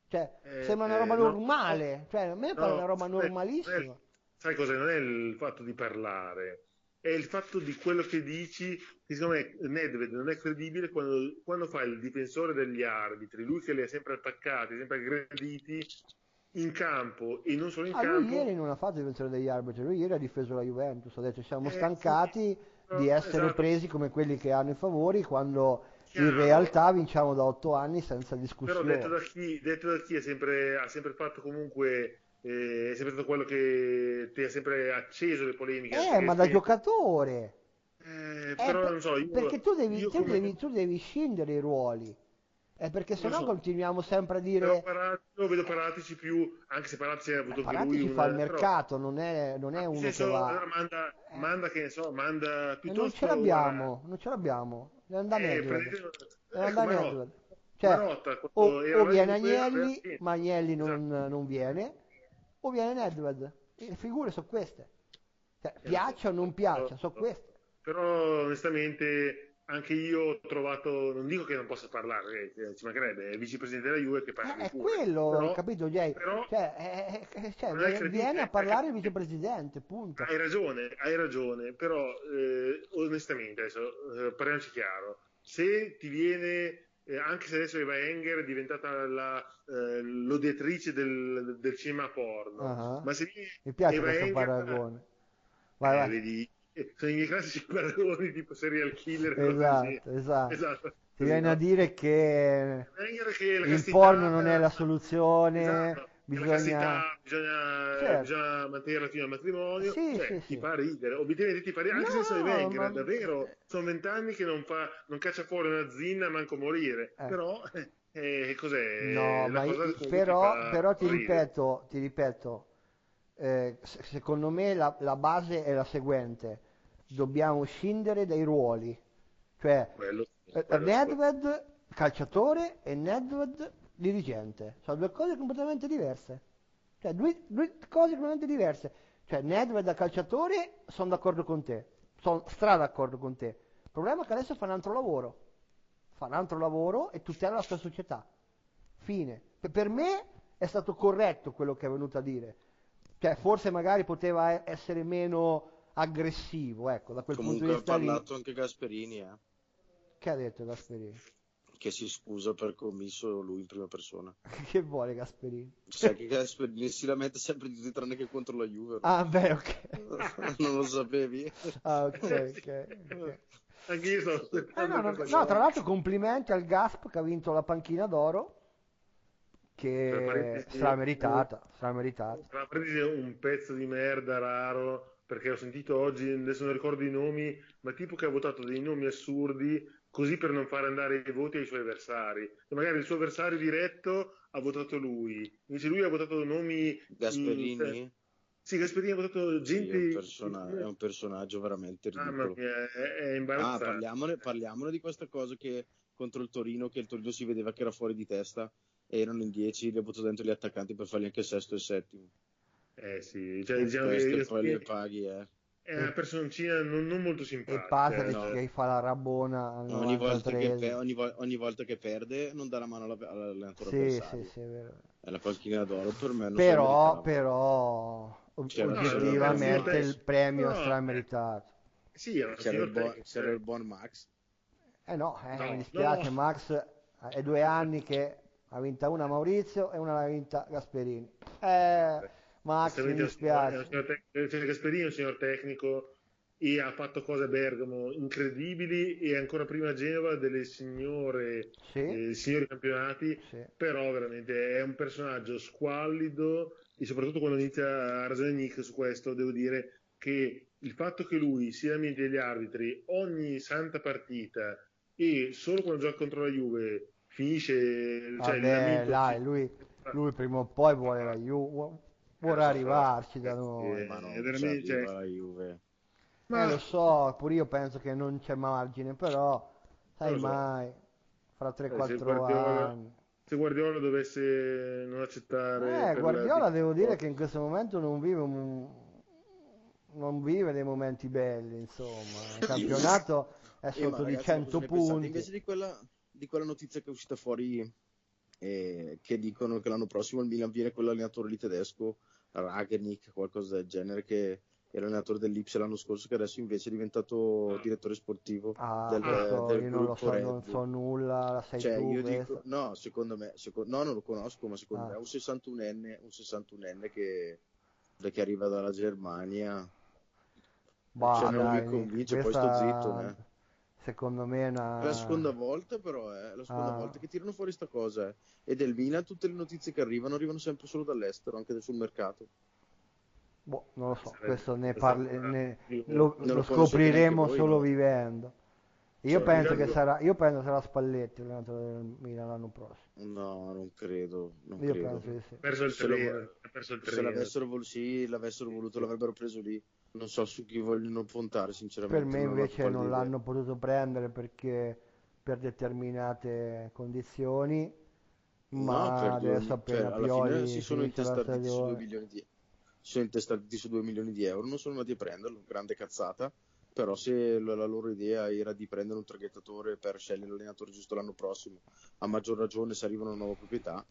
Speaker 1: Cioè, eh, sembra una roba eh, normale, no, cioè, a me pare no, una roba normalissima.
Speaker 2: sai cosa? Non è il fatto di parlare, è il fatto di quello che dici, che secondo me Nedved non è credibile quando, quando fa il difensore degli arbitri, lui che li ha sempre attaccati, sempre aggrediti in campo e non solo in ah, campo.
Speaker 1: Lui ieri non ha fatto il difensore degli arbitri, lui ieri ha difeso la Juventus, ha detto siamo eh, stancati sì, di essere esatto. presi come quelli che hanno i favori quando. In realtà vinciamo da otto anni senza discussione.
Speaker 2: Però detto da chi, detto da chi ha, sempre, ha sempre fatto comunque eh, è sempre stato quello che ti ha sempre acceso le polemiche.
Speaker 1: Eh, ma da giocatore.
Speaker 2: Eh, però
Speaker 1: per,
Speaker 2: non so, io,
Speaker 1: perché tu devi, tu, come... devi, tu devi scindere i ruoli. È perché se no so. continuiamo sempre a dire.
Speaker 2: Parati, io vedo Paratici più, anche se Paratici ha avuto
Speaker 1: eh, Paratici
Speaker 2: lui
Speaker 1: fa il mercato, però... non è, non è uno senso, che va.
Speaker 2: Manda, eh. manda, che ne so, manda piuttosto.
Speaker 1: non ce l'abbiamo, non ce l'abbiamo. Deve andare eh, Edward. Deve
Speaker 2: ecco,
Speaker 1: andare Edward. Cioè, Marotta, o, o viene Agnelli, ma Agnelli non, esatto. non, viene, o viene Nedved. Le figure sono queste. Cioè, eh, piaccia o non piaccia, sono queste.
Speaker 2: Però onestamente anche io ho trovato, non dico che non possa parlare, eh, ci mancherebbe, è il vicepresidente della Juve che parla.
Speaker 1: Eh, è quello, però, capito Jay? Però, cioè, eh, eh cioè viene a parlare il vicepresidente, punto.
Speaker 2: Hai ragione, hai ragione, però eh, onestamente, adesso eh, parliamoci chiaro, se ti viene, eh, anche se adesso Eva Enger è diventata la, l'odiatrice del, del, cinema porno, uh-huh. ma se viene
Speaker 1: Mi piace Eva questo Enger, paragone. Vai, vai.
Speaker 2: Vedi, sono i miei classici paragoni tipo serial killer.
Speaker 1: Esatto, esatto, esatto. Ti viene a dire che, che il porno non è la soluzione. Esatto. Bisogna...
Speaker 2: Bisogna, certo. bisogna mantenerla fino al matrimonio. Sì, cioè, sì, ti sì. fa ridere, obiettivamente ti fa ridere, anche no, se sei vecchio, ma... davvero. Sono vent'anni che non, fa, non caccia fuori una zinna, manco morire. Eh. Però, eh, cos'è?
Speaker 1: No, ma io, però, ti, però ti ripeto, ti ripeto, eh, secondo me la, la base è la seguente dobbiamo scindere dai ruoli. Cioè, quello, eh, quello Nedved calciatore e Nedved dirigente. Sono due cose completamente diverse. Cioè, due, due cose completamente diverse. Cioè, Nedved da calciatore sono d'accordo con te. Sono stra d'accordo con te. Il problema è che adesso fa un altro lavoro. Fa un altro lavoro e tutela la sua società. Fine. Per me è stato corretto quello che è venuto a dire. Cioè, forse magari poteva essere meno aggressivo, ecco, da quel
Speaker 3: Comunque
Speaker 1: punto di vista
Speaker 3: ha parlato lì. anche Gasperini, eh.
Speaker 1: Che ha detto Gasperini?
Speaker 3: Che si scusa per commisso lui in prima persona. (laughs)
Speaker 1: che vuole Gasperini?
Speaker 3: Sai che Gasperini si lamenta sempre di tutti tranne che contro la Juve.
Speaker 1: Ah, beh, ok. (laughs)
Speaker 3: non lo sapevi?
Speaker 1: Ah, ok, ok. okay.
Speaker 2: Anche io so.
Speaker 1: Eh, no, no, no, tra l'altro complimenti al Gasp che ha vinto la panchina d'oro che sarà meritata, sarà meritata.
Speaker 2: Tra un pezzo di merda raro perché ho sentito oggi, adesso non ricordo i nomi, ma tipo che ha votato dei nomi assurdi così per non fare andare i voti ai suoi avversari. E magari il suo avversario diretto ha votato lui, invece lui ha votato nomi...
Speaker 3: Gasperini? In...
Speaker 2: Sì, Gasperini ha votato gente... Sì,
Speaker 3: è, un persona... è, un personaggio veramente ridicolo. Ah,
Speaker 2: mia, è, è imbarazzante.
Speaker 3: Ah, parliamone, parliamone di questa cosa che contro il Torino, che il Torino si vedeva che era fuori di testa, erano in 10, li ha buttato dentro gli attaccanti per fargli anche sesto e settimo.
Speaker 2: Eh sì, cioè, diciamo che
Speaker 3: poi le paghi, eh.
Speaker 2: È una personcina non, non molto simpatica.
Speaker 1: E passa eh, no. che fa la rabona
Speaker 3: no, ogni, volta che, ogni, ogni, volta che, perde non dà la mano all'allenatore sì,
Speaker 1: sì, sì, è vero.
Speaker 3: È la panchina d'oro per me.
Speaker 1: però, però oggettivamente il premio no, strameritato.
Speaker 2: Sì,
Speaker 3: c'era, il buon, c'era il buon Max.
Speaker 1: Eh no, eh, no mi dispiace, Max è due anni che ha vinta una Maurizio e una l'ha vinta Gasperini. Eh, Max, mi dispiace.
Speaker 2: È un Gasperini è un signor tecnico e ha fatto cose a Bergamo incredibili e ancora prima a Genova delle signore sì. eh, signori campionati sì. però veramente è un personaggio squallido e soprattutto quando inizia a ragionare Nick su questo devo dire che il fatto che lui sia amico degli arbitri ogni santa partita e solo quando gioca contro la Juve finisce
Speaker 1: cioè, Vabbè, dai, lui, lui prima o poi vuole la Juve vorrà arrivarci da noi.
Speaker 3: ma non veramente cioè... la Juve.
Speaker 1: Ma... Eh, lo so, pure io penso che non c'è margine, però sai so. mai, fra 3-4 eh, anni.
Speaker 2: Se Guardiola dovesse non accettare...
Speaker 1: Eh, Guardiola la... devo dire che in questo momento non vive un... non vive dei momenti belli, insomma. Il (laughs) campionato è eh, sotto eh, di 100 punti.
Speaker 3: Invece di quella, di quella notizia che è uscita fuori eh, che dicono che l'anno prossimo il Milan viene con l'allenatore lì tedesco Ragnick, qualcosa del genere, che era allenatore dell'Ipsia l'anno scorso, che adesso invece è diventato direttore sportivo
Speaker 1: ah, del, so, del io non lo so, Red non so nulla, la sai
Speaker 3: cioè,
Speaker 1: tu
Speaker 3: io dico, no, secondo me, secondo, no, non lo conosco, ma secondo ah. me è un 61enne, un 61enne che, che arriva dalla Germania.
Speaker 1: Bah,
Speaker 3: cioè, non mi convince, questa... poi sto zitto, eh
Speaker 1: secondo me è una...
Speaker 3: La seconda volta però, è la seconda ah. volta che tirano fuori sta cosa. Eh. E del Milan tutte le notizie che arrivano arrivano sempre solo dall'estero, anche sul mercato.
Speaker 1: Boh, non lo so, questo ne parli, ne, lo, lo scopriremo solo no. vivendo. Io, cioè, penso che sarà, io penso sarà Spalletti l'allenatore del Milan l'anno prossimo.
Speaker 3: No, non credo. Non
Speaker 1: io
Speaker 3: credo.
Speaker 1: penso di sì.
Speaker 2: Perso il treno, perso il
Speaker 3: Se l'avessero, vol- sì, l'avessero voluto l'avrebbero preso lì. Non so su chi vogliono puntare, sinceramente.
Speaker 1: Per me invece non, non l'hanno potuto prendere perché per determinate condizioni, ma no, adesso due, appena cioè, Pioli
Speaker 3: si sono intestati su 2 milioni di sono intestati su 2 milioni di euro, non sono andati a prenderlo, grande cazzata però se la loro idea era di prendere un traghettatore per scegliere l'allenatore giusto l'anno prossimo, a maggior ragione se arriva una nuova proprietà,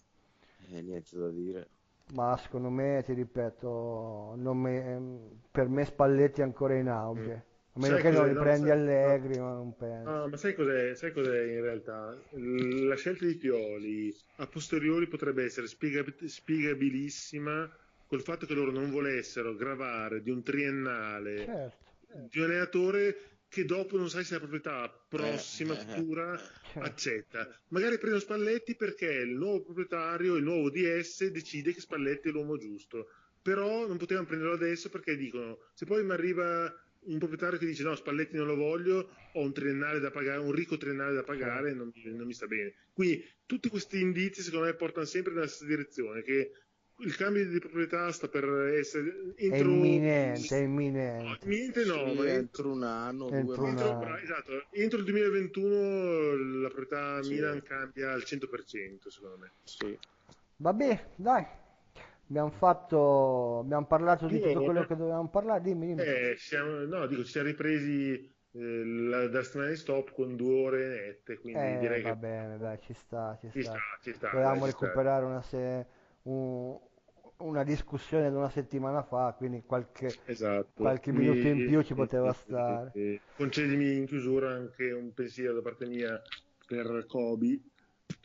Speaker 3: eh, niente da dire.
Speaker 1: Ma secondo me, ti ripeto, me, per me Spalletti è ancora in auge. Mm. A meno sai che non riprendi no, Allegri, no. ma non penso.
Speaker 2: No, ma sai cos'è, sai cos'è in realtà? La scelta di Pioli a posteriori potrebbe essere spiegab- spiegabilissima col fatto che loro non volessero gravare di un triennale
Speaker 1: certo
Speaker 2: di un allenatore che dopo non sai se la proprietà prossima eh, futura eh, accetta. Magari prendono Spalletti perché il nuovo proprietario, il nuovo DS decide che Spalletti è l'uomo giusto. Però non potevano prenderlo adesso perché dicono se poi mi arriva un proprietario che dice no Spalletti non lo voglio, ho un triennale da pagare, un ricco triennale da pagare, non, non mi sta bene. Quindi tutti questi indizi secondo me portano sempre nella stessa direzione, che il cambio di proprietà sta per essere
Speaker 1: entro... è imminente, è imminente.
Speaker 2: No, imminente no,
Speaker 3: sì, ma entro un anno,
Speaker 1: entro,
Speaker 3: due
Speaker 1: un
Speaker 2: anno. Esatto, entro il 2021 la proprietà sì. Milan cambia al 100%, secondo me.
Speaker 3: Sì.
Speaker 1: Vabbè, dai. Abbiamo fatto, abbiamo parlato di tutto quello che dovevamo parlare. Dimmi, dimmi.
Speaker 2: Eh, siamo, no, dico, ci siamo ripresi eh, la, da settimana di stop con due ore nette. Quindi
Speaker 1: eh,
Speaker 2: direi
Speaker 1: va
Speaker 2: che...
Speaker 1: bene, dai, ci sta, ci,
Speaker 2: ci
Speaker 1: sta.
Speaker 2: sta, ci sta
Speaker 1: Volevamo dai, recuperare sta. una se un, una discussione di una settimana fa, quindi qualche,
Speaker 2: esatto.
Speaker 1: qualche minuto in più ci poteva stare.
Speaker 2: Concedimi in chiusura anche un pensiero da parte mia per Kobe.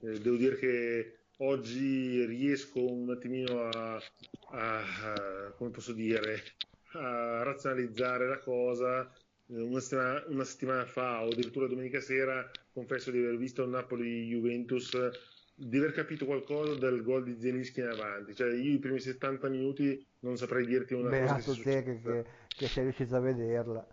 Speaker 2: Eh, devo dire che oggi riesco un attimino a, a, a, come posso dire, a razionalizzare la cosa. Una settimana, una settimana fa o addirittura domenica sera confesso di aver visto il Napoli-Juventus di aver capito qualcosa del gol di Zelinski in avanti. Cioè, io i primi 70 minuti non saprei dirti una
Speaker 1: Beato
Speaker 2: cosa.
Speaker 1: Che te che, che, che, sei riuscito a vederla.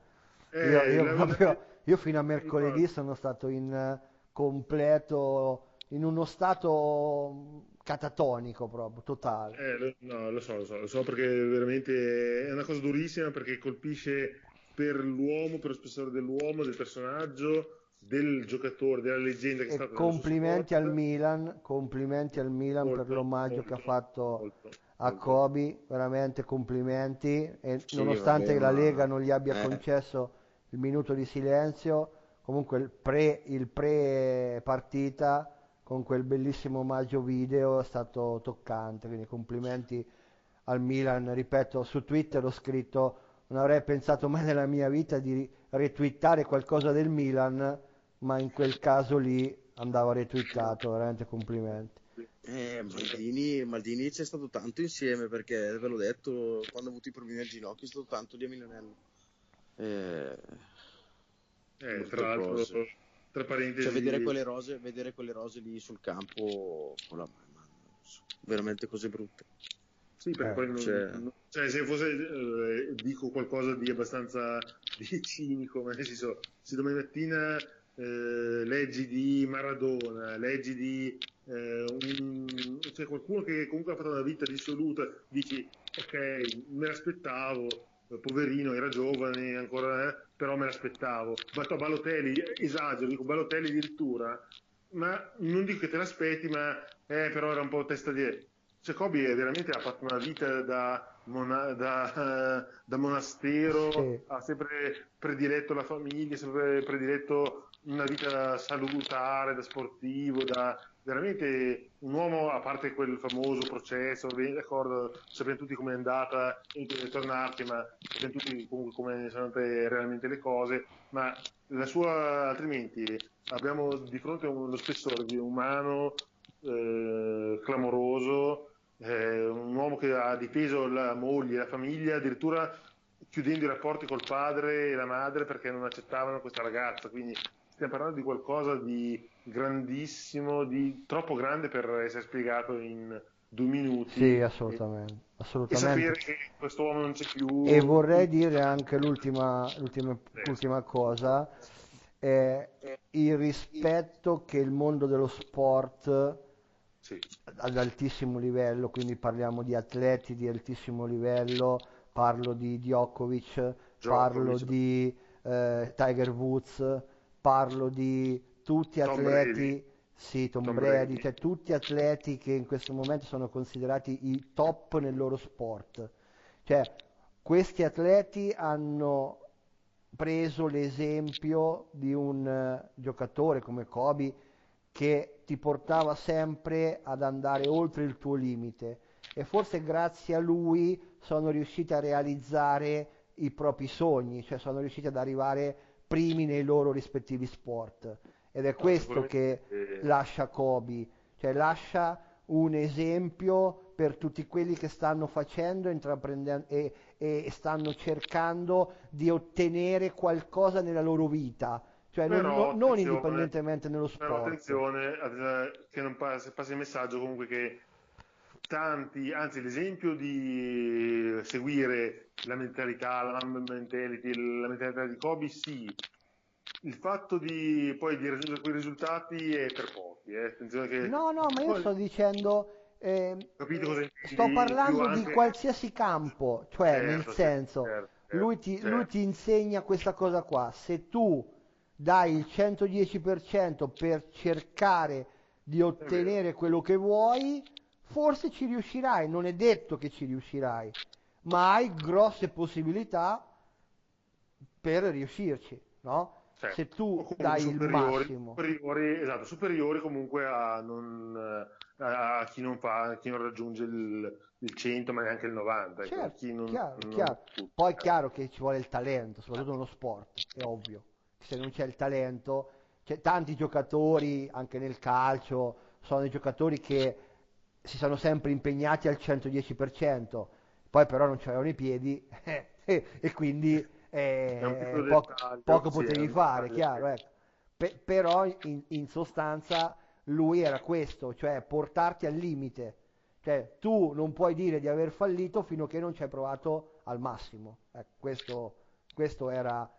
Speaker 1: Eh, io, io, proprio, io, fino a mercoledì sono stato in completo, in uno stato catatonico proprio, totale.
Speaker 2: Eh, no, lo so, lo so, lo so perché veramente è una cosa durissima perché colpisce per l'uomo, per lo spessore dell'uomo, del personaggio del giocatore, della leggenda che è stato
Speaker 1: complimenti al Milan, complimenti al Milan molto, per l'omaggio molto, che ha fatto molto, a Kobe, veramente complimenti. E sì, nonostante vabbè, la Lega non gli abbia eh. concesso il minuto di silenzio, comunque il pre, il pre partita con quel bellissimo omaggio video è stato toccante, quindi complimenti al Milan, ripeto, su Twitter ho scritto non avrei pensato mai nella mia vita di retweetare qualcosa del Milan ma in quel caso lì andava retweetato, veramente complimenti.
Speaker 3: Eh, Maldini, Maldini c'è stato tanto insieme perché ve l'ho detto quando ho avuto i problemi al ginocchio è stato tanto lì a Milanello. Eh,
Speaker 2: eh tra l'altro, cose. tra parentesi,
Speaker 3: cioè, vedere, quelle rose, vedere quelle rose lì sul campo, con la mano, veramente cose brutte.
Speaker 2: Sì, perché eh, poi non, cioè... Non, cioè, se fosse eh, dico qualcosa di abbastanza (laughs) di cinico, ma nel senso, se domani mattina eh, leggi di Maradona, leggi di eh, un, cioè qualcuno che comunque ha fatto una vita dissoluta, dici ok, me l'aspettavo, poverino, era giovane ancora, eh, però me l'aspettavo. Batto a Balotelli, esagero, dico Balotelli addirittura, ma non dico che te l'aspetti, ma eh, però era un po' testa di... Cioè Kobe veramente ha fatto una vita da, mona- da, da monastero, sì. ha sempre prediletto la famiglia, sempre prediletto una vita salutare, da sportivo, da veramente un uomo, a parte quel famoso processo, d'accordo, sappiamo tutti come è andata e dove è tornato, ma sappiamo tutti comunque come sono andate realmente le cose, ma la sua, altrimenti abbiamo di fronte uno spessore di umano eh, clamoroso, eh, un uomo che ha difeso la moglie, la famiglia, addirittura chiudendo i rapporti col padre e la madre perché non accettavano questa ragazza, quindi stiamo parlando di qualcosa di grandissimo, di troppo grande per essere spiegato in due minuti.
Speaker 1: Sì, assolutamente. E, assolutamente.
Speaker 2: E sapere che quest'uomo non c'è più.
Speaker 1: E vorrei dire anche l'ultima, l'ultima, l'ultima cosa, eh, il rispetto che il mondo dello sport sì. ad altissimo livello, quindi parliamo di atleti di altissimo livello, parlo di Djokovic, Djokovic. parlo di eh, Tiger Woods, parlo di tutti Tom atleti, Brady. sì, Tom, Tom Brady, Brady, cioè tutti atleti che in questo momento sono considerati i top nel loro sport. Cioè, questi atleti hanno preso l'esempio di un uh, giocatore come Kobe che ti portava sempre ad andare oltre il tuo limite e forse grazie a lui sono riusciti a realizzare i propri sogni, cioè sono riusciti ad arrivare primi nei loro rispettivi sport. Ed è questo che lascia Kobe, cioè lascia un esempio per tutti quelli che stanno facendo intraprendendo e, e stanno cercando di ottenere qualcosa nella loro vita, cioè però, non, non indipendentemente nello sport. Però
Speaker 2: attenzione che non passi, passi il messaggio comunque che tanti, anzi l'esempio di seguire la mentalità, la mentality, la mentalità di Kobe sì, il fatto di poi di raggiungere quei risultati è per pochi. Eh. Che...
Speaker 1: No, no, ma io poi... sto dicendo... Eh, sto parlando di anche... qualsiasi campo, cioè certo, nel senso, certo, certo, lui, ti, lui certo. ti insegna questa cosa qua, se tu dai il 110% per cercare di ottenere quello che vuoi, forse ci riuscirai, non è detto che ci riuscirai, ma hai grosse possibilità per riuscirci, no? Certo. Se tu dai il massimo.
Speaker 2: Superiori, esatto, superiori comunque a, non, a, chi non fa, chi non raggiunge il, il 100 ma neanche il 90.
Speaker 1: Ecco, certo, non, chiaro, non chiaro. Poi è chiaro che ci vuole il talento, soprattutto nello sport, è ovvio. Se non c'è il talento, c'è tanti giocatori, anche nel calcio, sono dei giocatori che si sono sempre impegnati al 110%, poi però non c'erano i piedi (laughs) e quindi eh, poco, poco potevi fare, chiaro. Ecco. Pe- però in, in, sostanza lui era questo, cioè portarti al limite. Cioè, tu non puoi dire di aver fallito fino a che non ci hai provato al massimo. Ecco, questo, questo era,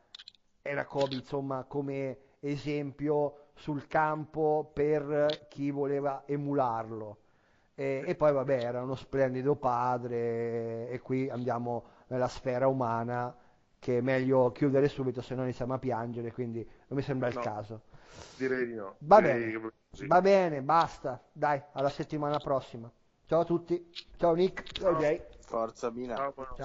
Speaker 1: era Kobe, insomma, come esempio sul campo per chi voleva emularlo. E, e, poi vabbè era uno splendido padre e qui andiamo nella sfera umana che è meglio chiudere subito se no iniziamo a piangere quindi non mi sembra no, il caso.
Speaker 2: direi di no.
Speaker 1: Va direi bene. che... va bene basta. Dai alla settimana prossima. Ciao a tutti. Ciao Nick. Ciao. Jay
Speaker 3: forza Mina.
Speaker 2: Ciao, ciao.